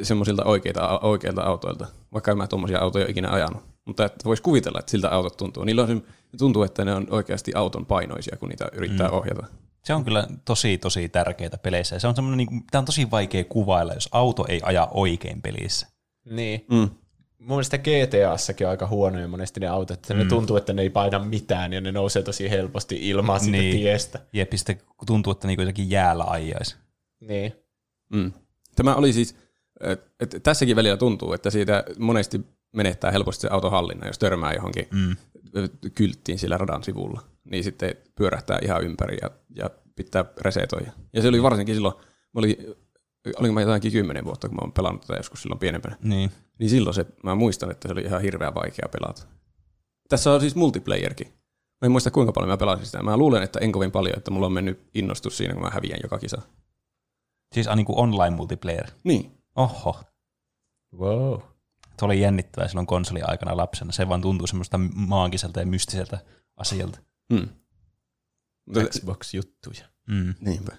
semmoisilta oikeilta, oikeilta autoilta, vaikka en mä tuommoisia autoja ole ikinä ajanut. Mutta voisi kuvitella, että siltä autot tuntuu. Niillä on se, tuntuu, että ne on oikeasti auton painoisia, kun niitä yrittää mm. ohjata. Se on kyllä tosi, tosi tärkeää peleissä. Ja se on semmoinen, niin kuin, tämä on tosi vaikea kuvailla, jos auto ei aja oikein pelissä. Niin. Mm. Mun mielestä GTAssakin on aika huonoja monesti ne autot, että mm. ne tuntuu, että ne ei paina mitään ja ne nousee tosi helposti ilmaa siitä Niin. tiestä. Jep, ja sitten tuntuu, että niinku jotenkin jäällä ajaisi. Niin. Mm. Tämä oli siis, että et tässäkin välillä tuntuu, että siitä monesti menettää helposti se autohallinnan, jos törmää johonkin Mm. kylttiin sillä radan sivulla, niin sitten pyörähtää ihan ympäri ja, ja pitää resetoida. Ja se oli varsinkin silloin, mä olin olinko mä jotakin kymmenen vuotta, kun mä oon pelannut tätä joskus silloin pienempänä. Niin. Niin silloin se, mä muistan, että se oli ihan hirveän vaikea pelata. Tässä on siis multiplayerkin. Mä en muista kuinka paljon mä pelasin sitä. Mä luulen, että en kovin paljon, että mulla on mennyt innostus siinä, kun mä häviän joka kisa. Siis on niin kuin online multiplayer. Niin. Oho. Wow. Se oli jännittävää silloin konsoli-aikana lapsena. Se vaan tuntuu semmoista maankiselta ja mystiseltä asialta. Hmm. Mutta, Xbox-juttuja. Mm. niinpä.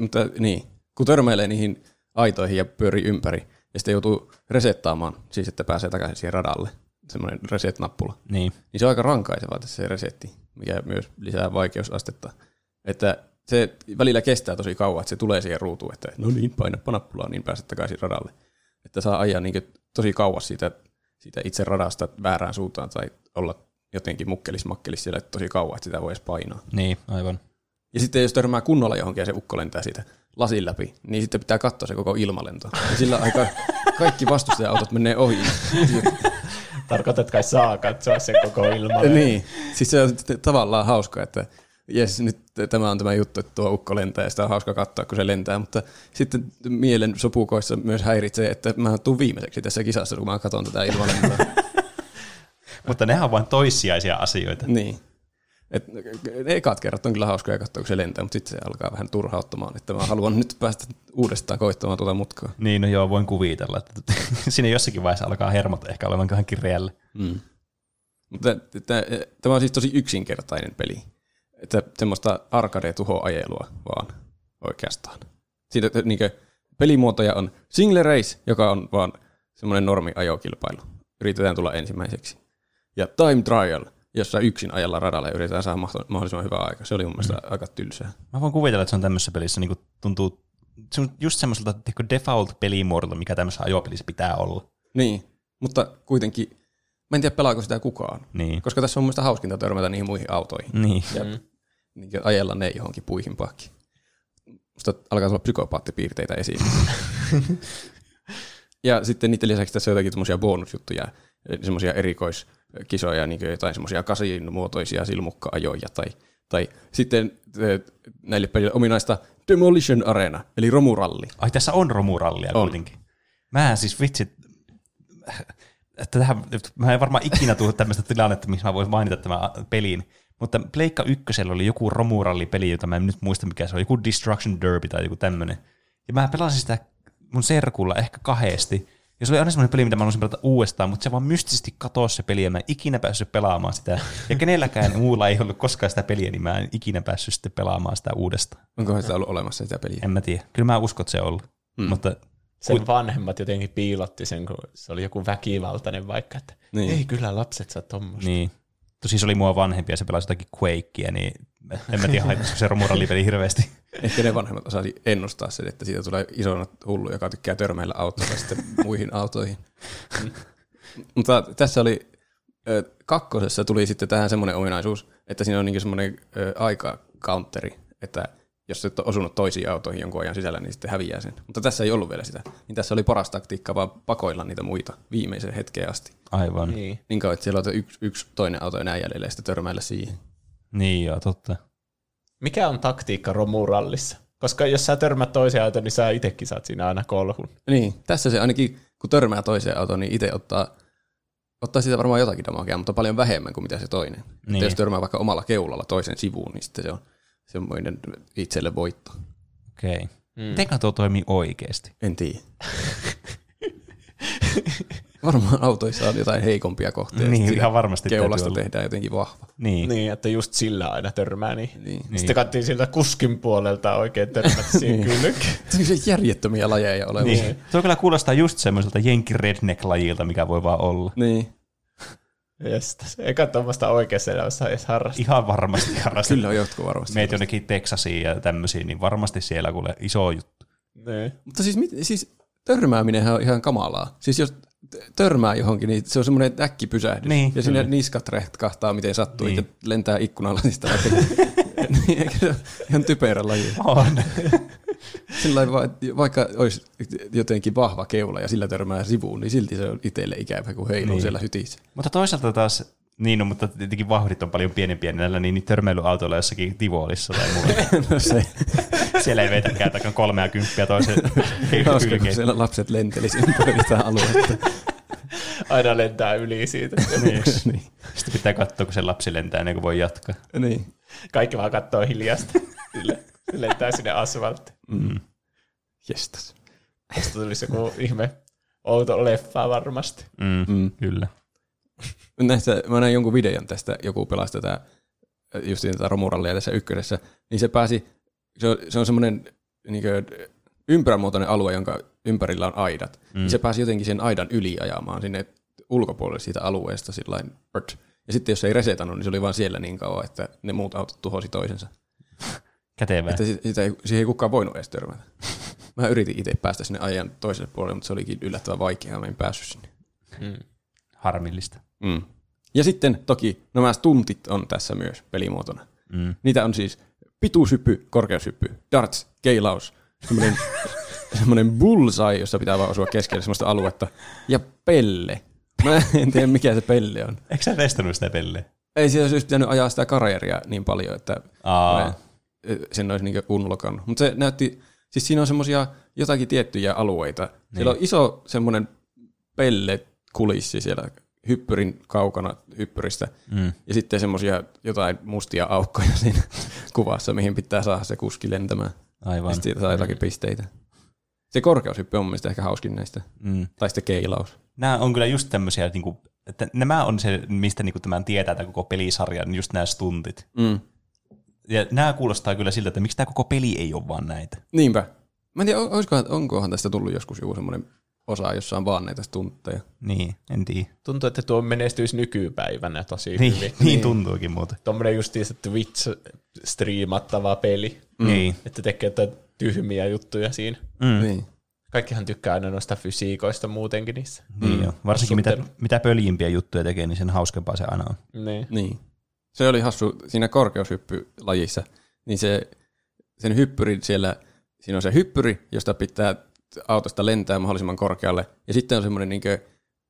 Mutta niin, kun törmäilee niihin aitoihin ja pyörii ympäri, ja sitten joutuu resettaamaan, siis että pääsee takaisin siihen radalle, semmoinen reset-nappula, Niin. niin se on aika rankaisevaa tässä se resetti, mikä myös lisää vaikeusastetta. Että se välillä kestää tosi kauan, että se tulee siihen ruutuun, että no niin, painappa nappulaa, niin pääset takaisin radalle. Että saa ajaa niin tosi kauas siitä, siitä itse radasta väärään suuntaan tai olla jotenkin mukkelis makkelis siellä tosi kauan, että sitä voi edes painaa. Niin, aivan. Ja sitten jos törmää kunnolla johonkin ja se ukko lentää siitä lasin läpi, niin sitten pitää katsoa se koko ilmalento. Ja sillä aika kaikki vastustaja-autot menee ohi. Tarkoitat kai saa katsoa sen koko ilman. niin, siis se on tavallaan hauska, että jes, nyt tämä on tämä juttu, että tuo ukko lentää ja sitä on hauska katsoa, kun se lentää, mutta sitten mielen sopukoissa myös häiritsee, että mä tuun viimeiseksi tässä kisassa, kun mä katson tätä ilmalentoa. Mutta nehän on vain toissijaisia asioita. niin. Et, ne ekat kerrat on kyllä hauskoja katsoa, kun se lentää, mutta sitten se alkaa vähän turhauttamaan, että mä haluan nyt päästä uudestaan koittamaan tuota mutkaa. Niin, no joo, voin kuvitella, että siinä jossakin vaiheessa alkaa hermot ehkä olevan vähän kireällä. Mm. Mutta tämä on siis tosi yksinkertainen peli. Että semmoista arcade-tuhoajelua vaan oikeastaan. Siitä, niin pelimuotoja on single race, joka on vaan semmoinen normi ajokilpailu. Yritetään tulla ensimmäiseksi. Ja time trial, jossa yksin ajalla radalla ja yritetään saada mahdollisimman hyvää aikaa. Se oli mun mielestä aika tylsää. Mä voin kuvitella, että se on tämmöisessä pelissä niin tuntuu se on just semmoiselta default-pelimuodolta, mikä tämmöisessä ajopelissä pitää olla. Niin, mutta kuitenkin, mä en tiedä pelaako sitä kukaan. Niin. Koska tässä on mun mielestä hauskinta törmätä niihin muihin autoihin. Niin. Ja mm. niin ajella ne johonkin puihin pakki. Musta alkaa tulla psykopaattipiirteitä esiin. ja sitten niiden lisäksi tässä on jotakin semmoisia bonusjuttuja, semmoisia erikoiskisoja, niin jotain semmoisia kasin muotoisia silmukka-ajoja, tai, tai sitten näille pelille ominaista Demolition Arena, eli romuralli. Ai tässä on romurallia on. kuitenkin. Mä siis vitsi, että tähän, mä en varmaan ikinä tule tämmöistä tilannetta, missä mä voisin mainita tämän pelin, mutta Pleikka ykkösellä oli joku romuralli-peli, jota mä en nyt muista mikä se on, joku Destruction Derby tai joku tämmöinen. Ja mä pelasin sitä mun serkulla ehkä kahdesti, ja se oli aina semmoinen peli, mitä mä haluaisin pelata uudestaan, mutta se vaan mystisesti katosi se peli, ja mä en ikinä päässyt pelaamaan sitä. Ja kenelläkään muulla ei ollut koskaan sitä peliä, niin mä en ikinä päässyt sitten pelaamaan sitä uudestaan. Onko sitä ollut olemassa sitä peliä? En mä tiedä. Kyllä mä uskon, että se on ollut. Hmm. Mutta sen vanhemmat jotenkin piilotti sen, kun se oli joku väkivaltainen vaikka, että niin. ei kyllä lapset saa tommoista. Niin. Se oli mua vanhempi ja se pelasi jotakin Quakea, niin en mä tiedä haitaisiko se romurallipeli hirveästi. Ehkä ne vanhemmat osasi ennustaa sen, että siitä tulee isona hullu, joka tykkää törmäillä autolla sitten muihin autoihin. Mutta tässä oli, kakkosessa tuli sitten tähän semmoinen ominaisuus, että siinä on niin semmoinen aikakaunteri, että jos et ole osunut toisiin autoihin jonkun ajan sisällä, niin sitten häviää sen. Mutta tässä ei ollut vielä sitä. Niin tässä oli paras taktiikka vaan pakoilla niitä muita viimeiseen hetkeen asti. Aivan. Niin, niin kauan, että siellä on yksi, yksi toinen auto enää jäljellä ja sitten törmäillä siihen. Niin joo, totta. Mikä on taktiikka romurallissa? Koska jos sä törmät toiseen autoon, niin sä itsekin saat siinä aina kolhun. Niin, tässä se ainakin, kun törmää toiseen autoon, niin itse ottaa, ottaa siitä varmaan jotakin damagea, mutta paljon vähemmän kuin mitä se toinen. Niin. Että jos törmää vaikka omalla keulalla toisen sivuun, niin sitten se on semmoinen itselle voitto. Okei. Okay. Mm. Miten tuo toimii oikeasti? En tiedä. Varmaan autoissa on jotain heikompia kohtia. Niin, ihan varmasti Keulasta tehdään jotenkin vahva. Niin. niin, että just sillä aina törmää. Niin. niin. Sitten niin. kattiin siltä kuskin puolelta oikein törmät siihen niin. järjettömiä lajeja olemassa. Niin. Tuo kyllä kuulostaa just semmoiselta jenki redneck-lajilta, mikä voi vaan olla. Niin. Jestas. Eikä tuommoista oikeassa elämässä edes harrastaa. Ihan varmasti harrastaa. Kyllä on jotkut varmasti. Meet jonnekin Texasiin ja tämmöisiin, niin varmasti siellä kuule iso juttu. Ne. Mutta siis, siis törmääminen on ihan kamalaa. Siis jos törmää johonkin, niin se on semmoinen äkkipysähdys. Niin, ja sinne niskat rehtkahtaa, miten sattuu, niin. ja lentää ikkunalasista läpi. niin, eikö se ihan typerä laji? On. sillä vaikka olisi jotenkin vahva keula ja sillä törmää sivuun, niin silti se on itselle ikävä, kun heiluu niin. siellä hytissä. Mutta toisaalta taas Niin, no, mutta tietenkin vauhdit on paljon pienempiä näillä niin törmäilyautoilla jossakin Tivolissa tai muualla. no se, Siellä ei veitäkään takan kolmea kymppiä toisen hylkeen. siellä lapset lentelisi ympäri sitä aluetta. Aina lentää yli siitä. Niin. niin. Sitten pitää katsoa, kun se lapsi lentää ennen kuin voi jatkaa. niin. Kaikki vaan katsoo hiljasta. Sille. Se lentää sinne asfalttiin. Mm. Jestas. Tästä tulisi joku ihme outo leffa varmasti. Mm. Mm. Kyllä. Näistä, mä näin jonkun videon tästä, joku pelasi tätä, just tätä romurallia tässä ykkösessä, niin se pääsi, se on, se on semmoinen niin ympyrämuotoinen alue, jonka ympärillä on aidat. Mm. Niin se pääsi jotenkin sen aidan yli ajamaan sinne ulkopuolelle siitä alueesta sillain. Ja sitten jos se ei resetannut, niin se oli vaan siellä niin kauan, että ne muut autot tuhosi toisensa. Kätevää. Että sitä, sitä ei, siihen ei kukaan voinut edes törmätä. Mä yritin itse päästä sinne ajan toiselle puolelle, mutta se olikin yllättävän vaikeaa, mä en päässyt sinne. Harmillista. Mm. Ja sitten toki nämä stuntit on tässä myös pelimuotona. Mm. Niitä on siis pituushyppy, korkeushyppy, darts, keilaus, semmoinen, semmoinen bullseye, jossa pitää vaan osua keskelle semmoista aluetta, ja pelle. Mä en tiedä, mikä se pelle on. Eikö sä testannut sitä pelleä? Ei siellä olisi pitänyt ajaa sitä karjäriä niin paljon, että Aa. sen olisi niin unlokannut. Mutta se näytti, siis siinä on semmoisia jotakin tiettyjä alueita. Niin. Siellä on iso semmoinen pelle kulissi siellä hyppyrin kaukana hyppyristä. Mm. Ja sitten semmoisia jotain mustia aukkoja siinä kuvassa, mihin pitää saada se kuski lentämään. Aivan. Ja sitten saa jotakin pisteitä. Se korkeushyppy on mun mielestä ehkä hauskin näistä. Mm. Tai sitten keilaus. Nämä on kyllä just tämmöisiä, niin kuin, että nämä on se, mistä niin kuin tämän tietää tämän koko pelisarjan, just nämä stuntit. Mm. Ja nämä kuulostaa kyllä siltä, että miksi tämä koko peli ei ole vaan näitä. Niinpä. Mä en tiedä, olisikohan, onkohan tästä tullut joskus joku semmoinen osa, jossa on vaan näitä stuntteja. Niin, en tiedä. Tuntuu, että tuo menestyisi nykypäivänä tosi Niin, hyvin. niin tuntuukin muuten. Tuommoinen justiinsa Twitch-striimattava peli, Mm. Niin. että tekee jotain tyhmiä juttuja siinä. Mm. Niin. Kaikkihan tykkää aina noista fysiikoista muutenkin niissä. Niin joo. Varsinkin mitä, mitä pöljimpiä juttuja tekee, niin sen hauskempaa se aina on. Niin. Niin. Se oli hassu siinä korkeushyppylajissa, niin se, sen hyppyrin siellä, siinä on se hyppyri, josta pitää autosta lentää mahdollisimman korkealle, ja sitten on semmoinen niin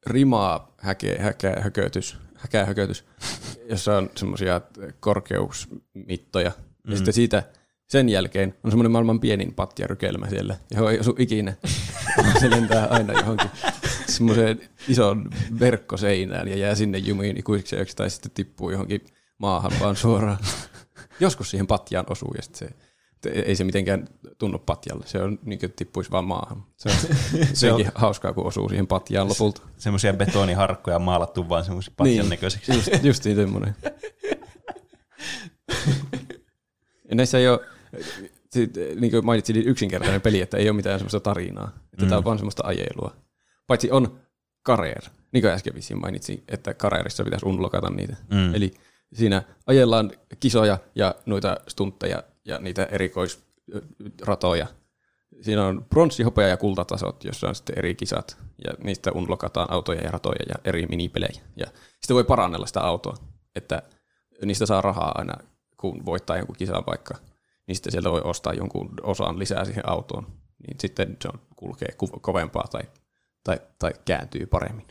rimaa häke, häkä, hökötys, häkähökötys, jossa on semmoisia korkeusmittoja, ja sitten siitä sen jälkeen on semmoinen maailman pienin patjarykelmä siellä, johon ei osu ikinä. se lentää aina johonkin semmoiseen ison verkkoseinään ja jää sinne jumiin ikuisiksi ajoiksi tai sitten tippuu johonkin maahan vaan suoraan. Joskus siihen patjaan osuu ja sitten se, ei se mitenkään tunnu patjalle. Se on niin kuin tippuisi vaan maahan. Se on, se onkin hauskaa, kun osuu siihen patjaan lopulta. Semmoisia betoniharkkoja maalattu vaan semmoisia patjan näköiseksi. Just, just niin semmoinen. Ja näissä ei ole, niin kuin mainitsin, niin yksinkertainen peli, että ei ole mitään semmoista tarinaa. Että mm. tämä on vaan semmoista ajelua. Paitsi on Career, niin kuin äsken vissiin mainitsin, että Careerissa pitäisi unlokata niitä. Mm. Eli siinä ajellaan kisoja ja noita stuntteja ja niitä erikoisratoja. Siinä on pronssi, hopea ja kultatasot, jossa on sitten eri kisat ja niistä unlokataan autoja ja ratoja ja eri minipelejä. Ja sitten voi parannella sitä autoa, että niistä saa rahaa aina, kun voittaa jonkun kisan vaikka. Niin sitten sieltä voi ostaa jonkun osan lisää siihen autoon. Niin sitten se on, kulkee ku- kovempaa tai, tai, tai kääntyy paremmin.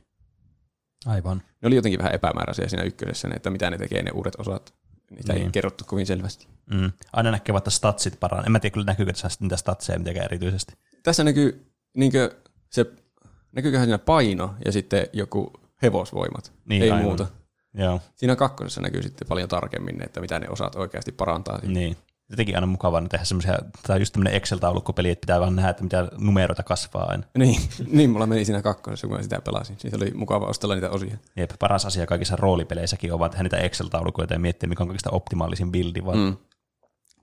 Aivan. Ne oli jotenkin vähän epämääräisiä siinä ykkösessä, että mitä ne tekee ne uudet osat. Niitä ei Niin. kerrottu kovin selvästi. Mm. Aina näkee, että statsit paranee. En mä tiedä kyllä näkyykö tässä niitä statseja mitenkään erityisesti. Tässä näkyy niinkö se, näkyyköhän siinä paino ja sitten joku hevosvoimat. Niin, ei aivan. muuta. Joo, Siinä kakkosessa näkyy sitten paljon tarkemmin, että mitä ne osat oikeasti parantaa. Niin. Jotenkin aina mukavaa tehdä semmoisia, tai just tämmöinen Excel-taulukkopeli, että pitää vaan nähdä, että mitä numeroita kasvaa aina. Niin, niin, mulla meni siinä kakkosessa, kun mä sitä pelasin. Siitä oli mukava ostella niitä osia. Jep, paras asia kaikissa roolipeleissäkin on vaan tehdä niitä Excel-taulukoita ja miettiä, mikä on kaikista optimaalisin bildi. Vaan. Mm.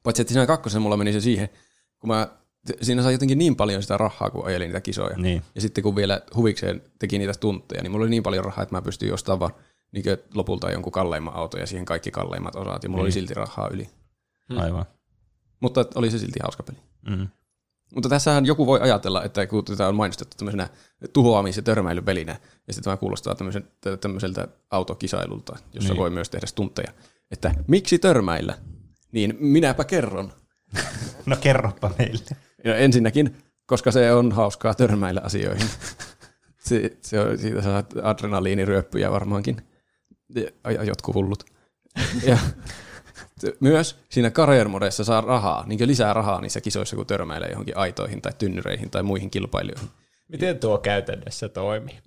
Paitsi, että siinä kakkosessa mulla meni se siihen, kun mä, siinä sai jotenkin niin paljon sitä rahaa, kun ajelin niitä kisoja. Niin. Ja sitten kun vielä huvikseen teki niitä tunteja, niin mulla oli niin paljon rahaa, että mä pystyin ostamaan vaan niin lopulta jonkun kalleimman auton ja siihen kaikki kalleimmat osat, ja mulla oli Niin. silti rahaa yli. Aivan. Mutta oli se silti hauska peli. Mm. Mutta tässähän joku voi ajatella, että kun tätä on mainostettu tämmöisenä tuhoamis- ja törmäilypelinä, ja sitten tämä kuulostaa tämmöiseltä autokisailulta, jossa Niin. voi myös tehdä stuntteja, että miksi törmäillä? Niin minäpä kerron. No kerropa meille. Ja ensinnäkin, koska se on hauskaa törmäillä asioihin. Se, se on, siitä saa adrenaliiniryöppyjä varmaankin. ja jotkut hullut. Ja myös siinä career modessa saa rahaa, niin lisää rahaa niissä kisoissa, kun törmäilee johonkin aitoihin tai tynnyreihin tai muihin kilpailijoihin. Miten tuo käytännössä toimii?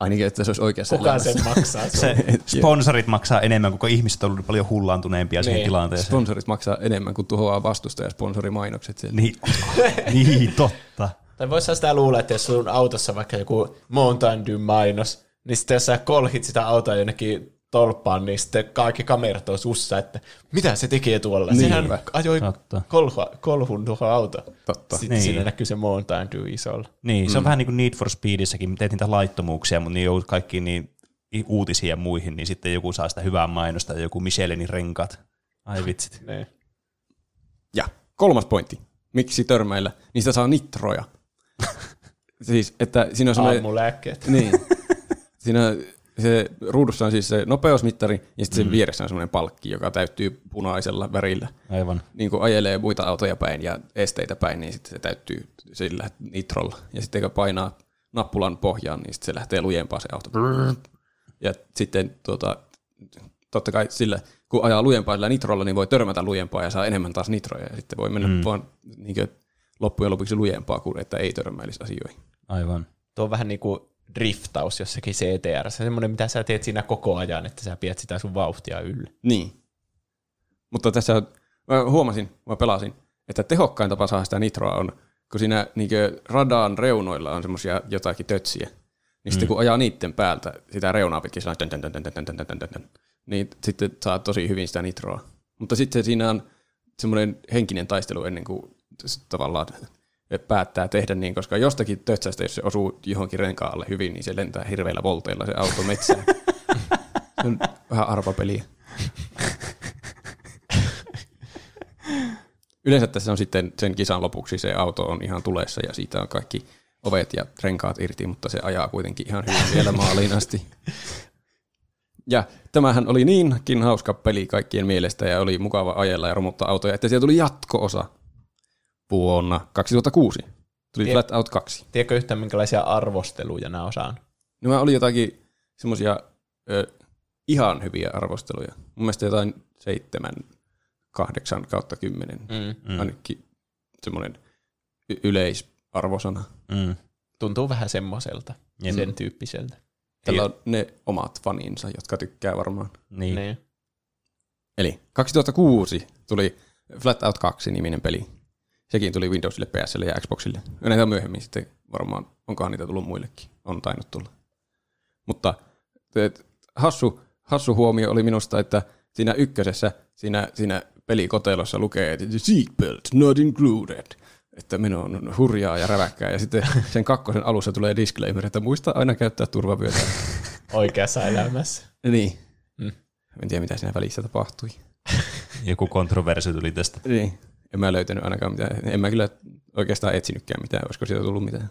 Ainakin, että se olisi oikeassa Kuka elämässä. sen maksaa? Se sponsorit maksaa enemmän, kun ihmiset on ollut paljon hullaantuneempia siihen Niin. tilanteeseen. Sponsorit maksaa enemmän kuin tuhoaa vastustaja sponsorimainokset siellä. Niin, niin, totta. Tai voisi sitä luulla, että jos sun autossa vaikka joku Mountain Dew-mainos, niin sitten jos sä kolhit sitä autoa jonnekin tolppaan, niin sitten kaikki kamerat on sussa, että mitä se tekee tuolla. Niin. Sehän ajoi Totta. kolhua, kolhun tuohon auto. Totta. Sitten Niin. siinä näkyy se Mountain Dew isolla. Niin, se on vähän niin kuin Need for Speedissäkin, teet niitä laittomuuksia, mutta niin joudut kaikkiin niin uutisiin ja muihin, niin sitten joku saa sitä hyvää mainosta, joku Michelinin renkaat. Ai vitsit. Niin. Ja kolmas pointti. Miksi törmäillä? Niistä saa nitroja. siis, että siinä on semmoinen... Aamulääkkeet. Niin. Siinä se ruudussa on siis se nopeusmittari ja sitten sen vieressä on semmoinen palkki, joka täyttyy punaisella värillä. Aivan. Niin kun ajelee muita autoja päin ja esteitä päin, niin sitten se täyttyy sillä nitrolla. Ja sitten kun painaa nappulan pohjaan, niin sitten se lähtee lujempaa se auto. Ja sitten tuota, totta kai sillä, kun ajaa lujempaa sillä nitrolla, niin voi törmätä lujempaa ja saa enemmän taas nitroja. Ja sitten voi mennä mm. vaan niin kuin, loppujen lopuksi lujempaa kuin että ei törmäilisi asioihin. Aivan. Tuo on vähän niin kuin driftaus jossakin CTR, semmoinen, mitä sä teet siinä koko ajan, että sä pidät sitä sun vauhtia yllä. Niin. Mutta tässä mä huomasin, mä pelasin, että tehokkain tapa saada sitä nitroa on, kun siinä niin radan reunoilla on semmoisia jotakin tötsiä, niin sitten kun ajaa niiden päältä sitä reunaa pitkin, tön, tön, tön, tön, tön, tön, tön, niin sitten saa tosi hyvin sitä nitroa. Mutta sitten siinä on semmoinen henkinen taistelu ennen kuin tavallaan päättää tehdä niin, koska jostakin tötsästä, jos se osuu johonkin renkaalle hyvin, niin se lentää hirveillä volteilla se auto metsään. se on vähän arvapeliä. Yleensä tässä on sitten sen kisan lopuksi se auto on ihan tulessa ja siitä on kaikki ovet ja renkaat irti, mutta se ajaa kuitenkin ihan hyvin vielä maaliin asti. Ja tämähän oli niinkin hauska peli kaikkien mielestä ja oli mukava ajella ja romuttaa autoja, että siellä tuli jatko-osa vuonna 2006. Tuli Tie- Flat Out 2. Tiedätkö yhtään, minkälaisia arvosteluja nämä on saanut? No mä oli jotakin semmosia ö, ihan hyviä arvosteluja. Mun mielestä jotain seitsemän, kahdeksan kautta kymmenen. Mm. Mm. Ainakin semmoinen y- yleisarvosana. Mm. Tuntuu vähän semmoiselta, Jep. sen tyyppiseltä. Tällä on ne omat faninsa, jotka tykkää varmaan. Niin. Niin. Eli 2006 tuli Flat Out 2-niminen peli. Sekin tuli Windowsille, PSlle ja Xboxille. Ja näitä myöhemmin sitten varmaan, onkohan niitä tullut muillekin. On tainnut tulla. Mutta et, hassu, hassu huomio oli minusta, että siinä ykkösessä, siinä, siinä pelikotelossa lukee, että seatbelt not included. Että meno on hurjaa ja räväkkää. Ja sitten sen kakkosen alussa tulee disclaimer, että muista aina käyttää turvavyötä. Oikeassa elämässä. niin. Mm. En tiedä, mitä siinä välissä tapahtui. Joku kontroversi tuli tästä. Niin. En mä löytänyt ainakaan mitään. En mä kyllä oikeastaan etsinytkään mitään. Olisiko siitä tullut mitään?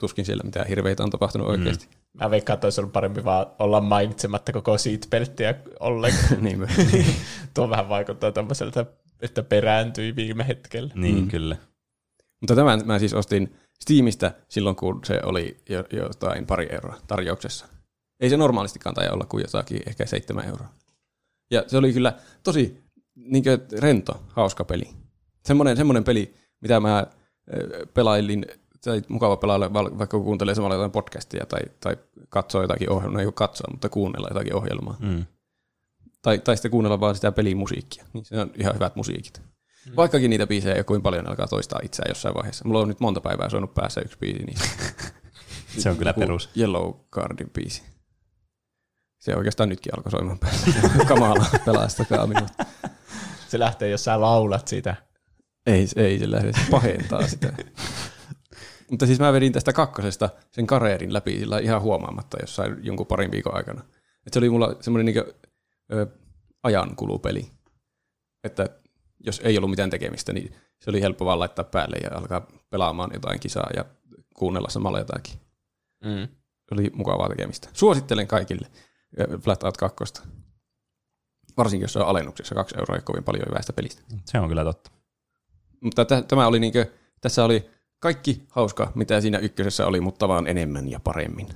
Tuskin siellä mitään hirveitä on tapahtunut oikeasti. Mä veikkaan, että olisi ollut parempi vaan olla mainitsematta koko seatbelttiä ollenkaan. niin. Tuo vähän vaikuttaa tämmöiseltä, että perääntyi viime hetkellä. Niin, mm. kyllä. Mutta tämän mä siis ostin Steamista silloin, kun se oli jo, jotain pari euroa tarjouksessa. Ei se normaalistikaan tai olla kuin jotakin ehkä seitsemän euroa. Ja se oli kyllä tosi niin rento, hauska peli. Semmoinen, semmoinen peli, mitä mä ö, pelailin, tai mukava pelailla, vaikka kuuntelee samalla jotain podcastia tai, tai katsoo jotakin ohjelmaa, no ei ole katsoa, mutta kuunnella jotakin ohjelmaa. Mm. Tai, tai sitten kuunnella vaan sitä pelimusiikkia. Niin se on ihan hyvät musiikit. Mm. Vaikkakin niitä biisejä ei kuin paljon alkaa toistaa itseään jossain vaiheessa. Mulla on nyt monta päivää soinut päässä yksi biisi. Niin Se on kyllä perus. Yellow Cardin biisi. Se oikeastaan nytkin alkoi soimaan päässä. Kamala, pelastakaa minut. Se lähtee, jos sä laulat sitä. Ei, ei se lähde, se pahentaa sitä. Mutta siis mä vedin tästä kakkosesta sen kareerin läpi sillä ihan huomaamatta jossain jonkun parin viikon aikana. Et se oli mulla semmoinen niinku, ö, ajankulupeli. Että jos ei ollut mitään tekemistä, niin se oli helppo vaan laittaa päälle ja alkaa pelaamaan jotain kisaa ja kuunnella samalla jotakin. Mm. Se oli mukavaa tekemistä. Suosittelen kaikille ö, Flat Out 2. Varsinkin jos se on alennuksessa, kaksi euroa ja kovin paljon hyvästä pelistä. Se on kyllä totta. Mutta tä- tämä oli niinkö, tässä oli kaikki hauska, mitä siinä ykkösessä oli, mutta vaan enemmän ja paremmin.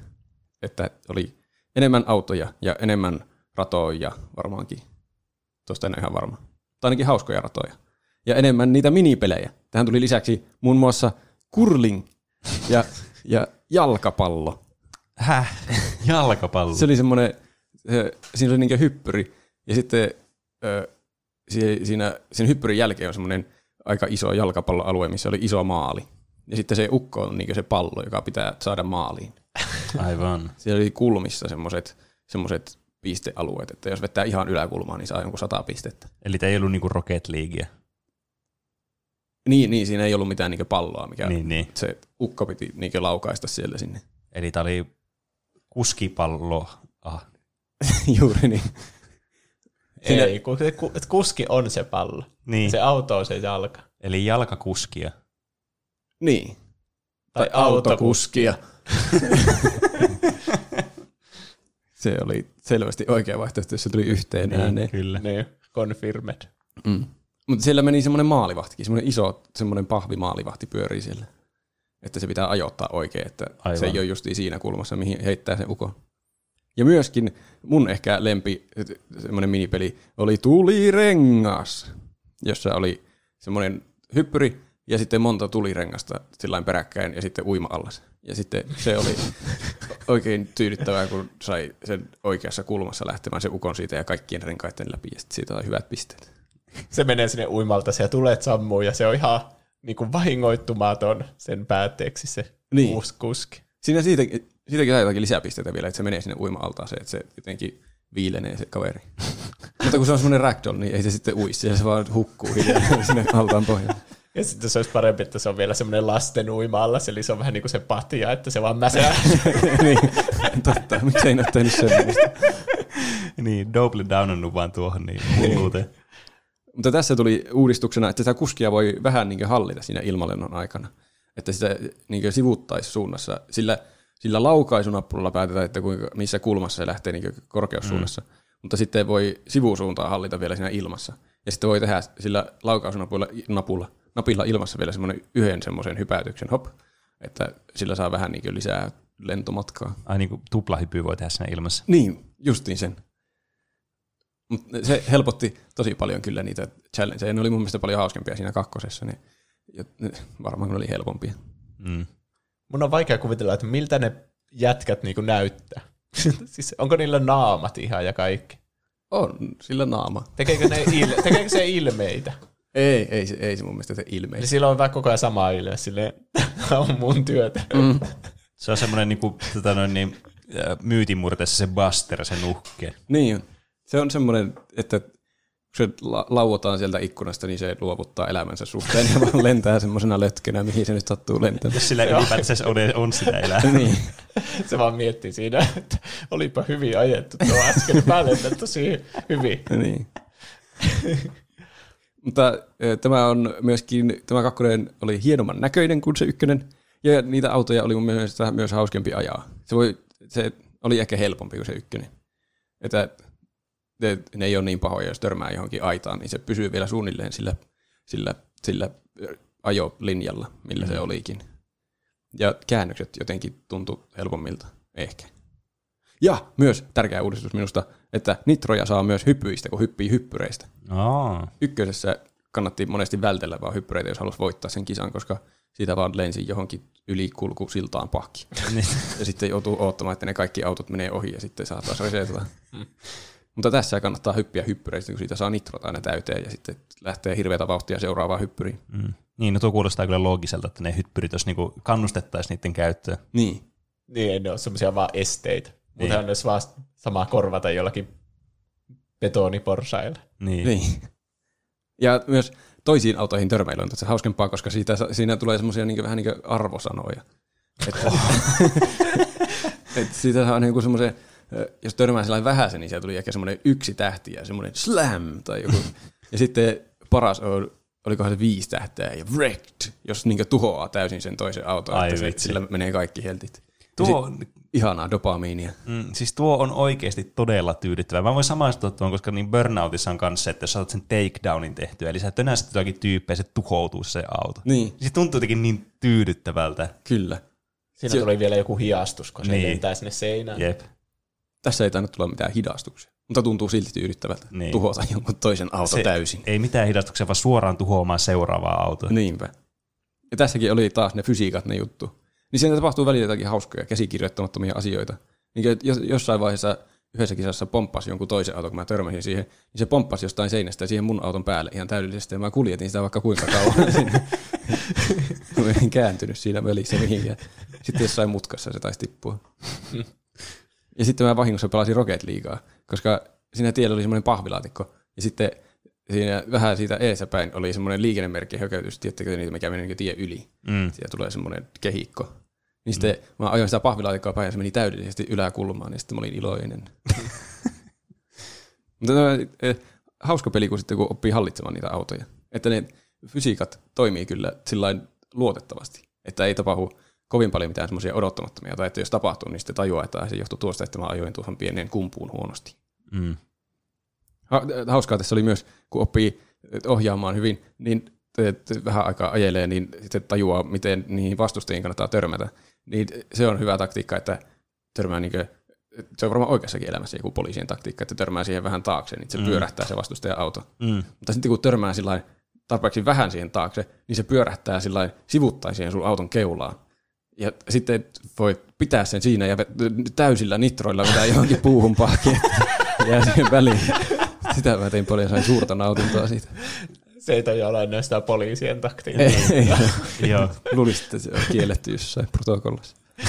Että oli enemmän autoja ja enemmän ratoja varmaankin. Tuosta en ole ihan varma. Tai ainakin hauskoja ratoja. Ja enemmän niitä minipelejä. Tähän tuli lisäksi muun muassa curling ja, ja jalkapallo. Häh? Jalkapallo. Se oli semmoinen, se- siinä oli niinkö hyppyri, ja sitten ö, siinä, sen hyppyrin jälkeen on semmoinen aika iso jalkapalloalue, missä oli iso maali. Ja sitten se ukko on niinkö se pallo, joka pitää saada maaliin. Aivan. Siellä oli kulmissa semmoiset, semmoiset pistealueet, että jos vetää ihan yläkulmaan, niin saa jonkun sata pistettä. Eli tämä ei ollut niinku Rocket Leaguea. Niin, niin siinä ei ollut mitään niinkö palloa, mikä Niin, niin. se ukko piti niinkö laukaista sieltä sinne. Eli tämä oli kuskipallo. Ah. Juuri niin. Siinä- Ei, kun se ku- et kuski on se pallo. Niin. Se auto on se jalka. Eli jalkakuskia. Niin. Tai, autokuskia. Se oli selvästi oikea vaihtoehto, jos se tuli yhteen ääneen. Kyllä. Niin, confirmed. Mm. Mutta siellä meni semmoinen maalivahtikin, semmoinen iso, semmoinen pahvimaalivahti pyörii siellä. Että se pitää ajoittaa oikein, että Aivan. Se ei ole justiin siinä kulmassa, mihin heittää sen ukon. Ja myöskin mun ehkä lempi semmoinen minipeli oli Tulirengas, jossa oli semmoinen hyppyri ja sitten monta tulirengasta sillain peräkkäin ja sitten uima-allas. Ja sitten se oli oikein tyydyttävää, kun sai sen oikeassa kulmassa lähtemään se ukon siitä ja kaikkien renkaiden läpi ja sitten siitä sai hyvät pisteet. Se menee sinne uimalta, se tulet sammuu ja se on ihan niin kuin vahingoittumaton sen päätteeksi se Niin. niin. kuski. Siinä siitä, siitäkin saa jotakin lisäpisteitä vielä, että se menee sinne uima-altaaseen, että se jotenkin viilenee se kaveri. Mutta kun se on semmoinen ragdoll, niin ei se sitten ui, siellä se vaan hukkuu hiljaa sinne altaan pohjalle. Ja sitten se olisi parempi, että se on vielä semmoinen lasten uima eli se on vähän niin kuin se patja, että se vaan mäsää. niin, totta. Miksi ei ole tehnyt semmoista? Niin, double downannut vaan tuohon niin hulluuteen. Mutta tässä tuli uudistuksena, että sitä kuskia voi vähän niin hallita siinä ilmalennon aikana. Että sitä niin sivuttaisi suunnassa. Sillä, sillä laukaisunappulalla päätetään, että kuinka, missä kulmassa se lähtee niin korkeussuunnassa. Mm. Mutta sitten voi sivusuuntaa hallita vielä siinä ilmassa. Ja sitten voi tehdä sillä laukaisunapulla napulla, napilla ilmassa vielä semmoinen yhden semmoisen hypätyksen, hop, että sillä saa vähän niin lisää lentomatkaa. Ai niin kuin tuplahypy voi tehdä siinä ilmassa. Niin, justiin sen. Mut se helpotti tosi paljon kyllä niitä challengeja. Ne oli mun mielestä paljon hauskempia siinä kakkosessa. Ne varmaan ne oli helpompia. Mm. Mun on vaikea kuvitella, että miltä ne jätkät niin kuin näyttää. siis onko niillä naamat ihan ja kaikki? On, sillä naama. Tekeekö, ne il- tekeekö se ilmeitä? Ei, ei, se, ei se mun mielestä se Eli ilmeisesti. sillä on vähän koko ajan sama ilme, silleen, tämä on mun työtä. Mm. Se on semmoinen niin kuin, tota noin, niin, myytinmurteessa se Buster, se nuhke. Niin. Se on semmoinen, että kun se la- lauotaan sieltä ikkunasta, niin se luovuttaa elämänsä suhteen ja vaan lentää semmoisena lötkönä, mihin se nyt sattuu lentämään. Jos sillä ylipäätänsä on, on sitä elää. niin. Se vaan miettii siinä, että olipa hyvin ajettu tuo äsken päälle, tosi hyvin. niin. Mutta tämä on myöskin, tämä kakkonen oli hienomman näköinen kuin se ykkönen, ja niitä autoja oli mun mielestä myös hauskempi ajaa. Se, voi, se oli ehkä helpompi kuin se ykkönen. Että ne, ne ei ole niin pahoja, jos törmää johonkin aitaan, niin se pysyy vielä suunnilleen sillä, sillä, sillä ajolinjalla, millä se olikin. Ja käännökset jotenkin tuntuu helpommilta, ehkä. Ja myös tärkeä uudistus minusta, että nitroja saa myös hyppyistä, kun hyppii hyppyreistä. Aa, Ykkösessä kannatti monesti vältellä vaan hyppyreitä, jos halusi voittaa sen kisan, koska siitä vaan lensi johonkin ylikulkusiltaan pakki. niin. Ja sitten joutuu odottamaan, että ne kaikki autot menee ohi ja sitten saa taas resetata. Mutta tässä kannattaa hyppiä hyppyreistä, kun siitä saa nitrot aina täyteen ja sitten lähtee hirveätä vauhtia seuraavaan hyppyriin. Mm. Niin, no tuo kuulostaa kyllä loogiselta, että ne hyppyrit, jos niinku kannustettaisiin niiden käyttöön. Niin. Niin, ei ne ole semmoisia vaan esteitä. Niin. Mutta on olisi vaan samaa korvata jollakin betoniporsailla. Niin. niin. Ja myös toisiin autoihin törmäily on tässä hauskempaa, koska siitä, siinä tulee semmoisia niin vähän niin kuin arvosanoja. Että, että siitä saa niin semmoisen, jos törmää sellainen vähäsen, niin siellä tuli ehkä semmoinen yksi tähti ja semmoinen slam tai joku. Ja sitten paras on, olikohan se viisi tähteä ja wrecked, jos niin tuhoaa täysin sen toisen auton, Ai että se, sillä menee kaikki heltit. Tuo, Ihanaa dopamiinia. mm, siis tuo on oikeasti todella tyydyttävää. Mä voin samaistua tuon, koska niin burnoutissa on kanssa se, että jos saat sen takedownin tehtyä, eli sä tönäset jotakin tyyppejä, se tuhoutuu se auto. Niin, Se tuntuu jotenkin niin tyydyttävältä. kyllä. Siinä Se- tuli vielä joku hiastus, kun se Niin. lentää sinne seinään. Jep. Tässä ei tainnut tulla mitään hidastuksia. Mutta tuntuu silti tyydyttävältä Niin. tuhota jonkun toisen auto Se täysin. Ei mitään hidastuksia, vaan suoraan tuhoamaan seuraavaa autoa. Niinpä. Ja tässäkin oli taas ne fysiikat ne juttu. Niin siinä tapahtuu välillä jotakin hauskoja, käsikirjoittamattomia asioita. Niin jos, jossain vaiheessa yhdessä kisassa pomppasi jonkun toisen auton, kun mä törmäsin siihen, niin se pomppasi jostain seinästä siihen mun auton päälle ihan täydellisesti, ja mä kuljetin sitä vaikka kuinka kauan sinne. Mä en kääntynyt siinä välissä mihinkään. Sitten jossain mutkassa se taisi tippua. Ja sitten mä vahingossa pelasin Rocket Leaguea, koska siinä tiellä oli semmoinen pahvilaatikko, ja sitten siinä vähän siitä eessä päin oli semmoinen liikennemerkki hökötys, tiedättekö niitä, mikä menee niin tie yli. Mm. Siellä tulee semmoinen kehikko. Niin sitten mä ajoin sitä pahvilaatikkoa päin ja se meni täydellisesti yläkulmaan, niin sitten mä olin iloinen. Mutta tämä, eh, hauska peli, kun sitten kun oppii hallitsemaan niitä autoja. Että ne fysiikat toimii kyllä sillain luotettavasti. Että ei tapahdu kovin paljon mitään semmoisia odottamattomia. Tai että jos tapahtuu, niin sitten tajuaa, että se johtuu tuosta, että mä ajoin tuohon pieneen kumpuun huonosti. Mm. Ha- Hauskaa tässä oli myös, kun oppii ohjaamaan hyvin, niin että vähän aikaa ajelee, niin sitten tajuaa, miten niihin vastustajiin kannattaa törmätä. Niin se on hyvä taktiikka, että törmää niin kuin, se on varmaan oikeassakin elämässä joku poliisien taktiikka, että törmää siihen vähän taakse, niin se mm. pyörähtää se vastustajan auto. Mm. Mutta sitten kun törmää tarpeeksi vähän siihen taakse, niin se pyörähtää siihen sun auton keulaan. Ja sitten voi pitää sen siinä ja täysillä nitroilla vetää johonkin puuhun pahkiin. Jää siihen väliin. Sitä mä tein paljon, sain suurta nautintoa siitä. Se ei tajua olla enää sitä poliisien taktiikkaa. Ei, ei. Joo. Luulisin, että se on kielletty jossain protokollassa.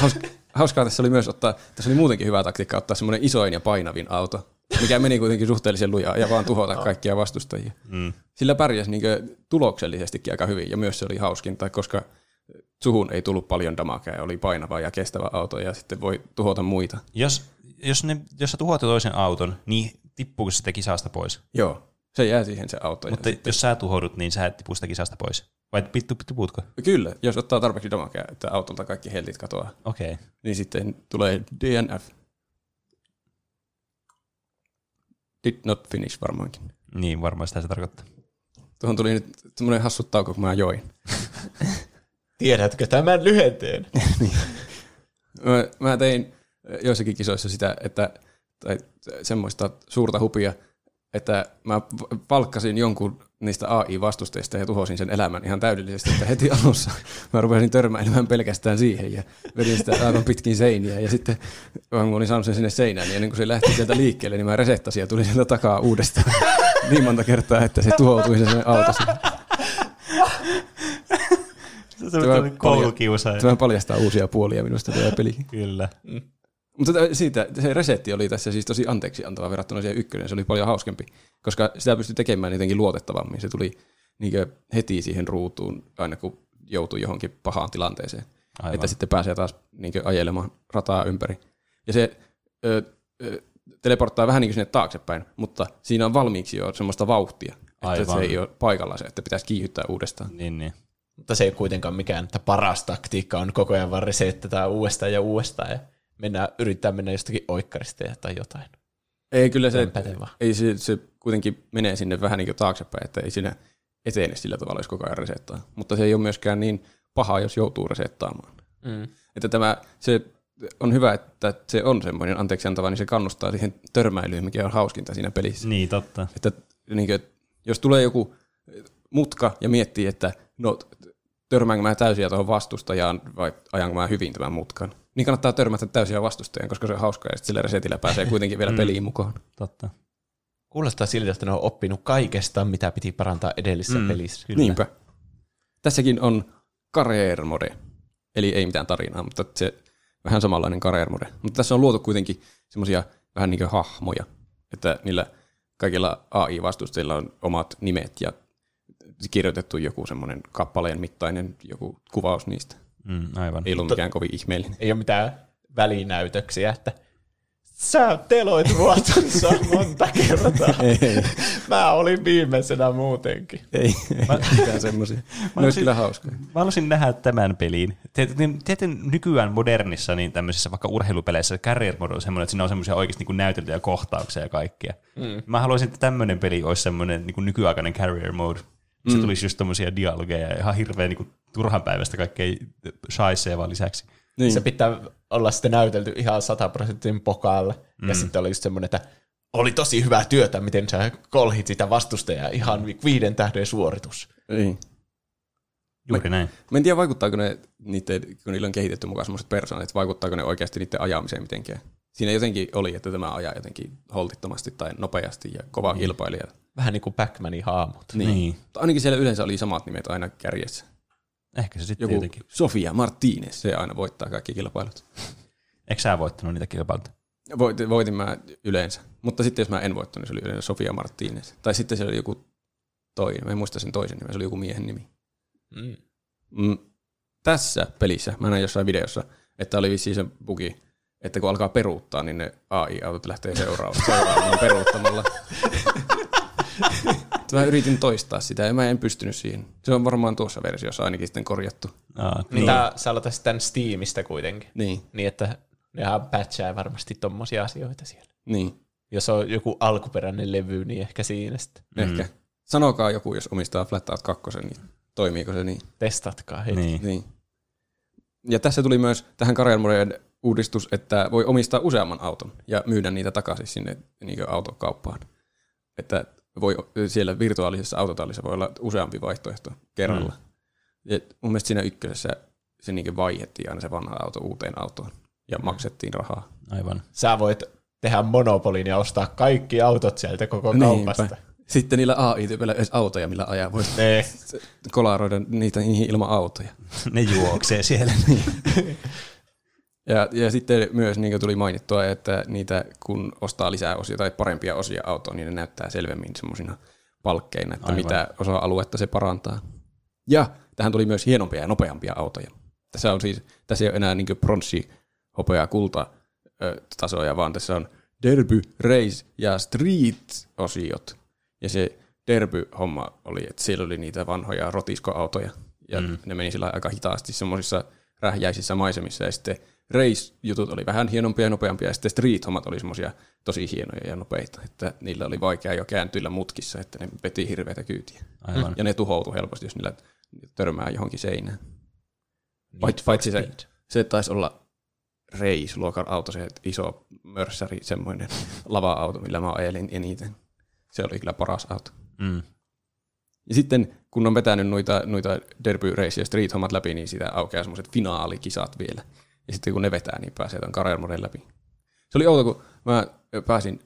Haus- Hauskaa tässä oli myös ottaa, tässä oli muutenkin hyvä taktiikka ottaa semmoinen isoin ja painavin auto, mikä meni kuitenkin suhteellisen lujaa ja vaan tuhota kaikkia vastustajia. Mm. Sillä pärjäsi niin tuloksellisestikin aika hyvin ja myös se oli hauskinta, koska suhun ei tullut paljon damakea ja oli painava ja kestävä auto ja sitten voi tuhota muita. Jos, jos, ne, jos sä tuhoat toisen auton, niin tippuuko se sitä kisasta pois? Joo, se jää siihen se auto. Mutta ja sitten, jos sä tuhoudut, niin sä et tipu sitä kisasta pois. Vai pittu, tipuutko? kyllä, jos ottaa tarpeeksi damakea, että autolta kaikki heltit katoaa, Okei. Okay. niin sitten tulee DNF. Did not finish varmaankin. Niin, varmaan sitä se tarkoittaa. Tuohon tuli nyt semmoinen hassu tauko, kun mä join. Tiedätkö tämän lyhenteen? Mä, mä tein joissakin kisoissa sitä, että tai semmoista suurta hupia, että mä palkkasin jonkun niistä AI-vastustajista ja tuhosin sen elämän ihan täydellisesti, että heti alussa mä rupesin törmäilemään pelkästään siihen ja vedin sitä aivan pitkin seiniä ja sitten kun olin saanut sen sinne seinään, niin ennen kuin se lähti sieltä liikkeelle, niin mä resettasin ja tuli sieltä takaa uudestaan niin monta kertaa, että se tuhoutui se sen auto. Se Tämä- on koulukiusaaja. Tämä paljastaa uusia puolia minusta tämä peli. Kyllä. Mutta tä- siitä, se resetti oli tässä siis tosi anteeksi antava verrattuna siihen ykkönen. Se oli paljon hauskempi, koska sitä pystyi tekemään jotenkin luotettavammin. Se tuli niinkö heti siihen ruutuun aina kun joutui johonkin pahaan tilanteeseen. Aivan. Että sitten pääsee taas niinkö ajelemaan rataa ympäri. Ja se ö, ö, teleporttaa vähän niin kuin sinne taaksepäin, mutta siinä on valmiiksi jo semmoista vauhtia. Että Aivan. se ei ole paikallaan se, että pitäisi kiihyttää uudestaan. Niin, niin. Mutta se ei kuitenkaan mikään, että paras taktiikka on koko ajan vaan resettätään uudestaan ja uudestaan ja mennään, yrittää mennä jostakin oikkarista tai jotain. Ei kyllä se, pätevä. ei se, se kuitenkin menee sinne vähän niin kuin taaksepäin, että ei siinä etene sillä tavalla, jos koko ajan resettaa. Mutta se ei ole myöskään niin paha, jos joutuu resettaamaan. Mm. Että tämä, se on hyvä, että se on semmoinen anteeksi antava, niin se kannustaa siihen törmäilyyn, mikä on hauskinta siinä pelissä. Niin, totta. Että niin kuin, jos tulee joku mutka ja miettii, että no törmäänkö mä täysiä tuohon vastustajaan vai ajanko mä hyvin tämän mutkan, niin kannattaa törmätä täysiä vastustajaan, koska se on hauskaa ja sitten sillä resetillä pääsee kuitenkin vielä peliin mukaan. totta. Kuulostaa siltä, että ne on oppinut kaikesta, mitä piti parantaa edellisessä Mm. mm. pelissä. Kyllä. Niinpä. Tässäkin on career mode, eli ei mitään tarinaa, mutta se vähän samanlainen career mode. Mutta tässä on luotu kuitenkin semmoisia vähän niin kuin hahmoja, että niillä kaikilla AI-vastustajilla on omat nimet ja kirjoitettu joku semmoinen kappaleen mittainen joku kuvaus niistä. Mm, aivan. Ei ollut mikään kovin ihmeellinen. Ei ole mitään välinäytöksiä, että sä teloit vuotonsa monta kertaa. Ei, Mä olin viimeisenä muutenkin. ei, ei mitään semmoisia. Ne olisi olisin- kyllä hauskoja. Mä haluaisin nähdä tämän peliin. Tiedätte nykyään modernissa, niin tämmöisissä vaikka urheilupeleissä career mode on semmoinen, että siinä on semmoisia oikeasti niin näyteltyjä kohtauksia ja kaikkea. Mm. Mä haluaisin, että tämmöinen peli olisi semmoinen niin nykyaikainen career mode. Se mm. tulisi just tommosia dialogeja ja ihan hirveän niin turhanpäiväistä kaikkea shaisee vaan lisäksi. Niin. Se pitää olla sitten näytelty ihan 100 prosentin pokaalle. Mm. Ja sitten oli just semmoinen, että oli tosi hyvää työtä, miten sä kolhit sitä vastustajaa. Ihan viiden tähden suoritus. Niin. Juuri näin. Mä en tiedä, vaikuttaako ne, niiden, kun niillä on kehitetty mukaan semmoiset persoonat, vaikuttaako ne oikeasti niiden ajamiseen mitenkään. Siinä jotenkin oli, että tämä ajaa jotenkin holtittomasti tai nopeasti ja kova niin. kilpailija. Vähän niin kuin Pac-Manin haamut. Niin. niin. Ainakin siellä yleensä oli samat nimet aina kärjessä. Ehkä se sitten Joku jotenkin. Sofia Martinez, se aina voittaa kaikki kilpailut. Eikö sä voittanut niitä kilpailuja? Voitin, voitin mä yleensä. Mutta sitten jos mä en voittanut, niin se oli yleensä Sofia Martinez. Tai sitten se oli joku toinen, mä en muista sen toisen nimen, se oli joku miehen nimi. Mm. Mm, tässä pelissä, mä näin jossain videossa, että oli vissiin se bugi, että kun alkaa peruuttaa, niin ne AI-autot lähtee seuraamaan, seuraamaan peruuttamalla. mä yritin toistaa sitä ja mä en pystynyt siihen. Se on varmaan tuossa versiossa ainakin sitten korjattu. Aa, Niin. Tää, sä aloitat tämän Steamista kuitenkin. Niin, Niin, että nehän patchaa varmasti tommosia asioita siellä. niin, Jos on joku alkuperäinen levy, niin ehkä siinä sitten. ehkä. Sanokaa joku, jos omistaa Flatout 2, niin toimiiko se niin? Testatkaa heti. Niin. niin. Ja tässä tuli myös tähän Karelmoreen uudistus, että voi omistaa useamman auton ja myydä niitä takaisin sinne niin autokauppaan. Että voi, siellä virtuaalisessa autotallissa voi olla useampi vaihtoehto kerralla. Mm. Ja mun mielestä siinä ykkösessä se niin vaihettiin aina se vanha auto uuteen autoon ja maksettiin rahaa. Aivan. Sä voit tehdä monopolin ja ostaa kaikki autot sieltä koko kaupasta. Sitten niillä AI-tyypeillä edes autoja, millä ajaa. Voi Ne. kolaroida niitä niihin ilman autoja. Ne juoksee siellä. Ja, ja sitten myös niin kuin tuli mainittua, että niitä kun ostaa lisää osia tai parempia osia autoon, niin ne näyttää selvemmin semmoisina palkkeina, että Aivan. Mitä osa-aluetta se parantaa. Ja tähän tuli myös hienompia ja nopeampia autoja. Tässä on siis, tässä ei ole enää niin pronssi, hopea, kulta ö, tasoja, vaan tässä on derby, race ja street-osiot. Ja se derby-homma oli, että siellä oli niitä vanhoja rotiskoautoja, ja mm. ne meni sillä aika hitaasti semmoisissa rähjäisissä maisemissa, ja sitten race-jutut oli vähän hienompia ja nopeampia, ja sitten street-hommat oli semmoisia tosi hienoja ja nopeita, että niillä oli vaikea jo kääntyillä mutkissa, että ne veti hirveätä kyytiä. Aivan. Ja ne tuhoutui helposti, jos niillä törmää johonkin seinään. Paitsi, for paitsi se, se taisi olla Reis-luokan auto, se iso mörssäri, semmoinen lava-auto, millä mä ajelin eniten. Se oli kyllä paras auto. Mm. Ja sitten kun on vetänyt noita, noita Derby Race ja Street Hommat läpi, niin sitä aukeaa semmoiset finaalikisat vielä. Ja sitten kun ne vetää, niin pääsee ton Karelmoren läpi. Se oli outo, kun mä pääsin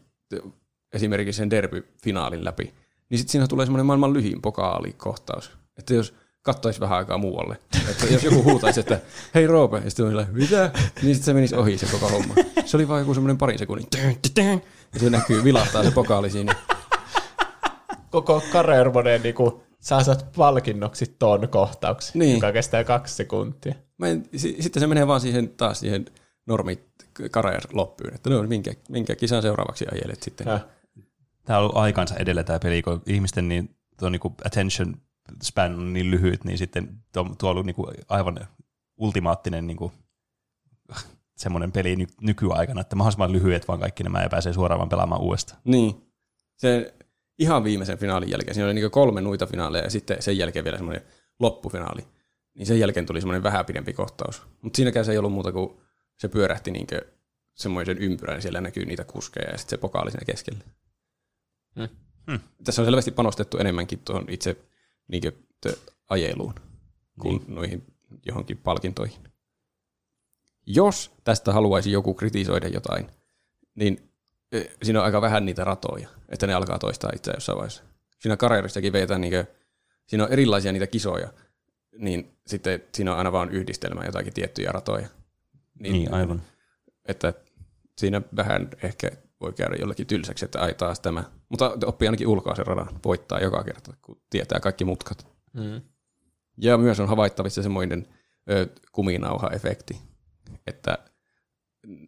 esimerkiksi sen Derby-finaalin läpi, niin sitten siinä tulee semmoinen maailman lyhin pokaalikohtaus. Että jos kattoisi vähän aikaa muualle. Että jos joku huutaisi, että hei Roope, ja sitten on sillä, mitä? Niin sitten se menisi ohi se koko homma. Se oli vaan joku semmoinen parin sekunnin. Ja se näkyy, vilahtaa se pokaali siinä. Koko Karermonen niinku, sä saat palkinnoksi ton kohtauksen, Niin. joka kestää kaksi sekuntia. Mä en, si, sitten se menee vaan siihen taas siihen normi kareer loppuun, että no minkä, minkä kisan seuraavaksi ajelet sitten. Häh. Tämä on ollut aikansa edellä tämä peli, kun ihmisten niin, tuo niinku attention span on niin lyhyt, niin sitten tuo, tuo on ollut niinku aivan ultimaattinen niinku, semmoinen peli ny, nykyaikana, että mahdollisimman lyhyet vaan kaikki nämä ja pääsee suoraan vaan pelaamaan uudestaan. Niin. Se ihan viimeisen finaalin jälkeen, siinä oli niin kolme nuita finaaleja ja sitten sen jälkeen vielä semmoinen loppufinaali. Niin sen jälkeen tuli semmoinen vähän pidempi kohtaus. Mutta siinäkään se ei ollut muuta kuin se pyörähti niin semmoisen ympyrän, niin siellä näkyy niitä kuskeja ja sitten se pokaali siinä keskellä. Hmm. Hmm. Tässä on selvästi panostettu enemmänkin tuohon itse niin ajeluun kuin Niin. noihin johonkin palkintoihin. Jos tästä haluaisi joku kritisoida jotain, niin siinä on aika vähän niitä ratoja, että ne alkaa toistaa itseään jossain vaiheessa. Siinä karjeristakin vetää, niin kuin, siinä on erilaisia niitä kisoja, niin sitten siinä on aina vaan yhdistelmä jotakin tiettyjä ratoja. Niin, niin aivan. Että siinä vähän ehkä voi käydä jollekin tylsäksi, että ai taas tämä. Mutta oppii ainakin ulkoa sen radan, voittaa joka kerta, kun tietää kaikki mutkat. Mm. Ja myös on havaittavissa semmoinen ö, kuminauha-efekti, että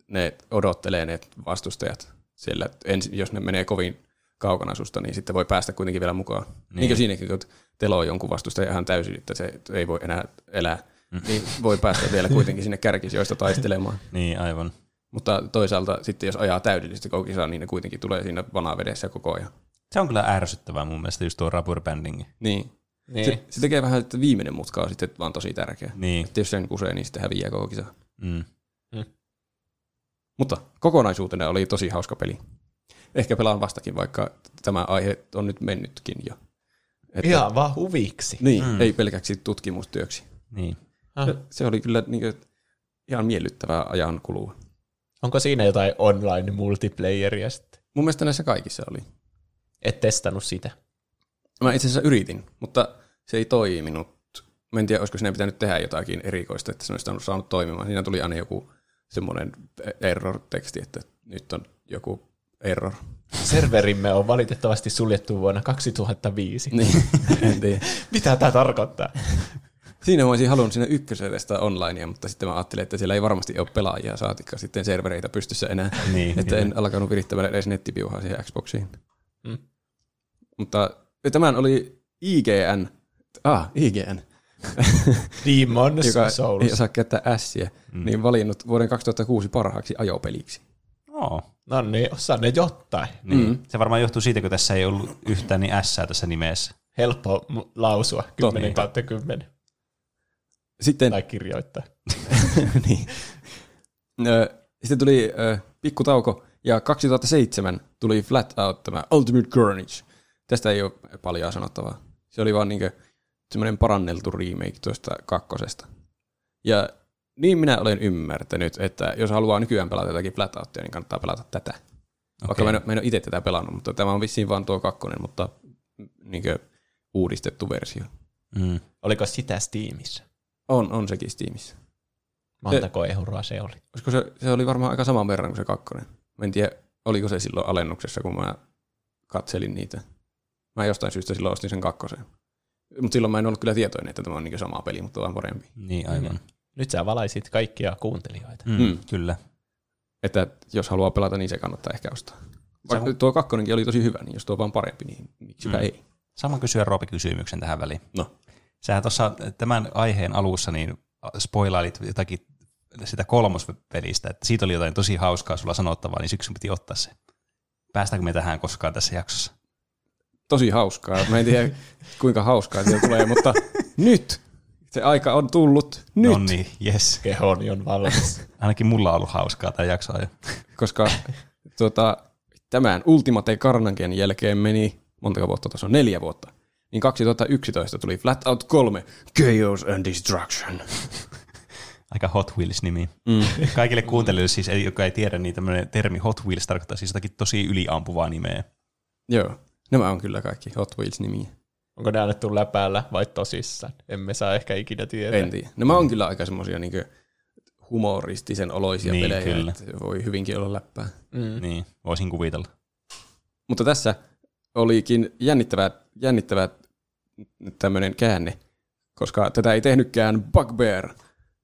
ne odottelee ne vastustajat siellä, ensin, jos ne menee kovin kaukana susta, niin sitten voi päästä kuitenkin vielä mukaan. Niin, niin kuin siinäkin, kun teloo jonkun vastustajan ihan täysin, että se ei voi enää elää, mm. niin voi päästä vielä kuitenkin sinne kärkisijoista taistelemaan. Niin, aivan. Mutta toisaalta sitten jos ajaa täydellisesti koko kisaa, niin ne kuitenkin tulee siinä vanavedessä koko ajan. Se on kyllä ärsyttävää mun mielestä just tuo rubberbanding. Niin. Niin. Se, se tekee vähän, että viimeinen mutka on sitten vaan tosi tärkeä. Niin. Että jos sen kusee, niin sitten häviää koko kisa. Mm. Mutta kokonaisuutena oli tosi hauska peli. Ehkä pelaan vastakin, vaikka tämä aihe on nyt mennytkin jo. Että, Ihan vaan huviksi. Niin, mm. ei pelkäksi tutkimustyöksi. Niin. Ah. Se oli kyllä niin kuin, ihan miellyttävää ajan kulua. Onko siinä jotain online multiplayeria sitten? Mun mielestä näissä kaikissa oli. Et testannut sitä. Mä itse asiassa yritin, mutta se ei toiminut. Mä en tiedä, olisiko sinne pitänyt tehdä jotakin erikoista, että se olisi saanut- saanut toimimaan. Siinä tuli aina joku semmoinen error-teksti, että nyt on joku error. Serverimme on valitettavasti suljettu vuonna 2005. Niin, en tiedä. Mitä tämä tarkoittaa? Siinä mä olisin halunnut siinä ykkösellä testaa onlinea, mutta sitten mä ajattelin, että siellä ei varmasti ole pelaajia, saatikka sitten servereitä pystyssä enää. Niin, että niin. en alkanut virittämään edes nettipiuhaa siihen Xboxiin. Mm. Mutta tämän oli IGN, ah, IGN, Demon's joka Souls. ei osaa käyttää ässiä, mm. niin valinnut vuoden 2006 parhaaksi ajopeliksi. Oo. No niin, osaa ne jotain. Niin. Mm. Se varmaan johtuu siitä, kun tässä ei ollut yhtään niin ässää tässä nimessä. Helppo lausua. 10 Totta. kautta 10. Sitten, Tai kirjoittaa. niin. Sitten tuli ö, pikkutauko, ja 2007 tuli Flat Out tämä Ultimate Carnage. Tästä ei ole paljon sanottavaa. Se oli vaan niinkö semmoinen paranneltu remake tuosta kakkosesta. Ja niin minä olen ymmärtänyt, että jos haluaa nykyään pelata jotakin Flat Outia, niin kannattaa pelata tätä. Okay. Vaikka mä en, ole- mä en ole itse tätä pelannut, mutta tämä on vissiin vaan tuo kakkonen, mutta niinkö uudistettu versio. Mm. Oliko sitä Steamissa? On, on sekin Steamissa. Montako euroa se oli? Olisiko se, se oli varmaan aika saman verran kuin se kakkonen. Mä en tiedä, oliko se silloin alennuksessa, kun mä katselin niitä. Mä jostain syystä silloin ostin sen kakkosen. Mutta silloin mä en ollut kyllä tietoinen, että tämä on niin sama peli, mutta vaan parempi. Niin, aivan. Nyt sä valaisit kaikkia kuuntelijoita. Mm. Mm. Kyllä. Että jos haluaa pelata, niin se kannattaa ehkä ostaa. Vaikka tuo kakkonenkin oli tosi hyvä, niin jos tuo on vaan parempi, niin miksipä Mm. ei. Sama kysyä Roopi kysymyksen tähän väliin. No. Sähän tuossa tämän aiheen alussa niin spoilailit jotakin sitä kolmospelistä, että siitä oli jotain tosi hauskaa sulla sanottavaa, niin siksi piti ottaa se. Päästäänkö me tähän koskaan tässä jaksossa? Tosi hauskaa. Mä en tiedä, kuinka hauskaa siellä tulee, mutta nyt se aika on tullut. Nyt. No niin, yes. Kehoni on valmis. Ainakin mulla on ollut hauskaa tämä jakso jo. koska tuota, tämän Ultimate Carnagen jälkeen meni, montako vuotta tuossa on, neljä vuotta, niin 2011 tuli Flat Out 3, Chaos and Destruction. Aika Hot Wheels-nimi. Mm. Kaikille kuuntelijoille siis, ei- jotka ei tiedä, niin tämmöinen termi Hot Wheels tarkoittaa siis jotakin tosi yliampuvaa nimeä. Joo, nämä on kyllä kaikki Hot Wheels-nimiä. Onko ne annettu läpäällä vai tosissaan? Emme saa ehkä ikinä tietää. En tiedä. Nämä on kyllä aika semmoisia niin humoristisen oloisia Niin, pelejä, kyllä. että voi hyvinkin olla läppää. Mm. Niin, voisin kuvitella. Mutta tässä olikin jännittävä, jännittävä tämmöinen käänne, koska tätä ei tehnytkään Bugbear,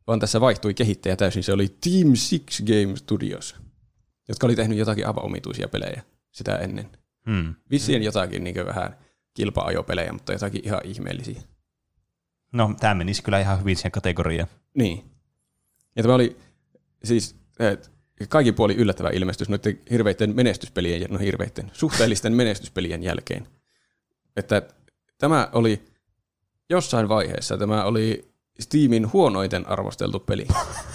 vaan tässä vaihtui kehittäjä täysin. Se oli Team Six Game Studios, jotka oli tehnyt jotakin aivan omituisia pelejä sitä ennen. Hmm. Vissiin jotakin niin vähän kilpa-ajopelejä, mutta jotakin ihan ihmeellisiä. No, tämä menisi kyllä ihan hyvin siihen kategoriaan. Niin. Ja tämä oli siis et, kaikin puoli yllättävä ilmestys noiden hirveiden menestyspelien, no hirveiden, suhteellisten menestyspelien jälkeen. Että tämä oli jossain vaiheessa, tämä oli Steamin huonoiten arvosteltu peli.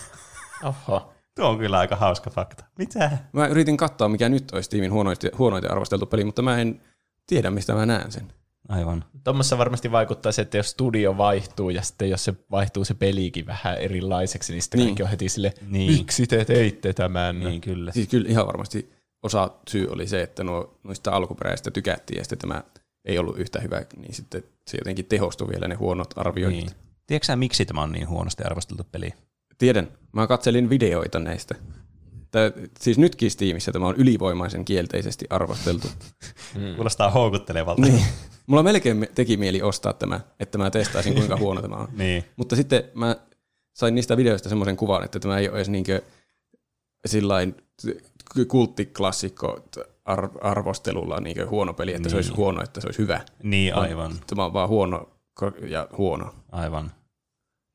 Oho. Tuo on kyllä aika hauska fakta. Mitä? Mä yritin katsoa, mikä nyt olisi Steamin huonoiten, huonoiten arvosteltu peli, mutta mä en tiedä, mistä mä näen sen. Aivan. Tuommoissa varmasti vaikuttaa se, että jos studio vaihtuu ja sitten jos se vaihtuu se pelikin vähän erilaiseksi, niin sitten Niin. kaikki on heti sille, Niin. miksi te teitte tämän? Niin, kyllä. Siis kyllä ihan varmasti osa syy oli se, että nuo, noista alkuperäistä tykättiin ja sitten tämä ei ollut yhtä hyvä, niin sitten se jotenkin tehostui vielä ne huonot arvioinnit. Niin. Tiedätkö sä, miksi tämä on niin huonosti arvosteltu peli? Tiedän, mä katselin videoita näistä. Tää, siis nytkin Steamissa tämä on ylivoimaisen kielteisesti arvosteltu. Mm. Kuulostaa houkuttelevalta. Niin. Mulla melkein me- teki mieli ostaa tämä, että mä testaisin kuinka huono tämä on. niin. Mutta sitten mä sain niistä videoista semmoisen kuvan, että tämä ei ole edes niinkö sillain kulttiklassikko ar- arvostelulla niinkö huono peli, että niin. se olisi Niin. huono, että se olisi hyvä. Niin, On- aivan. Tämä on vaan huono ja huono. Aivan.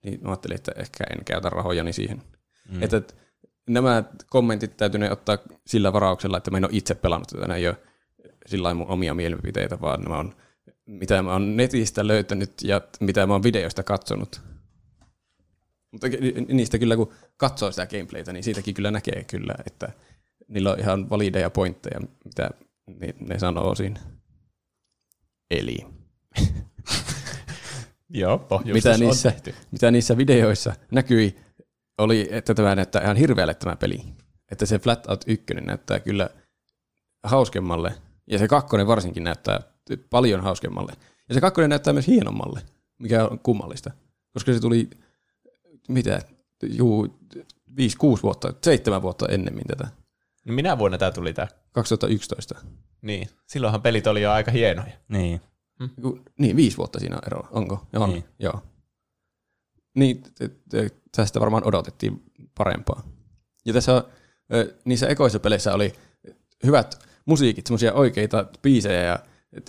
Niin mä ajattelin, että ehkä en käytä rahojani siihen. Mm. Että et, nämä kommentit täytyy ottaa sillä varauksella, että mä en ole itse pelannut tätä, nämä ei ole sillä mun omia mielipiteitä, vaan nämä on, mitä mä oon netistä löytänyt ja mitä mä oon videoista katsonut. Mutta ni- niistä kyllä, kun katsoo sitä gameplaytä, niin siitäkin kyllä näkee kyllä, että niillä on ihan valideja pointteja, mitä ne sanoo siinä. Eli Joo, mitä niissä, mitä niissä videoissa näkyi, oli, että tämä näyttää ihan hirveälle tämä peli. Että se Flat Out 1 näyttää kyllä hauskemmalle, ja se kakkonen varsinkin näyttää paljon hauskemmalle. Ja se kakkonen näyttää myös hienommalle, mikä on kummallista. Koska se tuli, mitä, juu, 5-6 vuotta, 7 vuotta ennemmin tätä. No minä vuonna tämä tuli tämä? 2011. Niin. Silloinhan pelit oli jo aika hienoja. Niin. Joku- Niin, viisi vuotta siinä on eroa, onko? On. Niin. Joo. Niin, tästä varmaan odotettiin parempaa. Ja tässä niissä ekoissa peleissä oli hyvät musiikit, semmoisia oikeita biisejä ja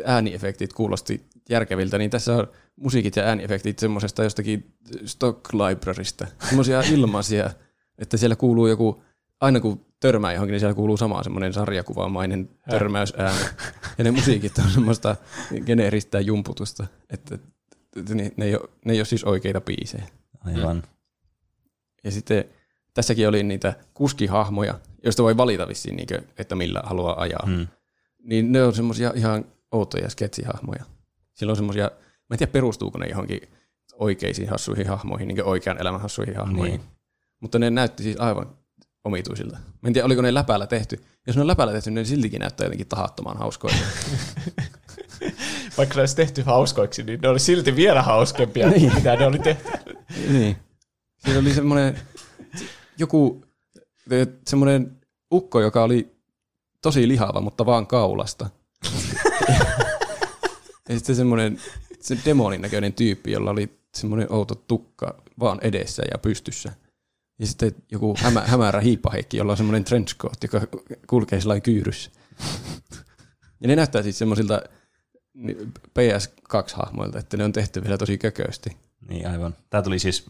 ääniefektit kuulosti järkeviltä, niin tässä on musiikit ja ääniefektit semmoisesta jostakin stock librarysta. Semmoisia ilmaisia, että siellä kuuluu joku, aina kun törmää johonkin, niin siellä kuuluu sama semmoinen sarjakuvamainen törmäysääni. Ja ne musiikit on semmoista geneeristä jumputusta, että ne, ne, ei ole, ne ei ole siis oikeita biisejä. Aivan. Ja sitten tässäkin oli niitä kuskihahmoja, joista voi valita vissiin, niin kuin, että millä haluaa ajaa. Mm. Niin ne on semmoisia ihan outoja sketsihahmoja. Siellä on semmoisia, mä en tiedä perustuuko ne johonkin oikeisiin hassuihin hahmoihin, niin oikean elämän hassuihin hahmoihin. Niin. Mutta ne näytti siis aivan omituisilta. Mä en tiedä, oliko ne läpällä tehty. Jos ne on läpällä tehty, niin ne siltikin näyttää jotenkin tahattoman hauskoilta. Vaikka ne olisi tehty hauskoiksi, niin ne oli silti vielä hauskempia, niin. mitä ne oli tehty. niin. Siinä oli semmoinen joku semmoinen ukko, joka oli tosi lihava, mutta vaan kaulasta. ja sitten semmoinen se demonin näköinen tyyppi, jolla oli semmoinen outo tukka vaan edessä ja pystyssä. Ja sitten joku hämä, hämärä hiippaheikki, jolla on semmoinen trenchcoat, joka kulkee sillä kyyryssä. Ja ne näyttää siis semmoisilta PS2-hahmoilta, että ne on tehty vielä tosi kökösti. Niin aivan. Tämä tuli siis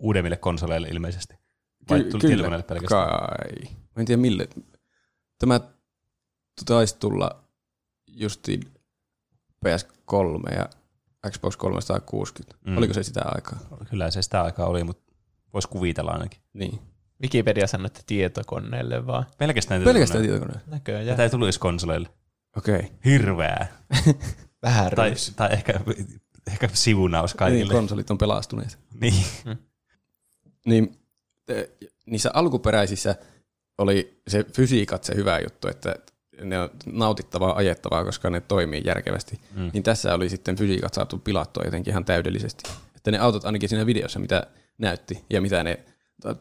uudemmille konsoleille ilmeisesti. Vai Ky- tuli kyllä tietokoneelle pelkästään? kai. Mä en tiedä mille. Tämä taisi tulla justiin PS3 ja Xbox 360. Mm. Oliko se sitä aikaa? Kyllä se sitä aikaa oli, mutta voisi kuvitella ainakin. Niin. Wikipedia sanoo, että tietokoneelle vaan. Pelkästään, Pelkästään tietokoneelle. tietokoneelle. Näköjään. Tätä ei tullut edes konsoleille. Okei. Okay. Hirveää. Vähän tai, ryys. tai ehkä, ehkä sivunaus Niin, kaikille. konsolit on pelastuneet. Niin. Niin eh, niissä alkuperäisissä oli se fysiikat se hyvä juttu, että ne on nautittavaa, ajettavaa, koska ne toimii järkevästi. Mm. Niin tässä oli sitten fysiikat saatu pilattua jotenkin ihan täydellisesti. Että ne autot ainakin siinä videossa, mitä näytti ja mitä ne,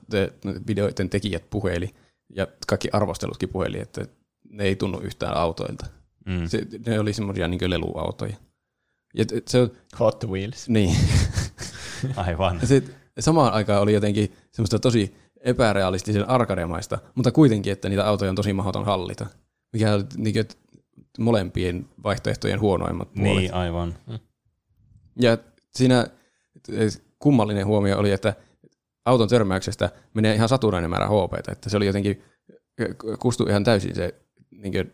te, ne videoiden tekijät puheli ja kaikki arvostelutkin puheli, että ne ei tunnu yhtään autoilta. Mm. Se, ne oli semmoisia niin leluautoja. Ja se on, Hot Wheels. niin. Aivan. Sit samaan aikaan oli jotenkin semmoista tosi epärealistisen arkademaista, mutta kuitenkin, että niitä autoja on tosi mahdoton hallita. Mikä oli niin kuin, molempien vaihtoehtojen huonoimmat puolet. Niin, aivan. Ja siinä kummallinen huomio oli, että auton törmäyksestä menee ihan saturainen määrä HP, että se oli jotenkin, eh, kustui ihan täysin se niin damage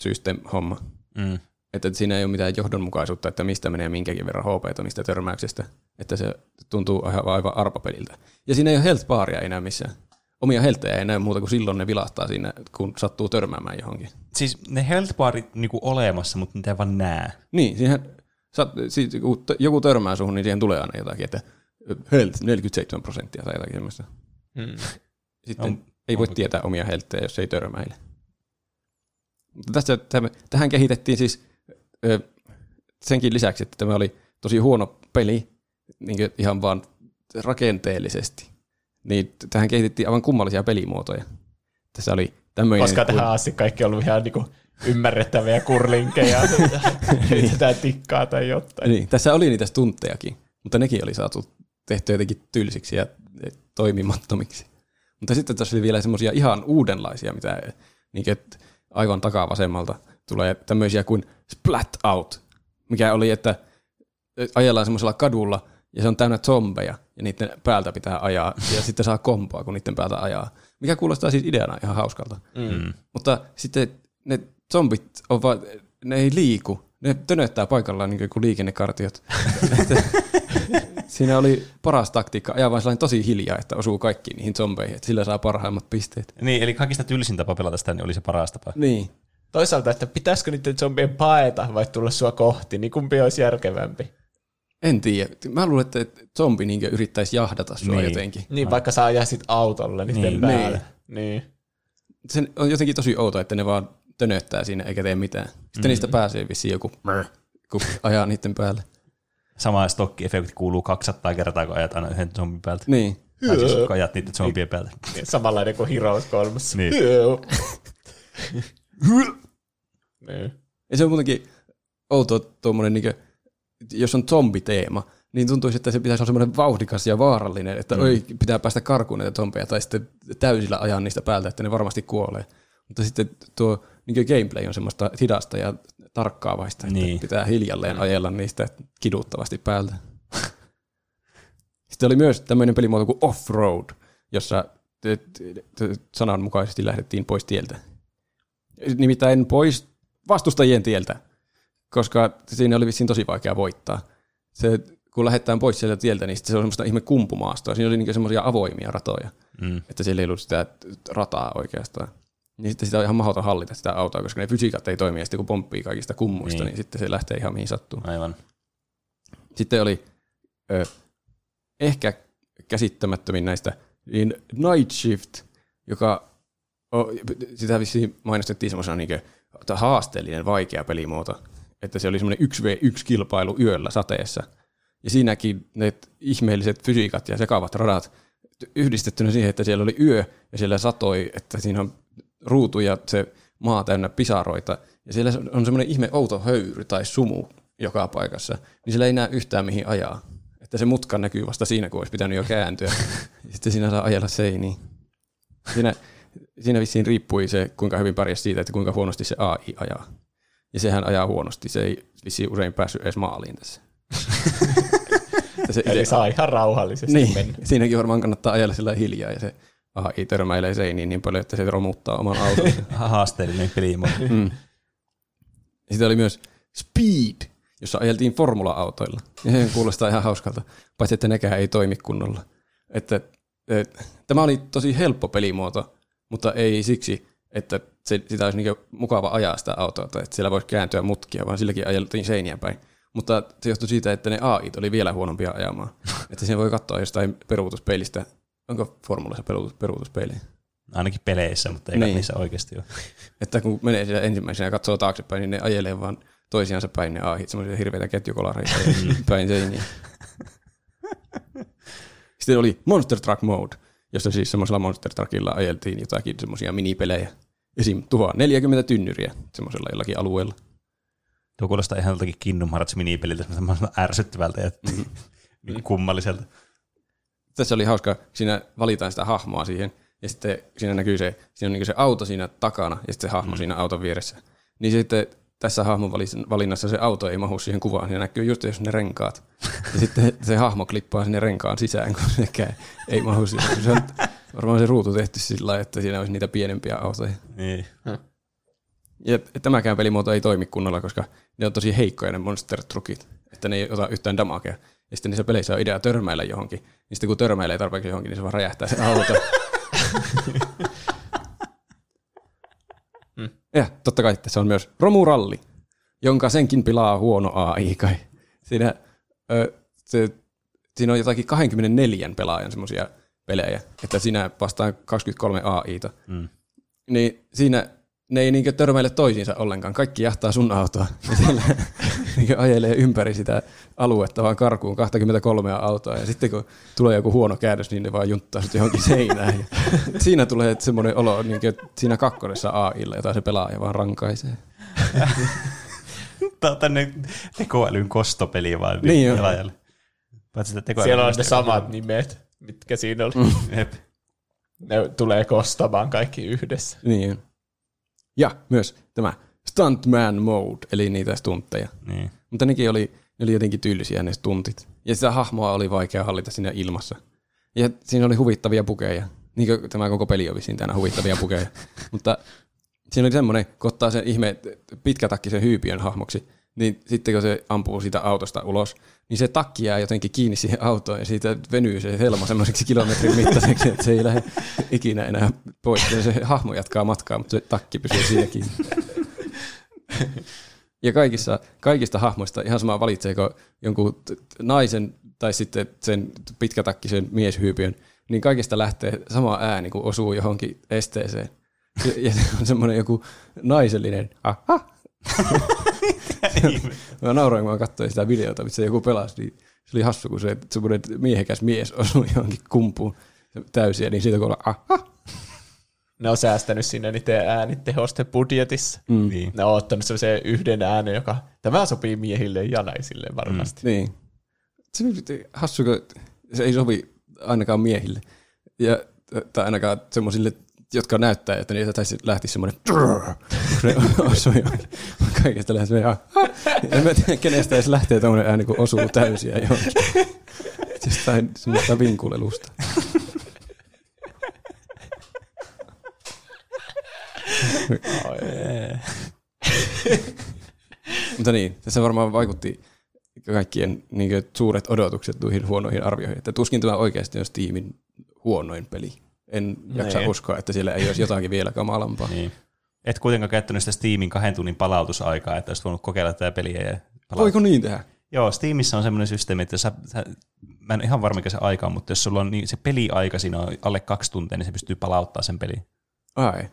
system homma. Mm. Että siinä ei ole mitään johdonmukaisuutta, että mistä menee minkäkin verran HP niistä törmäyksistä. Että se tuntuu aivan, aivan arpapeliltä. Ja siinä ei ole health baria enää missään. Omia helttejä ei näy muuta kuin silloin ne vilahtaa siinä, kun sattuu törmäämään johonkin. Siis ne health barit niinku olemassa, mutta niitä ei vaan näe. Niin, siihen, siis, kun joku törmää suhun, niin siihen tulee aina jotakin, että health 47 prosenttia tai jotakin semmoista. Mm. Sitten On- ei voi on- tietää omia helttejä, jos ei törmäile. Tästä, tähän kehitettiin siis senkin lisäksi, että tämä oli tosi huono peli, niin ihan vaan rakenteellisesti. Niin tähän kehitettiin aivan kummallisia pelimuotoja. Tässä oli tämmöinen... Koska tähän asti kaikki on ollut ihan niinku ymmärrettäviä kurlinkeja, heitetään tikkaa tai jotain. Niin, tässä oli niitä stunttejakin, mutta nekin oli saatu tehtyä jotenkin tylsiksi ja toimimattomiksi. Mutta sitten tässä oli vielä semmoisia ihan uudenlaisia, mitä niin että aivan takavasemmalta tulee tämmöisiä kuin splat out, mikä oli, että ajellaan semmoisella kadulla ja se on täynnä zombeja ja niiden päältä pitää ajaa ja sitten saa kompoa, kun niiden päältä ajaa. Mikä kuulostaa siis ideana ihan hauskalta. Mm. Mutta sitten ne zombit on vaan, ne ei liiku. Ne tönöttää paikallaan niin kuin liikennekartiot. Siinä oli paras taktiikka ajaa vaan sellainen tosi hiljaa, että osuu kaikki niihin zombeihin, että sillä saa parhaimmat pisteet. Niin, eli kaikista tylsin tapa pelata sitä niin oli se paras tapa. Niin. Toisaalta, että pitäisikö niiden zombien paeta vai tulla sua kohti, niin kumpi olisi järkevämpi? En tiedä. Mä luulen, että zombi niin yrittäisi jahdata sua Niin. niin. jotenkin. Niin, vaikka saa ajaa sit autolla niiden Niin. niin, päälle. Niin. Se on jotenkin tosi outo, että ne vaan tönöttää siinä eikä tee mitään. Sitten mm. niistä pääsee vissiin joku, kun ajaa niiden päälle. Sama stokki-efekti kuuluu 200 kertaa, kun ajat aina yhden zombin päältä. Niin. Tai siis kun ajat niiden zombien päältä. Niin, Samanlainen kuin Heroes 3. Niin. niin. Ja se on muutenkin outo tuommoinen, niin jos on zombiteema, niin tuntuisi, että se pitäisi olla semmoinen vauhdikas ja vaarallinen, että mm. oi, pitää päästä karkuun näitä zombeja, tai sitten täysillä ajaa niistä päältä, että ne varmasti kuolee. Mutta sitten tuo niin gameplay on semmoista hidasta ja tarkkaavaista, että Niin. pitää hiljalleen ajella niistä kiduttavasti päältä. Sitten oli myös tämmöinen pelimuoto kuin Offroad, jossa sananmukaisesti lähdettiin pois tieltä. Nimittäin pois vastustajien tieltä, koska siinä oli vissiin tosi vaikea voittaa. Se, kun lähdetään pois sieltä tieltä, niin se on semmoista ihme kumpumaastoa. Siinä oli niin semmoisia avoimia ratoja, Mm. että siellä ei ollut sitä rataa oikeastaan. Niin sitten sitä on ihan mahdoton hallita sitä autoa, koska ne fysiikat ei toimi, ja sitten kun pomppii kaikista kummuista, Niin. niin, sitten se lähtee ihan mihin sattuu. Aivan. Sitten oli ö, ehkä käsittämättömin näistä, niin Night Shift, joka o, sitä vissiin mainostettiin semmoisena niin haasteellinen, vaikea pelimuoto, että se oli semmoinen 1v1-kilpailu yöllä sateessa. Ja siinäkin ne ihmeelliset fysiikat ja sekavat radat yhdistettynä siihen, että siellä oli yö ja siellä satoi, että siinä on ruutu ja se maa täynnä pisaroita. Ja siellä on semmoinen ihme outo höyry tai sumu joka paikassa, niin siellä ei näe yhtään mihin ajaa. Että se mutka näkyy vasta siinä, kun olisi pitänyt jo kääntyä. Sitten siinä saa ajella seiniin. Siinä, siinä vissiin riippui se, kuinka hyvin pärjäsi siitä, että kuinka huonosti se AI ajaa. Ja sehän ajaa huonosti. Se ei vissiin usein päässyt edes maaliin tässä. Se Eli saa ihan rauhallisesti niin, mennä. siinäkin varmaan kannattaa ajella sillä hiljaa ja se AI törmäilee seiniin niin paljon, että se romuttaa oman autonsa. Haasteellinen pelimuoto. mm. Sitten oli myös Speed, jossa ajeltiin formula-autoilla. Ja se kuulostaa ihan hauskalta, paitsi että nekään ei toimi kunnolla. Että, et, tämä oli tosi helppo pelimuoto, mutta ei siksi, että se, sitä olisi niin mukava ajaa sitä autoa, tai että siellä voisi kääntyä mutkia, vaan silläkin ajeltiin seiniä päin. Mutta se johtui siitä, että ne AIt oli vielä huonompia ajamaan. että sen voi katsoa jostain peruutuspeilistä. Onko formulassa peruutus? Ainakin peleissä, mutta ei Niin. niissä oikeasti ole. Että kun menee siellä ensimmäisenä ja katsoo taaksepäin, niin ne ajelee vaan toisiansa päin ne aahit, semmoisia hirveitä ketjukolareita ja päin seiniä. Sitten oli Monster Truck Mode, jossa siis semmoisella Monster Truckilla ajeltiin jotakin semmoisia minipelejä. Esim. tuhoa 40 tynnyriä semmoisella jollakin alueella. Tuo kuulostaa ihan joltakin Kingdom Hearts minipeliltä, semmoiselta ärsyttävältä ja mm. kummalliselta. Tässä oli hauska, siinä valitaan sitä hahmoa siihen, ja sitten siinä näkyy se, siinä on niin se auto siinä takana, ja sitten se hahmo mm. siinä auton vieressä. Niin sitten tässä hahmon valinnassa se auto ei mahu siihen kuvaan, siinä näkyy just jos ne renkaat. Ja sitten se hahmo klippaa sinne renkaan sisään, kun sekään ei mahu siihen. Se on varmaan se ruutu tehty sillä lailla, että siinä olisi niitä pienempiä autoja. Niin. Ja tämäkään pelimuoto ei toimi kunnolla, koska ne on tosi heikkoja ne monster truckit, että ne ei ota yhtään damakea. Ja sitten niissä peleissä on idea törmäillä johonkin. Niin sitten kun törmäilee tarpeeksi johonkin, niin se vaan räjähtää se auto. ja totta kai tässä on myös romuralli, jonka senkin pilaa huono AI kai. Siinä, ö, se, siinä on jotakin 24 pelaajan semmoisia pelejä, että siinä vastaan 23 AIta. Mm. Niin siinä ne ei niinkö törmäile toisiinsa ollenkaan. Kaikki jahtaa sun autoa. Ja siellä niinkö ajelee ympäri sitä aluetta vaan karkuun 23 autoa. Ja sitten kun tulee joku huono käännös, niin ne vaan junttaa sitten johonkin seinään. Ja siinä tulee semmoinen olo, niinkö, että siinä kakkodessa AIlla, jota se pelaaja vaan rankaisee. Tämä on tänne tekoälyn kostopeli vaan Niin on. pelaajalle. Siellä on ne samat nimet, mitkä siinä oli. Mm. Ne tulee kostamaan kaikki yhdessä. Niin. Ja myös tämä Stuntman Mode, eli niitä stuntteja. Niin. Mutta nekin oli, ne oli jotenkin tyylisiä ne stuntit. Ja sitä hahmoa oli vaikea hallita siinä ilmassa. Ja siinä oli huvittavia pukeja. Niin kuin tämä koko peli on vissiin täynnä huvittavia pukeja. Mutta siinä oli semmoinen, kun ottaa sen ihme pitkätakkisen hyypiön hahmoksi, niin sitten kun se ampuu siitä autosta ulos, niin se takki jää jotenkin kiinni siihen autoon ja siitä venyy se helma semmoiseksi kilometrin mittaiseksi, että se ei lähde ikinä enää pois. Ja se hahmo jatkaa matkaa, mutta se takki pysyy siinä kiinni. Ja kaikissa, kaikista hahmoista ihan sama valitseeko jonkun naisen tai sitten sen pitkätakkisen mieshyypiön, niin kaikista lähtee sama ääni, kun osuu johonkin esteeseen. Ja, ja se on semmoinen joku naisellinen aha. Mä nauroin, kun mä katsoin sitä videota, missä joku pelasi, niin se oli hassu, kun se semmoinen miehekäs mies osui johonkin kumpuun täysiä, niin siitä kun olla aha. Ne on säästänyt sinne niiden äänitehosten budjetissa. Mm. Niin. Ne on ottanut sellaisen yhden äänen, joka tämä sopii miehille ja naisille varmasti. Niin. Se on hassu, kun se ei sovi ainakaan miehille. Ja, tai ainakaan semmoisille, jotka näyttää, että niitä taisi lähti semmoinen ne johonkin. Kaikesta lähti semmoinen En mä tiedä, kenestä edes lähtee tommoinen ääni, kun osuu täysiä johonkin. Jostain semmoista vinkulelusta. Mutta niin, tässä varmaan vaikutti kaikkien niin suuret odotukset noihin huonoihin arvioihin. Että tuskin tämä oikeasti on Steamin huonoin peli. En jaksa Niin. uskoa, että siellä ei olisi jotakin vielä kamalampaa. Niin. Et kuitenkaan käyttänyt sitä Steamin kahden tunnin palautusaikaa, että olisit voinut kokeilla tätä peliä ja palauttaa. Voiko niin tehdä? Joo, Steamissa on semmoinen systeemi, että sä, sä, mä en ihan varma mikä se aika on, mutta jos sulla on niin, se peliaika siinä on alle kaksi tuntia, niin se pystyy palauttaa sen pelin. Ai.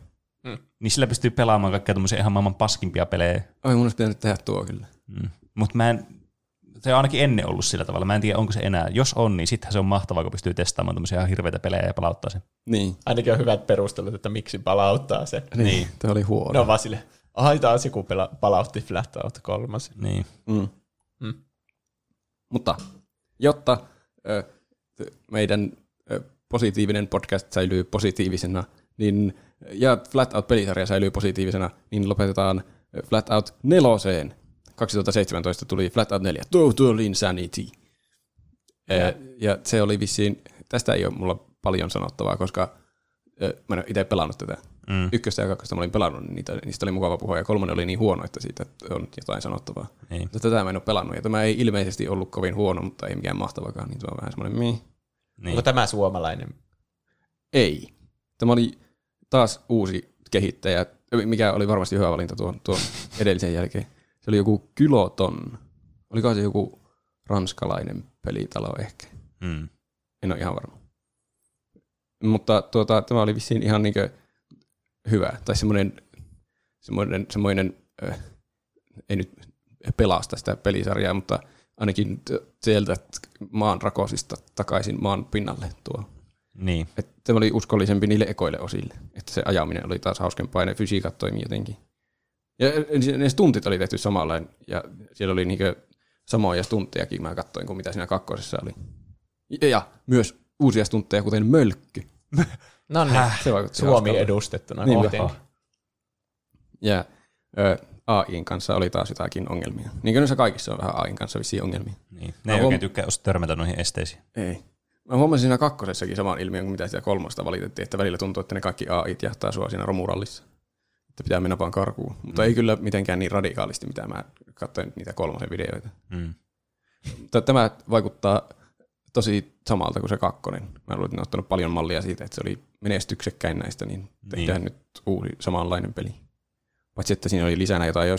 Niin sillä pystyy pelaamaan kaikkia tämmöisiä ihan maailman paskimpia pelejä. Ai, mun olisi pitänyt tehdä tuo kyllä. Mm. Mutta mä en, se on ainakin ennen ollut sillä tavalla. Mä en tiedä, onko se enää. Jos on, niin sittenhän se on mahtavaa, kun pystyy testaamaan tämmöisiä ihan hirveitä pelejä ja palauttaa sen. Niin. Ainakin on hyvät perustelut, että miksi palauttaa se. Niin. Tämä oli huono. Ne on vaan sille, ai taas joku pela- palautti Flat Out kolmas. Niin. Mm. Mm. Mutta jotta ö, meidän ö, positiivinen podcast säilyy positiivisena, niin, ja Flat Out-pelisarja säilyy positiivisena, niin lopetetaan ö, Flat Out neloseen. 2017 tuli Flat Out 4, Total Insanity. Ja, ja se oli vissiin, tästä ei ole mulla paljon sanottavaa, koska mä en ole itse pelannut tätä. Mm. Ykköstä ja kakkosta mä olin pelannut, niin niitä, niistä oli mukava puhua, ja kolmonen oli niin huono, että siitä on jotain sanottavaa. Niin. Mutta tätä mä en ole pelannut, ja tämä ei ilmeisesti ollut kovin huono, mutta ei mikään mahtavakaan, niin se on vähän semmoinen mi. Niin. Onko tämä suomalainen? Ei. Tämä oli taas uusi kehittäjä, mikä oli varmasti hyvä valinta tuon, tuon edellisen jälkeen. Se oli joku Kyloton. Oliko se joku ranskalainen pelitalo ehkä? Mm. En ole ihan varma. Mutta tuota, tämä oli vissiin ihan niinkö hyvä. Tai semmoinen, semmoinen, semmoinen äh, ei nyt pelasta sitä pelisarjaa, mutta ainakin sieltä maan rakosista takaisin maan pinnalle tuo. Niin. Et tämä oli uskollisempi niille ekoille osille. Että se ajaminen oli taas hauskempaa ja ne fysiikat toimii jotenkin. Ja ne stuntit oli tehty samalla ja siellä oli niinkö samoja stunttejakin mä katsoin kuin mitä siinä kakkosessa oli. Ja, ja myös uusia stuntteja, kuten mölkky. No niin, Se vaikutti Suomi hauskalta. edustettuna Niin, kuitenkin. Ja ö, AIin kanssa oli taas jotakin ongelmia. Niin kuin kaikissa on vähän AIin kanssa vissiin ongelmia. niin. Ne ei huom- oikein tykkää törmätä noihin esteisiin. Ei. Mä huomasin siinä kakkosessakin saman ilmiön kuin mitä sitä kolmosta valitettiin, että välillä tuntuu, että ne kaikki AIt jahtaa sua siinä romurallissa. Että pitää mennä vaan karkuun. Mutta Mm. ei kyllä mitenkään niin radikaalisti, mitä mä katsoin niitä kolmosen videoita. Mm. Mutta tämä vaikuttaa tosi samalta kuin se kakkonen. Mä luulen, että ne on ottanut paljon mallia siitä, että se oli menestyksekkäin näistä, niin tehdään Niin. nyt uusi samanlainen peli. Paitsi, että siinä oli lisänä jotain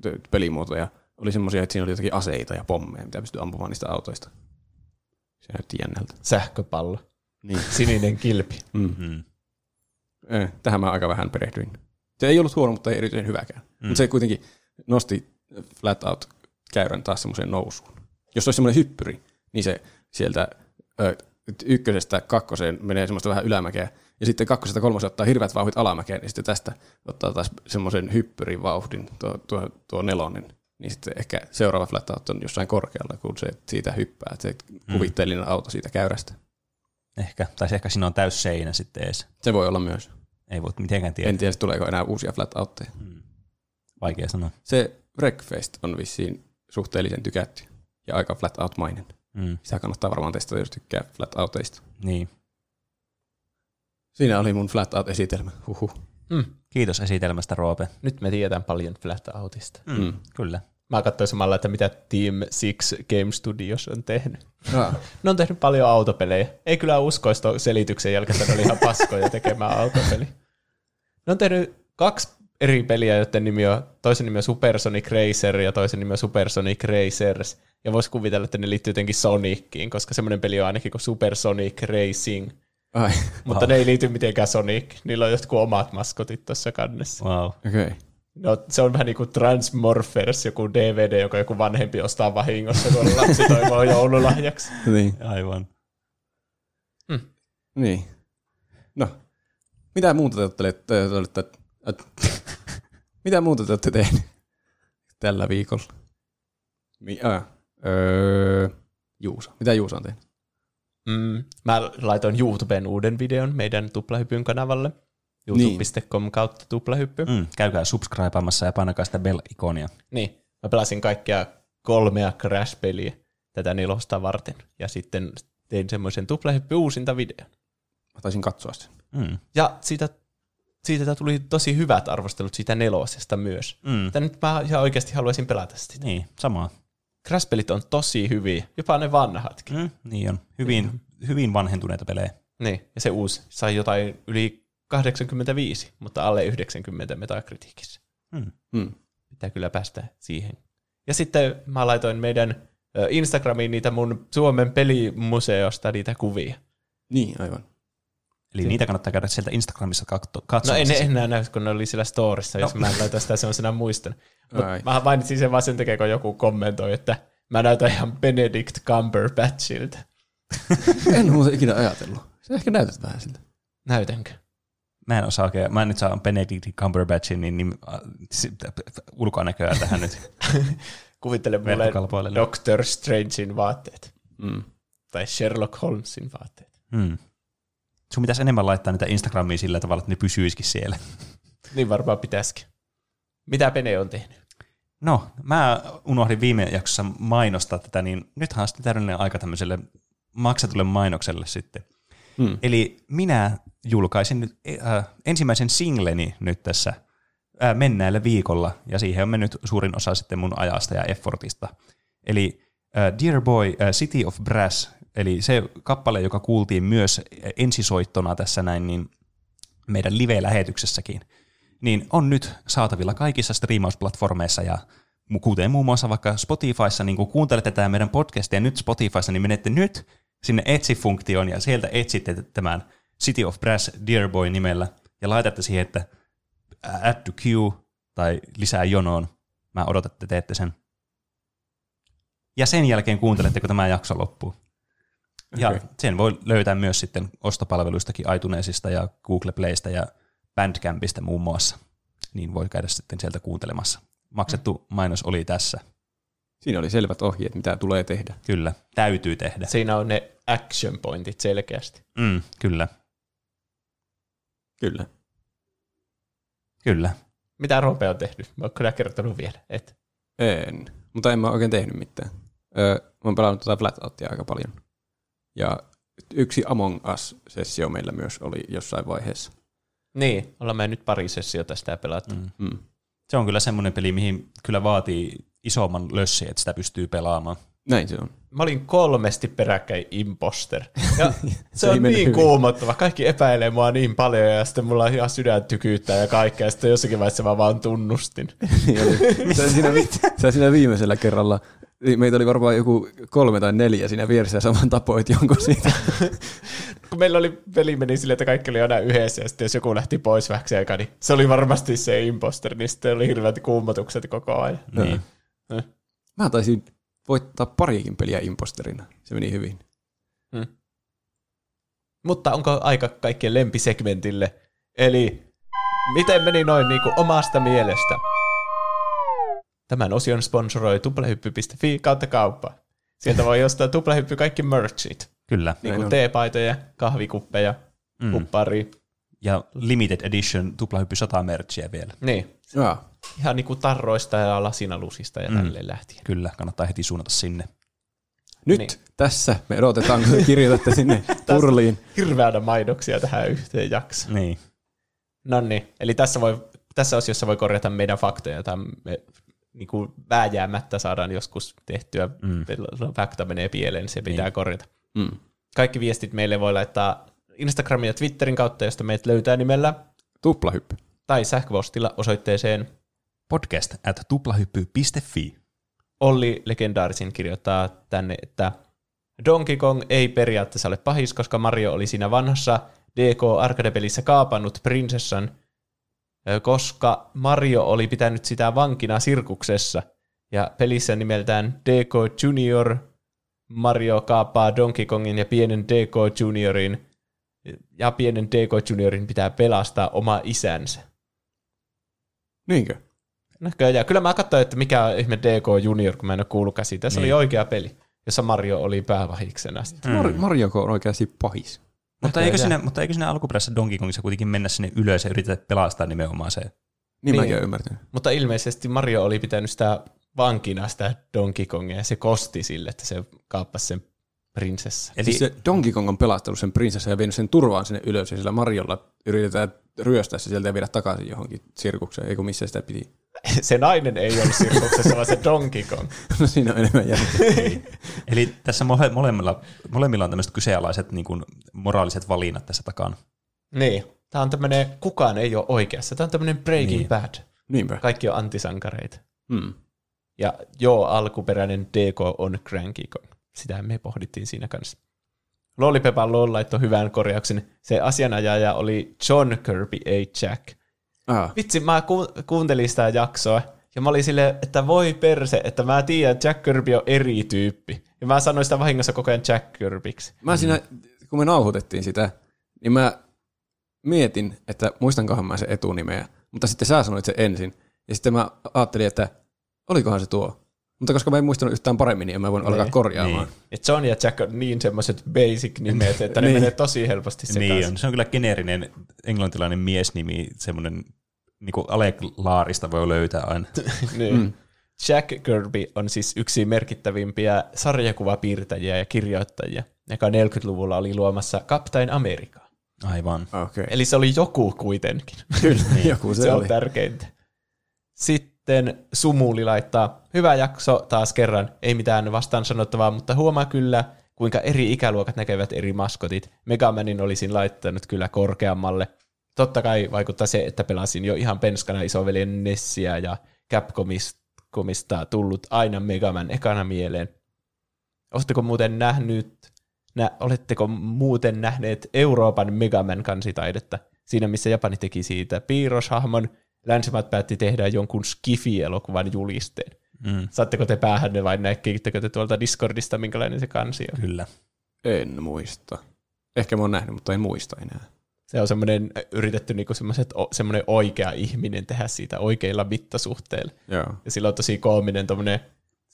t- pelimuotoja. Oli semmoisia, että siinä oli jotakin aseita ja pommeja, mitä pystyy ampumaan niistä autoista. Se näytti jännältä. Sähköpallo. Niin. Sininen kilpi. Mm. Mm. Eh, tähän mä aika vähän perehdyin. Se ei ollut huono, mutta ei erityisen hyväkään. Mm. Mutta se kuitenkin nosti flat out käyrän taas semmoiseen nousuun. Jos olisi semmoinen hyppyri, niin se sieltä ö, ykkösestä kakkoseen menee semmoista vähän ylämäkeä, ja sitten kakkosesta kolmoseen ottaa hirveät vauhdit alamäkeen, niin sitten tästä ottaa taas semmoisen hyppyrin vauhdin tuo, tuo, tuo nelonen. Niin sitten ehkä seuraava flat out on jossain korkealla, kun se siitä hyppää, että se kuvitteellinen auto siitä käyrästä. Ehkä. Tai ehkä siinä on täys seinä sitten ees. Se voi olla myös. Ei voi mitenkään tiedä. En tiedä, tuleeko enää uusia flat outteja. Vaikea sanoa. Se Wreckfest on vissiin suhteellisen tykätty ja aika flat out-mainen. Mm. Sitä kannattaa varmaan testata, jos tykkää flat outeista. Niin. Siinä oli mun flat out-esitelmä. Huhu. Mm. Kiitos esitelmästä, Roope. Nyt me tiedetään paljon Flat Outista. Mm. Kyllä. Mä katsoin samalla, että mitä Team Six Game Studios on tehnyt. Ah, Ne on tehnyt paljon autopelejä. Ei kyllä uskoisi tuon selityksen jälkeen, että ne oli ihan paskoja tekemään autopeli. Ne on tehnyt kaksi eri peliä, joiden nimi on, toisen nimi on Supersonic Racer ja toisen nimi on Supersonic Racers. Ja voisi kuvitella, että ne liittyy jotenkin Soniciin, koska semmoinen peli on ainakin kuin Supersonic Racing. ai, Mutta ne ei liity mitenkään Sonic. Niillä on jotkut omat maskotit tuossa kannessa. Wow. okei. Okay. No, se on vähän niin kuin Transmorphers, joku DVD, joka joku vanhempi ostaa vahingossa, kun lapsi toivoo joululahjaksi. Niin, Aivan. niin. No, mitä muuta te olette, te olette et, mitä muuta te olette tehneet tällä viikolla? Mi, äh, öö, Juusa. Mitä Juusa on tehnyt? Mm, mä laitoin YouTubeen uuden videon meidän Tuplahypyn kanavalle. youtube.com kautta tuplahyppy. Mm. Mm, käykää subscribeamassa ja painakaa sitä bell-ikonia. Niin, mä pelasin kaikkia kolmea Crash-peliä tätä nelosta varten. Ja sitten tein semmoisen tuplahyppy uusinta videon. Mä taisin katsoa sen. Mm. Ja siitä, siitä tuli tosi hyvät arvostelut siitä nelosesta myös. Mm. Että nyt mä ihan oikeasti haluaisin pelata sitä. Niin, samaa. Crash-pelit on tosi hyviä, jopa ne vanhatkin. Mm, niin on. Hyvin, hyvin vanhentuneita pelejä. Niin, ja se uusi sai jotain yli 85, mutta alle 90 metakritiikissä. Mm. Hmm. Pitää kyllä päästä siihen. Ja sitten mä laitoin meidän Instagramiin niitä mun Suomen pelimuseosta niitä kuvia. Niin, aivan. Eli niitä kannattaa käydä sieltä Instagramissa katso- No katsomassa. en ne enää näy, kun ne oli siellä storissa, jos mä laitan sitä semmoisena muistan. Mä mainitsin sen vaan sen takia, kun joku kommentoi, että mä näytän ihan Benedict Cumberbatchilta. En muuten ikinä ajatellut. Sä ehkä näytät vähän siltä. Näytänkö? Mä en osaa oikein, mä en nyt saa Benedict Cumberbatchin niin, niin äh, ulkonäköä tähän nyt. Kuvittele mulle. Doctor Strangein vaatteet. Mm. Tai Sherlock Holmesin vaatteet. Hmm. Sun pitäisi enemmän laittaa niitä Instagramiin sillä tavalla, että ne pysyisikin siellä. Niin varmaan pitäisikin. Mitä Pene on tehnyt? No, mä unohdin viime jaksossa mainostaa tätä, niin nythän on sitten täydellinen aika tämmöiselle maksetulle mainokselle sitten. Mm. Eli minä julkaisin nyt äh, ensimmäisen singleni nyt tässä äh, mennäällä viikolla, ja siihen on mennyt suurin osa sitten mun ajasta ja effortista. Eli äh, Dear Boy, äh, City of Brass, eli se kappale, joka kuultiin myös ensisoittona tässä näin, niin meidän live-lähetyksessäkin, niin on nyt saatavilla kaikissa striimausplatformeissa ja kuten muun muassa vaikka Spotifyssa, niin kun kuuntelette tätä meidän podcastia nyt Spotifyssa, niin menette nyt sinne Etsi-funktioon ja sieltä etsitte tämän City of Brass Dear Boy nimellä ja laitatte siihen, että add to queue tai lisää jonoon. Mä odotan, että teette sen. Ja sen jälkeen kuuntelette, kun tämä jakso loppuu. Ja Okei. sen voi löytää myös sitten ostopalveluistakin iTunesista ja Google Playstä ja Bandcampista muun muassa. Niin voi käydä sitten sieltä kuuntelemassa. Maksettu mainos oli tässä. Siinä oli selvät ohjeet, mitä tulee tehdä. Kyllä, täytyy tehdä. Siinä on ne action pointit selkeästi. Mm, kyllä, Kyllä. kyllä. Mitä Rope on tehnyt? Mä oon kyllä kertonut vielä. Et. En. Mutta en mä oikein tehnyt mitään. Öö, mä oon pelannut tuota Flatoutia aika paljon. Ja yksi Among Us-sessio meillä myös oli jossain vaiheessa. Niin, ollaan me nyt pari sessiota sitä pelattu. Mm. Mm. Se on kyllä semmoinen peli, mihin kyllä vaatii isomman lössi, että sitä pystyy pelaamaan. Näin se on. Mä olin kolmesti peräkkäin imposter. Ja se ei on niin hyvin. kuumottava. Kaikki epäilee mua niin paljon ja sitten mulla on ihan sydän tykyyttää ja kaikkea. Ja sitten jossakin vaiheessa mä vaan tunnustin. Niin. Sä siinä, vi- siinä viimeisellä kerralla, meitä oli varmaan joku kolme tai neljä siinä vieressä ja saman tapoit jonkun siitä. Kun meillä oli peli meni silleen, että kaikki oli aina yhdessä ja sitten jos joku lähti pois vähäksi aikaa, niin se oli varmasti se imposter, niin sitten oli hirveät kuumotukset koko ajan. Niin. Mä taisin voittaa parikin peliä imposterina. Se meni hyvin. Mutta onko aika kaikkien lempisegmentille? Eli miten meni noin niin kuin omasta mielestä? Tämän osion sponsoroi tuplahyppy.fi kautta kauppa. Sieltä voi ostaa tuplahyppy kaikki merchit. Kyllä. Niin kuin teepaitoja, kahvikuppeja, Mm. kuppari. Ja limited edition tuplahyppy 100 merchia vielä. Niin. Jaa. Ihan niin kuin tarroista ja lasinalusista ja Mm. mm. tälleen lähtien. Kyllä, kannattaa heti suunnata sinne. Nyt Niin. tässä me odotetaan, kun kirjoitatte sinne purliin. Hirveänä mainoksia tähän yhteen jaksoon. Niin. No niin, eli tässä, voi, tässä osiossa voi korjata meidän faktoja, joita me niin kuin vääjäämättä saadaan joskus tehtyä. Mm. Fakta menee pieleen, niin se pitää niin. korjata. Mm. Kaikki viestit meille voi laittaa Instagramin ja Twitterin kautta, josta meidät löytää nimellä, Tuplahyppy. tai sähköpostilla osoitteeseen Podcast at tuplahyppy.fi. Olli legendaarisin kirjoittaa tänne, että Donkey Kong ei periaatteessa ole pahis, koska Mario oli siinä vanhassa DK Arcade-pelissä kaapannut prinsessan, koska Mario oli pitänyt sitä vankina sirkuksessa. Ja pelissä nimeltään DK Junior Mario kaapaa Donkey Kongin ja pienen DK Juniorin, ja pienen DK Juniorin pitää pelastaa oma isänsä. Niinkö? Näköjään. Kyllä mä katsoin, että mikä on ihme DK Junior, kun mä en ole kuullut käsin. Tässä Niin. oli oikea peli, jossa Mario oli päävahiksena. Mm. Mar- Mario on oikeasti pahis. Mutta eikö, sinne, mutta eikö sinne alkuperäisessä Donkey Kongissa kuitenkin mennä sinne ylös ja yrittää pelastaa nimenomaan se? Niin, Niin. mäkin olen ymmärtänyt. Mutta ilmeisesti Mario oli pitänyt sitä vankina sitä Donkey Kongia ja se kosti sille, että se kaappasi sen prinsessa. Eli Siis se Donkey Kong on pelastanut sen prinsessan ja vienyt sen turvaan sinne ylös, ja sillä Marjolla yritetään ryöstää se sieltä ja viedä takaisin johonkin sirkukseen, eikö missä sitä piti. Se nainen ei ollut sirkuksessa, vaan se Donkey Kong. No siinä on enemmän järkeä. Eli tässä mole, molemmilla, molemmilla on tämmöiset kyseenalaiset niin kuin, moraaliset valinnat tässä takana. Niin. Tämä on tämmöinen, kukaan ei ole oikeassa. Tämä on tämmöinen Breaking Niin. niin. Bad. Niinpä. Kaikki on antisankareita. Hmm. Ja joo, alkuperäinen DK on Cranky Kong. Sitä me pohdittiin siinä kanssa. Lollipepan Lol laittoi hyvän korjauksen. Se asianajaja oli John Kirby, ei Jack. Ah, Vitsi, mä ku- kuuntelin sitä jaksoa, ja mä olin silleen, että voi perse, että mä tiedän, että Jack Kirby on eri tyyppi. Ja mä sanoin sitä vahingossa koko ajan Jack Kirbyksi. mä siinä, kun me nauhoitettiin sitä, niin mä mietin, että muistankohan mä sen etunimeä, mutta sitten sä sanoit sen ensin. Ja sitten mä ajattelin, että olikohan se tuo. Mutta koska mä en muistanut yhtään paremmin, niin en mä voin alkaa Niin. korjaamaan. Niin. Ja John ja Jack on niin semmoiset basic nimet, että ne Niin. menee tosi helposti sekaisin. Niin on. Se on kyllä geneerinen englantilainen miesnimi, semmoinen niin kuin Alec Laarista voi löytää aina. niin. mm. Jack Kirby on siis yksi merkittävimpiä sarjakuvapiirtäjiä ja kirjoittajia, joka 40-luvulla oli luomassa Captain America. Aivan. Okei. Okay. Eli se oli joku kuitenkin. Kyllä, joku se, se oli. on tärkeintä. Sitten Sumuli laittaa, hyvä jakso taas kerran, ei mitään vastaan sanottavaa, mutta huomaa kyllä, kuinka eri ikäluokat näkevät eri maskotit. Megamanin olisin laittanut kyllä korkeammalle. Totta kai vaikuttaa se, että pelasin jo ihan penskana isoveljen Nessiä ja Capcomista tullut aina Megaman ekana mieleen. Oletteko muuten nähnyt, nä, oletteko muuten nähneet Euroopan Megaman kansitaidetta? Siinä, missä Japani teki siitä piirroshahmon, länsimaat päätti tehdä jonkun Skifi-elokuvan julisteen. Mm, Saatteko te päähänne vai näkittekö te tuolta Discordista, minkälainen se kansi on? kyllä. En muista. Ehkä mä oon nähnyt, mutta en muista enää. Se on semmoinen yritetty niinku semmoinen oikea ihminen tehdä siitä oikeilla mittasuhteilla. Joo. Ja sillä on tosi koominen tommonen,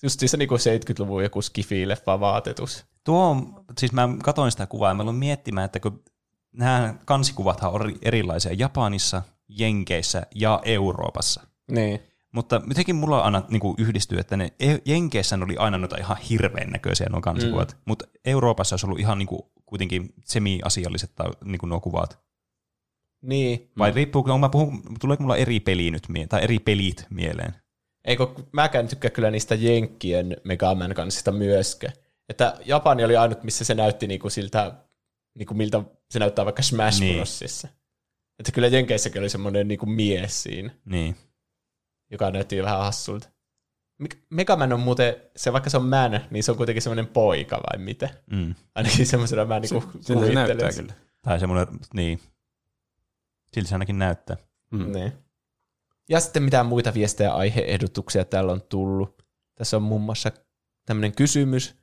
just siis niinku 70-luvun joku skifi-leffa vaatetus. Tuo on, siis mä katoin sitä kuvaa ja mä aloin miettimään, että kun nämä kansikuvathan on eri- erilaisia Japanissa, Jenkeissä ja Euroopassa. Niin. Mutta jotenkin mulla aina niin kuin yhdistyy, että ne E- Jenkeissä ne oli aina noita ihan hirveän näköisiä nuo kansikuvat, mm. mutta Euroopassa olisi ollut ihan niin kuin, kuitenkin semi-asialliset tai, niin kuin nuo kuvat. Niin. Vai mm. riippuuko, on, mä puhun, tuleeko mulla eri peli nyt, mie- tai eri pelit mieleen? Eikö, mäkään tykkää kyllä niistä Jenkkien Megaman kansista myöskään. Että Japani oli ainut, missä se näytti niinku siltä, niinku miltä se näyttää vaikka Smash Niin. niin. Brosissa. Että kyllä Jenkeissäkin oli semmoinen niinku mies siinä, Niin. joka näytti vähän hassulta. Megaman on muuten, se vaikka se on man, niin se on kuitenkin semmoinen poika vai mitä? Mm. Ainakin semmoisena mä niinku se näyttää kyllä. Tai semmoinen, niin. Siltä se ainakin näyttää. Mm. Niin. Ja sitten mitä muita viestejä ja aiheehdotuksia täällä on tullut. Tässä on muun muassa tämmöinen kysymys.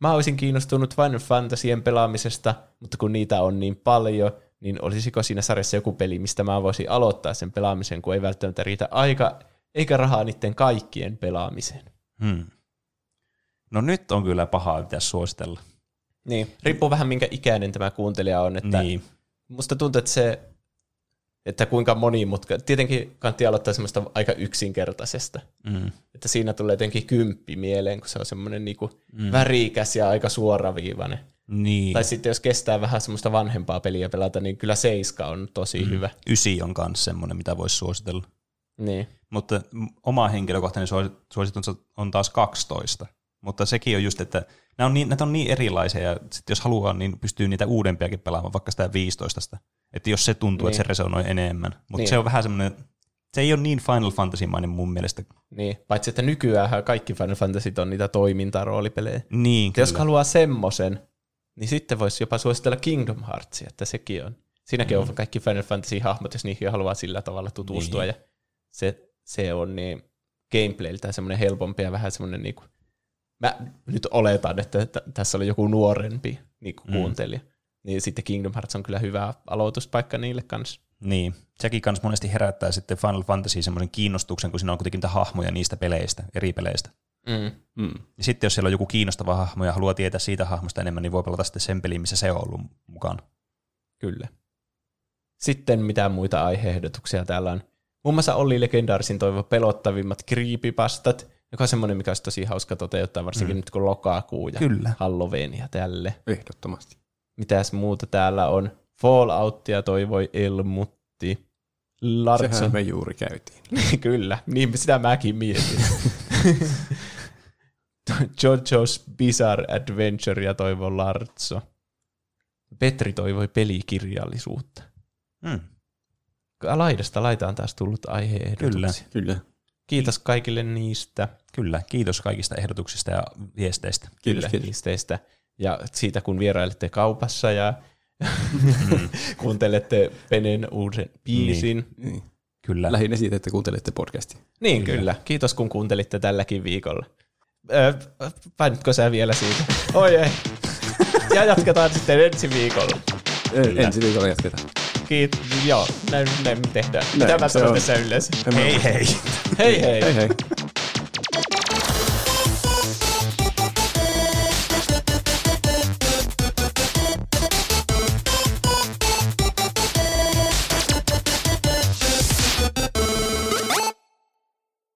Mä olisin kiinnostunut Final Fantasien pelaamisesta, mutta kun niitä on niin paljon, niin olisiko siinä sarjassa joku peli, mistä mä voisin aloittaa sen pelaamisen, kun ei välttämättä riitä aika eikä rahaa niiden kaikkien pelaamiseen. Hmm. No nyt on kyllä pahaa, mitä suositella. Niin, riippuu vähän minkä ikäinen tämä kuuntelija on, että Niin. musta tuntuu, että se, että kuinka monimutka, tietenkin kannattaa aloittaa semmoista aika yksinkertaisesta. Mm. että siinä tulee jotenkin kymppi mieleen, kun se on semmoinen niinku mm. värikäs ja aika suoraviivainen. Niin. Tai sitten jos kestää vähän semmoista vanhempaa peliä pelata, niin kyllä Seiska on tosi mm. hyvä. Ysi on myös semmoinen, mitä voisi suositella. Niin. Mutta oma henkilökohtainen suosi- suositus on taas 12. Mutta sekin on just, että nämä on niin, näitä on niin erilaisia, ja sit jos haluaa, niin pystyy niitä uudempiakin pelaamaan, vaikka sitä 15. Että jos se tuntuu, niin. että se Niin. resonoi enemmän. Mutta Niin. se on vähän semmoinen, se ei ole niin Final Fantasy-mainen mun mielestä. Niin, paitsi että nykyään kaikki Final Fantasyt on niitä toimintaroolipelejä. Niin, jos haluaa semmosen, niin sitten voisi jopa suositella Kingdom Heartsia, että sekin on. Siinäkin mm. on kaikki Final Fantasy-hahmot, jos niihin haluaa sillä tavalla tutustua. Niin. Ja se, se on niin gameplayltä semmoinen helpompi ja vähän semmoinen niinku, mä nyt oletan, että t- tässä oli joku nuorempi niinku Mm. kuuntelija. Niin sitten Kingdom Hearts on kyllä hyvä aloituspaikka niille kanssa. Niin, sekin kans monesti herättää sitten Final Fantasy semmoisen kiinnostuksen, kun siinä on kuitenkin niitä hahmoja niistä peleistä, eri peleistä. Mm. Mm. Ja sitten jos siellä on joku kiinnostava hahmo ja haluaa tietää siitä hahmosta enemmän, niin voi pelata sitten sen pelin, missä se on ollut mukana. Kyllä. Sitten mitä muita aiheehdotuksia täällä on. Muun muassa Olli Legendarsin toivo pelottavimmat creepypastat, joka on semmoinen, mikä olisi tosi hauska toteuttaa, varsinkin mm. nyt kun lokakuu ja Kyllä. Halloween ja tälle. Ehdottomasti. Mitäs muuta täällä on? Falloutia toivoi Elmutti. Lartson. Sehän me juuri käytiin. Kyllä, niin sitä mäkin mietin. JoJo's Bizarre Adventure ja toivoi Lartso. Petri toivoi pelikirjallisuutta. Mm. Laidasta laitaan taas tullut aiheehdotuksia. Kyllä. Kyllä. Kiitos kaikille niistä. Kyllä, kiitos kaikista ehdotuksista ja viesteistä. Kiitos, Kyllä, kiitos. pisteistä. Ja siitä, kun vierailette kaupassa ja kuuntelette Penen uuden biisin. Niin, Niin. Kyllä. Lähinnä siitä, että kuuntelette podcastia. niin kyllä. kyllä. Kiitos, kun kuuntelitte tälläkin viikolla. Öö, painitko sä vielä siitä? Oi ei. Ja jatketaan sitten ensi viikolla. Kyllä. Ensi viikolla jatketaan. Kiitos. Joo, näin, näin tehdään. Näin, Mitä mä sanon on. tässä yleensä? Hei hei! Hei hei! Hei hei.